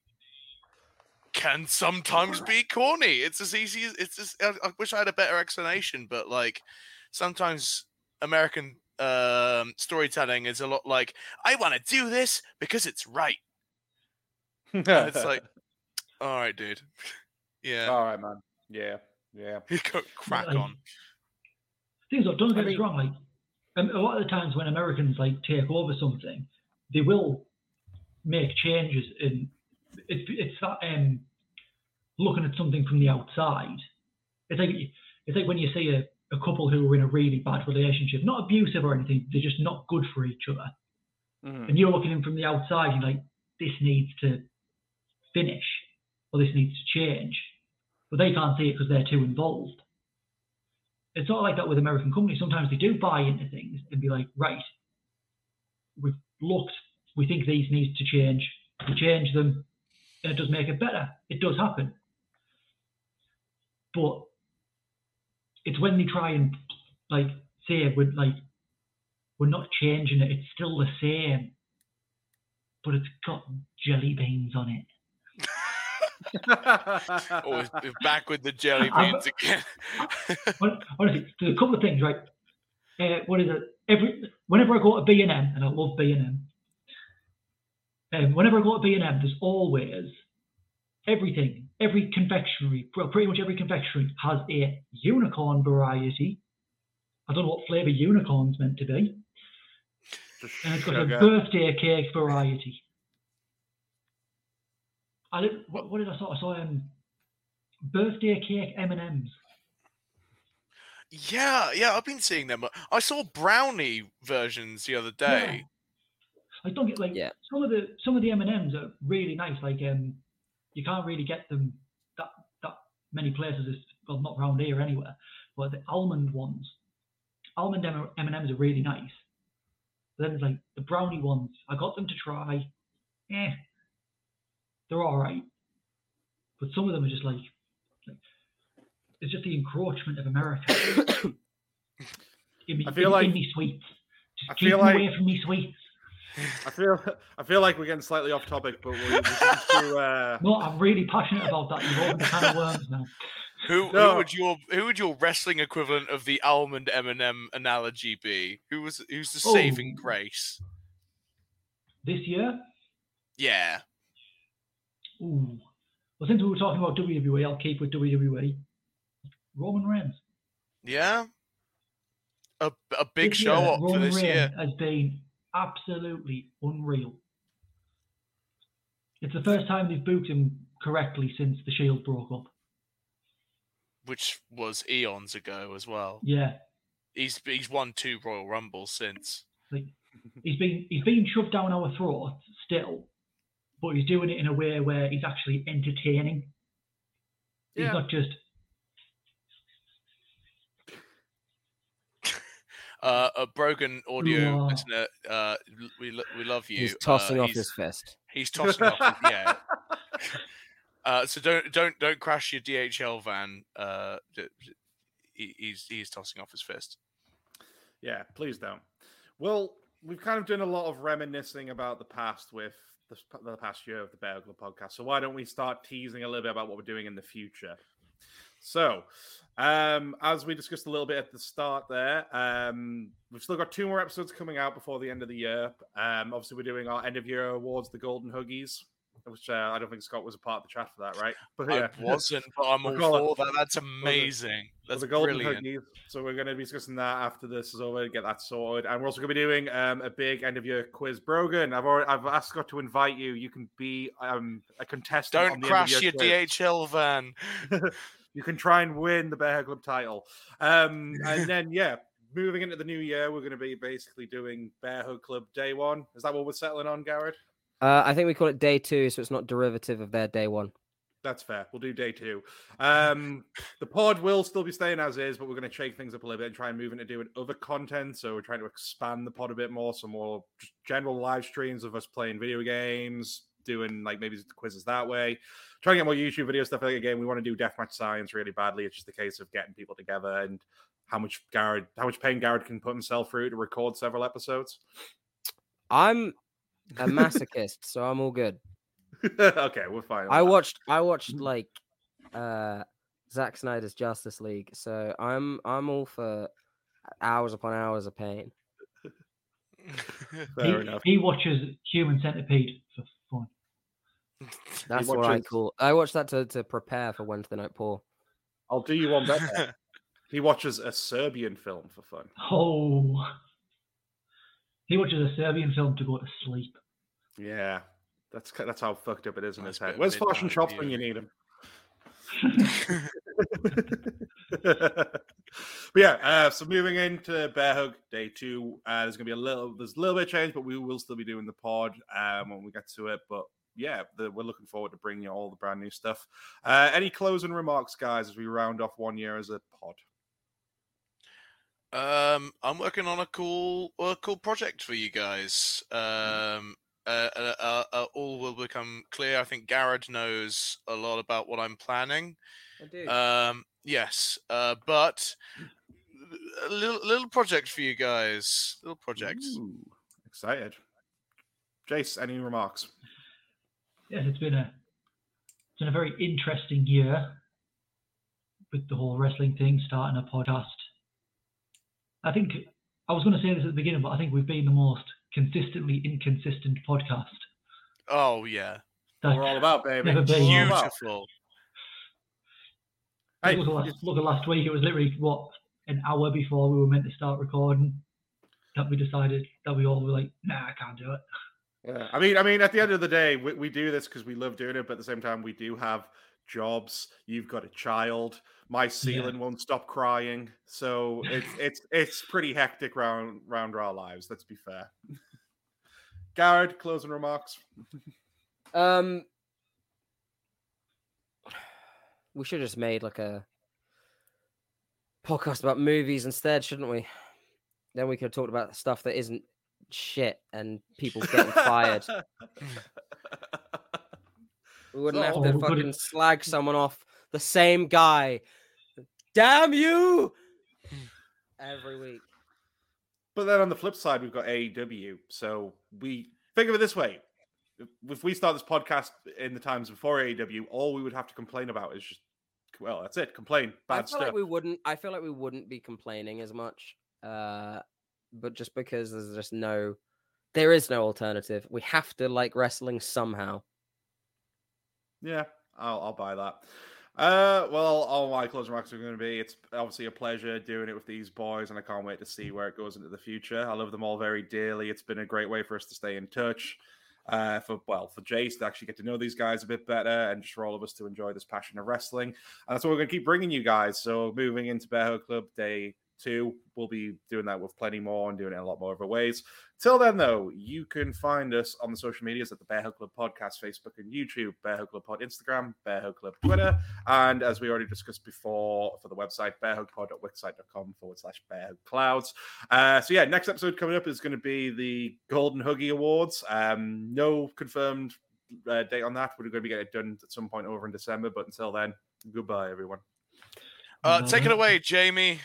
Speaker 5: can sometimes be corny. It's as easy as it's just. I, I wish I had a better explanation, but like sometimes American um, storytelling is a lot like I want to do this because it's right. And it's like, <laughs> all right, dude. <laughs> Yeah,
Speaker 9: All right, man. Yeah. Yeah. <laughs>
Speaker 5: you go crack
Speaker 4: Like,
Speaker 5: on.
Speaker 4: Things like, don't get
Speaker 9: I mean-
Speaker 4: wrong, like um, a lot of the times when Americans like take over something, they will make changes in it's it's that um looking at something from the outside. It's like it's like when you see a, a couple who are in a really bad relationship, not abusive or anything, they're just not good for each other.
Speaker 9: Mhm.
Speaker 4: And you're looking in from the outside, you're like, this needs to finish or this needs to change. But they can't see it because they're too involved. It's not like that with American companies. Sometimes they do buy into things and be like, right, we've looked, we think these need to change. We change them, and it does make it better. It does happen. But it's when they try and like say we're like we're not changing it, it's still the same. But it's got jelly beans on it. <laughs>
Speaker 5: Oh, back with the jelly beans again. <laughs>
Speaker 4: Hon- Honestly, there's a couple of things, right? Uh, what is it? Every whenever I go to B and M, and I love B and M. Um, whenever I go to B and M, there's always everything. Every confectionery, well, pretty much every confectionery has a unicorn variety. I don't know what flavour unicorn's meant to be, and it's got
Speaker 9: sugar.
Speaker 4: a birthday cake variety. I did, what, what did I saw? I saw um, birthday cake M and M's.
Speaker 5: Yeah, yeah, I've been seeing them. I saw brownie versions the other day.
Speaker 4: I don't get like
Speaker 3: Yeah.
Speaker 4: some of the some of the M and M's are really nice. Like um, you can't really get them that that many places. As, well, not around here anywhere. But the almond ones, almond M and M's are really nice. But then there's like the brownie ones. I got them to try. Eh, they're all right. But some of them are just like, like it's just the encroachment of America. <coughs> give me,
Speaker 9: I feel
Speaker 4: give, give
Speaker 9: like-
Speaker 4: me sweets. Just
Speaker 9: I
Speaker 4: keep
Speaker 9: feel
Speaker 4: them
Speaker 9: like-
Speaker 4: away from me sweets.
Speaker 9: I feel I feel like we're getting slightly off topic, but we, we to. Uh,
Speaker 4: No, I'm really passionate about that. You've opened a can of worms now.
Speaker 5: Who,
Speaker 9: No.
Speaker 5: who would your who would your wrestling equivalent of the almond M&M analogy be? Who was who's the saving
Speaker 4: Oh.
Speaker 5: grace?
Speaker 4: This year,
Speaker 5: Yeah,
Speaker 4: ooh. Well, since we were talking about WWE, I'll keep with WWE. Roman Reigns.
Speaker 5: yeah. A a big
Speaker 4: This
Speaker 5: show
Speaker 4: year,
Speaker 5: up for this
Speaker 4: Reigns
Speaker 5: year.
Speaker 4: has been absolutely unreal. It's the first time they've booked him correctly since the Shield broke up.
Speaker 5: which was eons ago as well.
Speaker 4: Yeah,
Speaker 5: He's he's won two Royal Rumbles since.
Speaker 4: he's been he's been shoved down our throats still, but he's doing it in a way where he's actually entertaining. He's
Speaker 9: Yeah.
Speaker 4: not just
Speaker 5: Uh, a Brogan audio
Speaker 4: Ooh.
Speaker 5: listener, uh, we we love you.
Speaker 3: He's tossing
Speaker 5: uh,
Speaker 3: off
Speaker 5: he's,
Speaker 3: his fist.
Speaker 5: He's tossing off. his- Yeah. <laughs> Uh, so don't don't don't crash your DHL van. Uh, d- d- he, he's he's tossing off his fist.
Speaker 9: Yeah, please don't. Well, we've kind of done a lot of reminiscing about the past with the, the past year of the Bear Club podcast. So why don't we start teasing a little bit about what we're doing in the future?
Speaker 1: So, um, as we discussed a little bit at the start there, um, we've still got two more episodes coming out before the end of the year. Um, obviously, we're doing our end of year awards, the Golden Huggies, which uh, I don't think Scott was a part of the chat for that, right? But
Speaker 5: I wasn't, but I'm all for that. That's amazing. That's
Speaker 1: the Golden
Speaker 5: brilliant.
Speaker 1: Huggies. So we're going to be discussing that after this is over, get that sorted, and we're also going to be doing um, a big end of year quiz. Brogan, I've already I've asked Scott to invite you. You can be um, a contestant.
Speaker 5: Don't
Speaker 1: the
Speaker 5: crash your
Speaker 1: of year quiz.
Speaker 5: DHL van. <laughs>
Speaker 1: you can try and win the Bear Hug Club title. Um, and then yeah, <laughs> moving into the new year, we're going to be basically doing Bear Hug Club Day One. Is that what we're settling on, Garrett?
Speaker 3: Uh, I think we call it day two, so it's not derivative of their day one.
Speaker 1: That's fair. We'll do day two. Um, <laughs> the pod will still be staying as is, but we're going to shake things up a little bit and try and move into doing other content. So we're trying to expand the pod a bit more, some more general live streams of us playing video games, doing like maybe quizzes that way. Trying to get more YouTube video stuff. Like again, we want to do deathmatch science really badly. It's just a case of getting people together and how much Garrett, how much pain Garrett can put himself through to record several episodes.
Speaker 3: I'm a <laughs> masochist, so I'm all good. <laughs>
Speaker 1: okay, we're fine.
Speaker 3: I
Speaker 1: that.
Speaker 3: watched I watched like uh Zack Snyder's Justice League, so I'm I'm all for hours upon hours of pain. <laughs>
Speaker 1: Fair
Speaker 4: he,
Speaker 1: enough.
Speaker 4: he watches Human Centipede for fun. <laughs>
Speaker 3: That's what I
Speaker 1: watches-
Speaker 3: call. I watched that to, to prepare for Wednesday Night Pour.
Speaker 1: I'll do you one better. <laughs> he watches a Serbian film for fun.
Speaker 4: Oh, he watches a Serbian film to go to sleep.
Speaker 1: Yeah, that's that's how fucked up it is in his head. Where's Flash and Chops when you need him? <laughs> but yeah, uh, so moving into Bear Hug Day Two, uh, there's gonna be a little, there's a little bit of change, but we will still be doing the pod um, when we get to it. But yeah, the, we're looking forward to bringing you all the brand new stuff. Uh, any closing remarks, guys, as we round off one year as a pod?
Speaker 5: Um, I'm working on a cool, a cool project for you guys.
Speaker 1: Mm.
Speaker 5: Um, uh, uh, uh, uh, all will become clear. I think Garrett knows a lot about what I'm planning.
Speaker 3: I do.
Speaker 5: Um, yes, uh, but a little, little project for you guys. Little projects.
Speaker 1: Ooh, excited. Jace, any remarks?
Speaker 4: Yes, it's been a it's been a very interesting year with the whole wrestling thing, starting a podcast. I think I was going to say this at the beginning, but I think we've been the most consistently inconsistent podcast.
Speaker 5: Oh yeah,
Speaker 4: That-
Speaker 1: We're all about, baby.
Speaker 4: Never been.
Speaker 1: We're
Speaker 5: beautiful.
Speaker 1: Hey,
Speaker 4: look, at last, look at last week. It was literally what an hour before we were meant to start recording that we decided that we all were like, "Nah, I can't do it." <laughs>
Speaker 1: Yeah, I mean, I mean, at the end of the day, we, we do this because we love doing it, but at the same time, we do have jobs. You've got a child. My ceiling won't stop crying, so it's <laughs> it's it's pretty hectic round round our lives. Let's be fair. Garrett, closing remarks.
Speaker 3: Um, we should have just made like a podcast about movies instead, shouldn't we? Then we could have talked about stuff that isn't shit and people getting fired. <laughs> We wouldn't have
Speaker 4: Oh,
Speaker 3: to
Speaker 4: we could've-
Speaker 3: fucking slag someone off. The same guy. Damn you! Every week.
Speaker 1: But then on the flip side, we've got AEW. So we think of it this way: if, if we start this podcast in the times before AEW, all we would have to complain about is just well, that's it. Complain
Speaker 3: I
Speaker 1: bad
Speaker 3: feel
Speaker 1: stuff.
Speaker 3: like we wouldn't. I feel like we wouldn't be complaining as much, uh, but just because there's just no, there is no alternative. We have to like wrestling somehow.
Speaker 1: Yeah, I'll, I'll buy that. Uh, well, all my closing remarks are going to be it's obviously a pleasure doing it with these boys, and I can't wait to see where it goes into the future. I love them all very dearly. It's been a great way for us to stay in touch. Uh, for well, for Jace to actually get to know these guys a bit better, and just for all of us to enjoy this passion of wrestling. And that's what we're going to keep bringing you guys. So, moving into Bear Hug Club Day two, we'll be doing that with plenty more and doing it in a lot more other ways. Till then, though, you can find us on the social medias at the Bear Hug Club Podcast, Facebook and YouTube, Bear Hug Club Pod Instagram, Bear Hug Club Twitter, and as we already discussed before for the website, bearhugpod.wixsite.com forward slash Bear Clouds. Uh, so yeah, next episode coming up is going to be the Golden Huggy Awards. Um, no confirmed uh, date on that. We're going to be getting it done at some point over in December, but until then, goodbye, everyone.
Speaker 5: Uh, take it away, Jamie.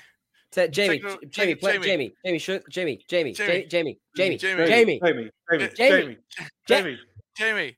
Speaker 3: Ta- Jamie,
Speaker 5: Take it-
Speaker 3: J-
Speaker 5: take
Speaker 3: Jamie,
Speaker 5: it,
Speaker 3: play,
Speaker 5: Jamie.
Speaker 3: Jamie, Jamie, shoot, Jamie, Jamie,
Speaker 5: Jamie.
Speaker 3: Jamie, Jamie, Jamie,
Speaker 5: Jamie.
Speaker 3: Jamie,
Speaker 1: Jamie, Jamie,
Speaker 3: Jamie.
Speaker 1: Jamie, Jamie.
Speaker 5: Jamie.